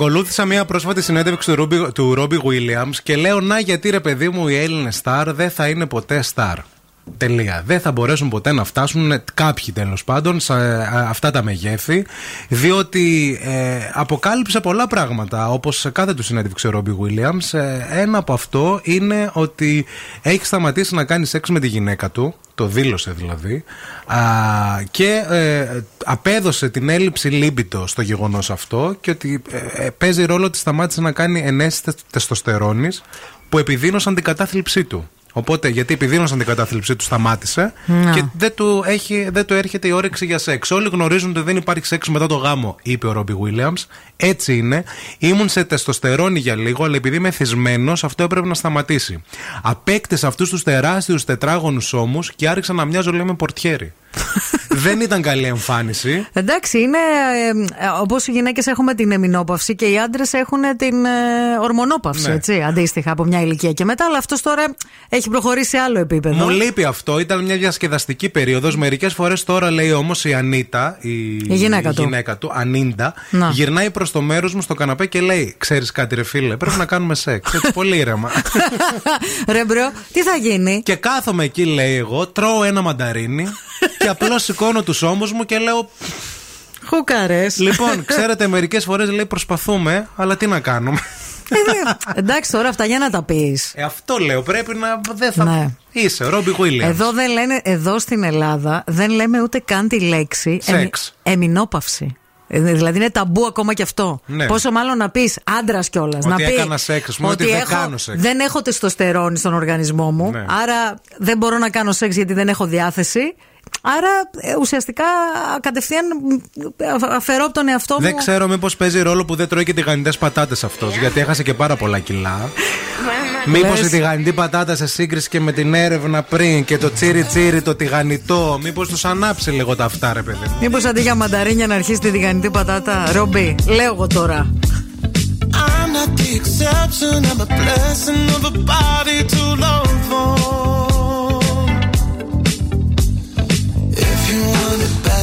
Παρακολούθησα μια πρόσφατη συνέντευξη του Ρόμπι, του Ρόμπι Williams και λέω να γιατί ρε παιδί μου οι Έλληνες στάρ δεν θα είναι ποτέ στάρ. Τελεία. Δεν θα μπορέσουν ποτέ να φτάσουν ε, κάποιοι τέλος πάντων σε ε, αυτά τα μεγέθη, διότι ε, αποκάλυψε πολλά πράγματα. Όπως σε κάθε του συνέντευξη ο Ρόμπι Williams, ε, ένα από αυτό είναι ότι έχει σταματήσει να κάνει σεξ με τη γυναίκα του, το δήλωσε δηλαδή, α, και ε, απέδωσε την έλλειψη λίμπητο στο γεγονός αυτό και ότι ε, ε, παίζει ρόλο ότι σταμάτησε να κάνει ενέσεις τε- τεστοστερόνης που επιδίνωσαν την κατάθλιψή του. Οπότε, γιατί επιδίνωσαν την κατάθλιψή του, σταμάτησε Να. και δεν του, έχει, δεν του έρχεται η όρεξη για σεξ. Όλοι γνωρίζουν ότι δεν υπάρχει σεξ μετά το γάμο, είπε ο Ρόμπι Williams. Έτσι είναι. Ήμουν σε τεστοστερόνη για λίγο, αλλά επειδή είμαι θυσμένος, αυτό έπρεπε να σταματήσει. Απέκτησα αυτούς τους τεράστιους τετράγωνους ώμους και άρχισα να μοιάζω, λέει, με πορτιέρι. δεν ήταν καλή εμφάνιση. Εντάξει, είναι ε, όπως οι γυναίκες έχουμε την εμμηνόπαυση και οι άντρες έχουν την ε, ορμονόπαυση, Ναι. έτσι, αντίστοιχα από μια ηλικία και μετά. Αλλά αυτός τώρα έχει προχωρήσει σε άλλο επίπεδο. Μου λείπει αυτό. Ήταν μια διασκεδαστική περίοδος. Μερικές φορές τώρα λέει όμως η Ανίτα, η, γυναίκα του. γυναίκα του, Ανίτα, Να. γυρνάει προς το μέρος μου στο καναπέ και λέει: Ξέρεις κάτι, ρε φίλε, πρέπει να κάνουμε σεξ. Έτσι, πολύ ήρεμα. Ρε bro, τι θα γίνει; και κάθομαι εκεί, λέει εγώ, τρώω ένα μανταρίνι και απλώς σηκώνω τους ώμους μου και λέω: Χουκαρέ. Λοιπόν, ξέρετε, μερικές φορές λέει προσπαθούμε, αλλά τι να κάνουμε. Εντάξει, τώρα αυτά για να τα πεις. Ε, αυτό λέω. Πρέπει να. Δεν θα. Ναι. Είσαι, Ρόμπι Williams. Εδώ δεν λένε, εδώ στην Ελλάδα δεν λέμε ούτε καν τη λέξη Σεξ. εμινόπαυση. Ε, Δηλαδή είναι ταμπού ακόμα και αυτό. Ναι. Πόσο μάλλον να πεις άντρας κιόλας. Ότι να πει έκανα σεξ, ας πούμε, ότι δεν έχω, κάνω σεξ. δεν έχω τεστοστερόνη στον οργανισμό μου. Ναι. Άρα δεν μπορώ να κάνω σεξ γιατί δεν έχω διάθεση. Άρα ε, ουσιαστικά κατευθείαν ε, αφ- αφαιρώ από τον εαυτό μου. Δεν ξέρω μήπως παίζει ρόλο που δεν τρώει και τηγανιτέ πατάτες αυτός, γιατί έχασε και πάρα πολλά κιλά. Μήπως Λες. η τηγανιτή πατάτα σε σύγκριση και με την έρευνα πριν και το τσίρι τσίρι το τηγανιτό, μήπως τους ανάψει λίγο τα αυτά, ρε παιδί μου; Μήπως αντί για μανταρίνια να αρχίσει τη τηγανιτή πατάτα, Ρομπί, λέω εγώ τώρα. I'm not the exception, I'm a blessing of a body to love on.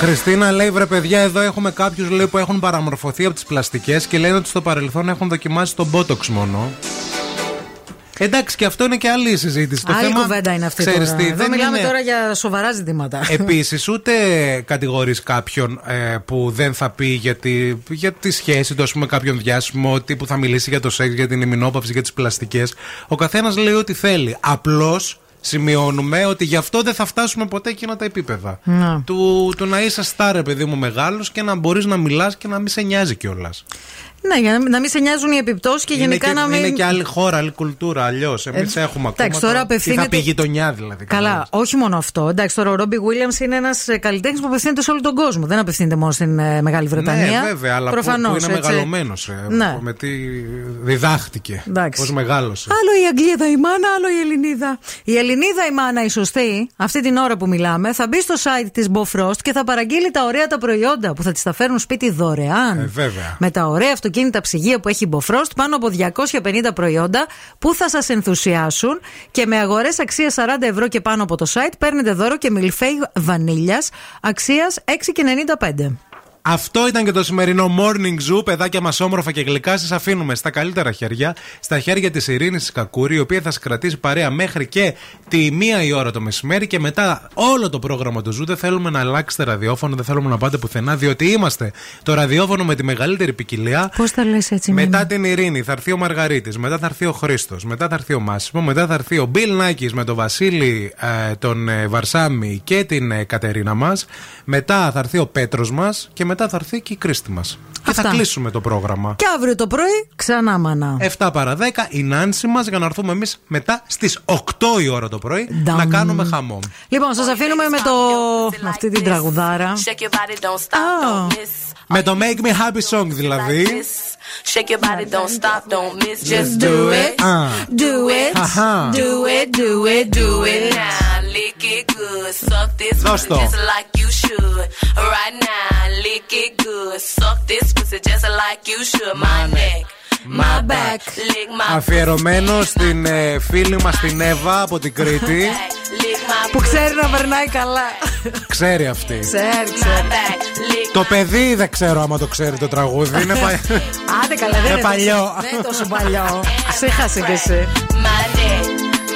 Χριστίνα λέει: Βρε παιδιά, εδώ έχουμε κάποιους που έχουν παραμορφωθεί από τις πλαστικές και λένε ότι στο παρελθόν έχουν δοκιμάσει τον Botox μόνο. Εντάξει, και αυτό είναι και άλλη συζήτηση. Το Άλλη θέμα, κουβέντα είναι αυτή ξέρεις τώρα. τι, Εδώ δεν μιλάμε είναι- τώρα για σοβαρά ζητήματα. Επίσης, ούτε κατηγορείς κάποιον ε, που δεν θα πει για τη, για τη σχέση του, ας πούμε, κάποιον διάσημο, ότι που θα μιλήσει για το σεξ, για την ημινόπαυση, για τις πλαστικές. Ο καθένας λέει ό,τι θέλει. Απλώς σημειώνουμε ότι γι' αυτό δεν θα φτάσουμε ποτέ εκείνα τα επίπεδα. Να. Του, του να είσαι στάρε, παιδί μου, μεγάλος και να μπορείς να μιλάς και να μην σε νοιάζει κιόλας. Ναι, για να μην- να μην σε νοιάζουν οι επιπτώσεις και γενικά είναι, και, να μην. είναι και άλλη χώρα, άλλη κουλτούρα. Αλλιώς. Εμείς Ε, έχουμε ακόμα. εντάξει, τώρα το- απευθύνεται- Τι θα πει η γειτονιά δηλαδή. Καλά, όχι μόνο αυτό. Εντάξει, τώρα ο Ρόμπι Βίλιαμ είναι ένας καλλιτέχνης που απευθύνεται σε όλο τον κόσμο. Δεν απευθύνεται μόνο στην ε, Μεγάλη Βρετανία. Ναι, βέβαια, αλλά που, Προφανώς, που είναι έτσι. μεγαλωμένος. Ναι. Με τι διδάχτηκε. Εντάξει. Πώς μεγάλωσε. Άλλο η Αγγλίδα η μάνα, άλλο η Ελληνίδα. Η Ελληνίδα η μάνα, η σωστή, αυτή την ώρα που μιλάμε, θα μπει στο site της Bofrost και θα παραγγείλει τα ωραία τα προϊόντα που θα της τα φέρνουν σπίτι δωρεάν. Ε, βέβαια. Με τα ωραία αυτοκίνητα ψυγεία που έχει η Bofrost, πάνω από 250 προϊόντα που θα σας ενθουσιάσουν και με αγορές αξίας 40 ευρώ και πάνω από το site παίρνετε δώρο και μιλφέι βανίλιας αξίας 6,95. Αυτό ήταν και το σημερινό Morning Zoo. Παιδάκια μας όμορφα και γλυκά. Σας αφήνουμε στα καλύτερα χέρια. Στα χέρια της Ειρήνης Κακούρη, η οποία θα σα κρατήσει παρέα μέχρι και τη μία η ώρα το μεσημέρι. Και μετά όλο το πρόγραμμα του Zoo. Δεν θέλουμε να αλλάξετε ραδιόφωνο, δεν θέλουμε να πάτε πουθενά, διότι είμαστε το ραδιόφωνο με τη μεγαλύτερη ποικιλία. Πώς τα λες έτσι, Μετά Μίνι; την Ειρήνη θα έρθει ο Μαργαρίτης, μετά θα έρθει ο Χρήστος, μετά θα έρθει ο Μάσιμο, μετά θα έρθει ο Μπιλ Νάκης με τον Βασίλη, ε, τον ε, Βαρσάμι και την ε, Κατερίνα μας. Μετά θα έρθει ο Πέτρος μας και μετά θα έρθει και η Κρίστη μας. Και θα Αυτά. κλείσουμε το πρόγραμμα. Και αύριο το πρωί ξανά μανά. 7 παρα 10 η Νάνση μας για να έρθουμε εμείς μετά στις 8 η ώρα το πρωί να κάνουμε χαμό. Λοιπόν, σας αφήνουμε με, το... με αυτή την τραγουδάρα. Shake your body, don't stop, Oh. don't miss. Με το Make Me Happy Song δηλαδή. Shake your body, don't stop, don't miss, just, uh. uh-huh. do it. Do it, do it, do it, do it now. Lick it good, suck this pussy just like you should. Right now, lick it good, suck this pussy just like you should. My neck. My back, lick my Αφιερωμένο στην ε, φίλη μας την Εύα από την Κρήτη. lick my Που ξέρει να περνάει καλά. Ξέρει αυτή. Ξέρει, ξέρει. Το παιδί δεν ξέρω άμα το ξέρει το τραγούδι. Είναι πα... Άντε καλά, δεν Είναι είναι παλιό. τόσο- Δεν είναι τόσο παλιό. Ξέχασε κι εσύ. my neck,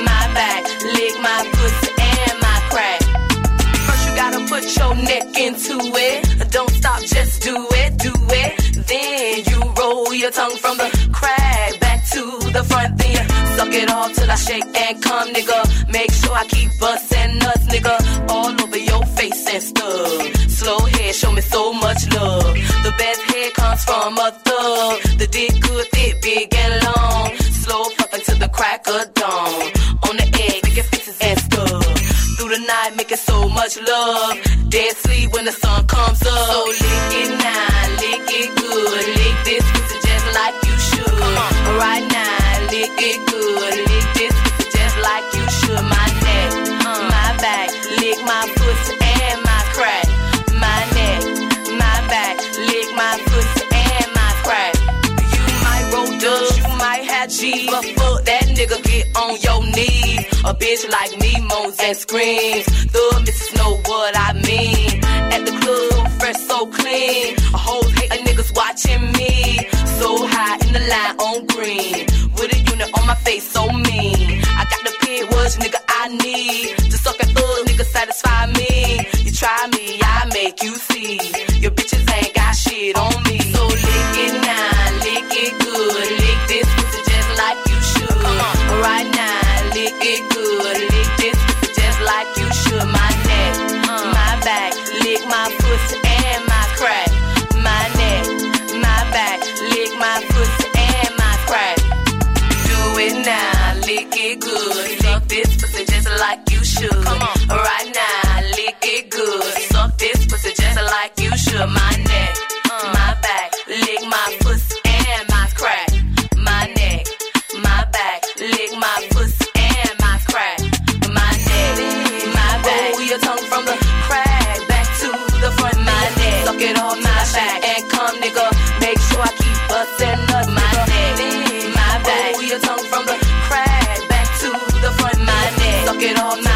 my back, lick my pussy and my crack. First you gotta put your neck into it. Don't stop, just do it, do your tongue from the crack back to the front. Then suck it all till I shake and come, nigga. Make sure I keep busting nuts, nigga. All over your face and stuff. Slow head, show me so much love. The best head comes from a thug. The dick good, thick, big and long. Slow fucking to the crack of dawn. On the edge, egg, making faces and stuff. Through the night, making so much love. Dead sleep when the sun comes up. So lick it now, lick it good. Lick lick it good. Lick this just like you should. My neck, my back, lick my pussy and my crack. My neck, my back, lick my pussy and my crack. You might roll dubs, you might IG. But fuck that nigga, get on your knees. A bitch like me moans and screams. The missus know what I mean. At the club, fresh so clean. A whole hate of niggas watching me. So high in the line on green. With a unit on my face, so mean. I got the pig was nigga I need. To suck a thug, nigga satisfy me. You try me, I make you see. Your bitches it off my back and come, nigga. Make sure I keep busting up my neck, my back. Pull your tongue from the crack back to the front. My neck, suck it off my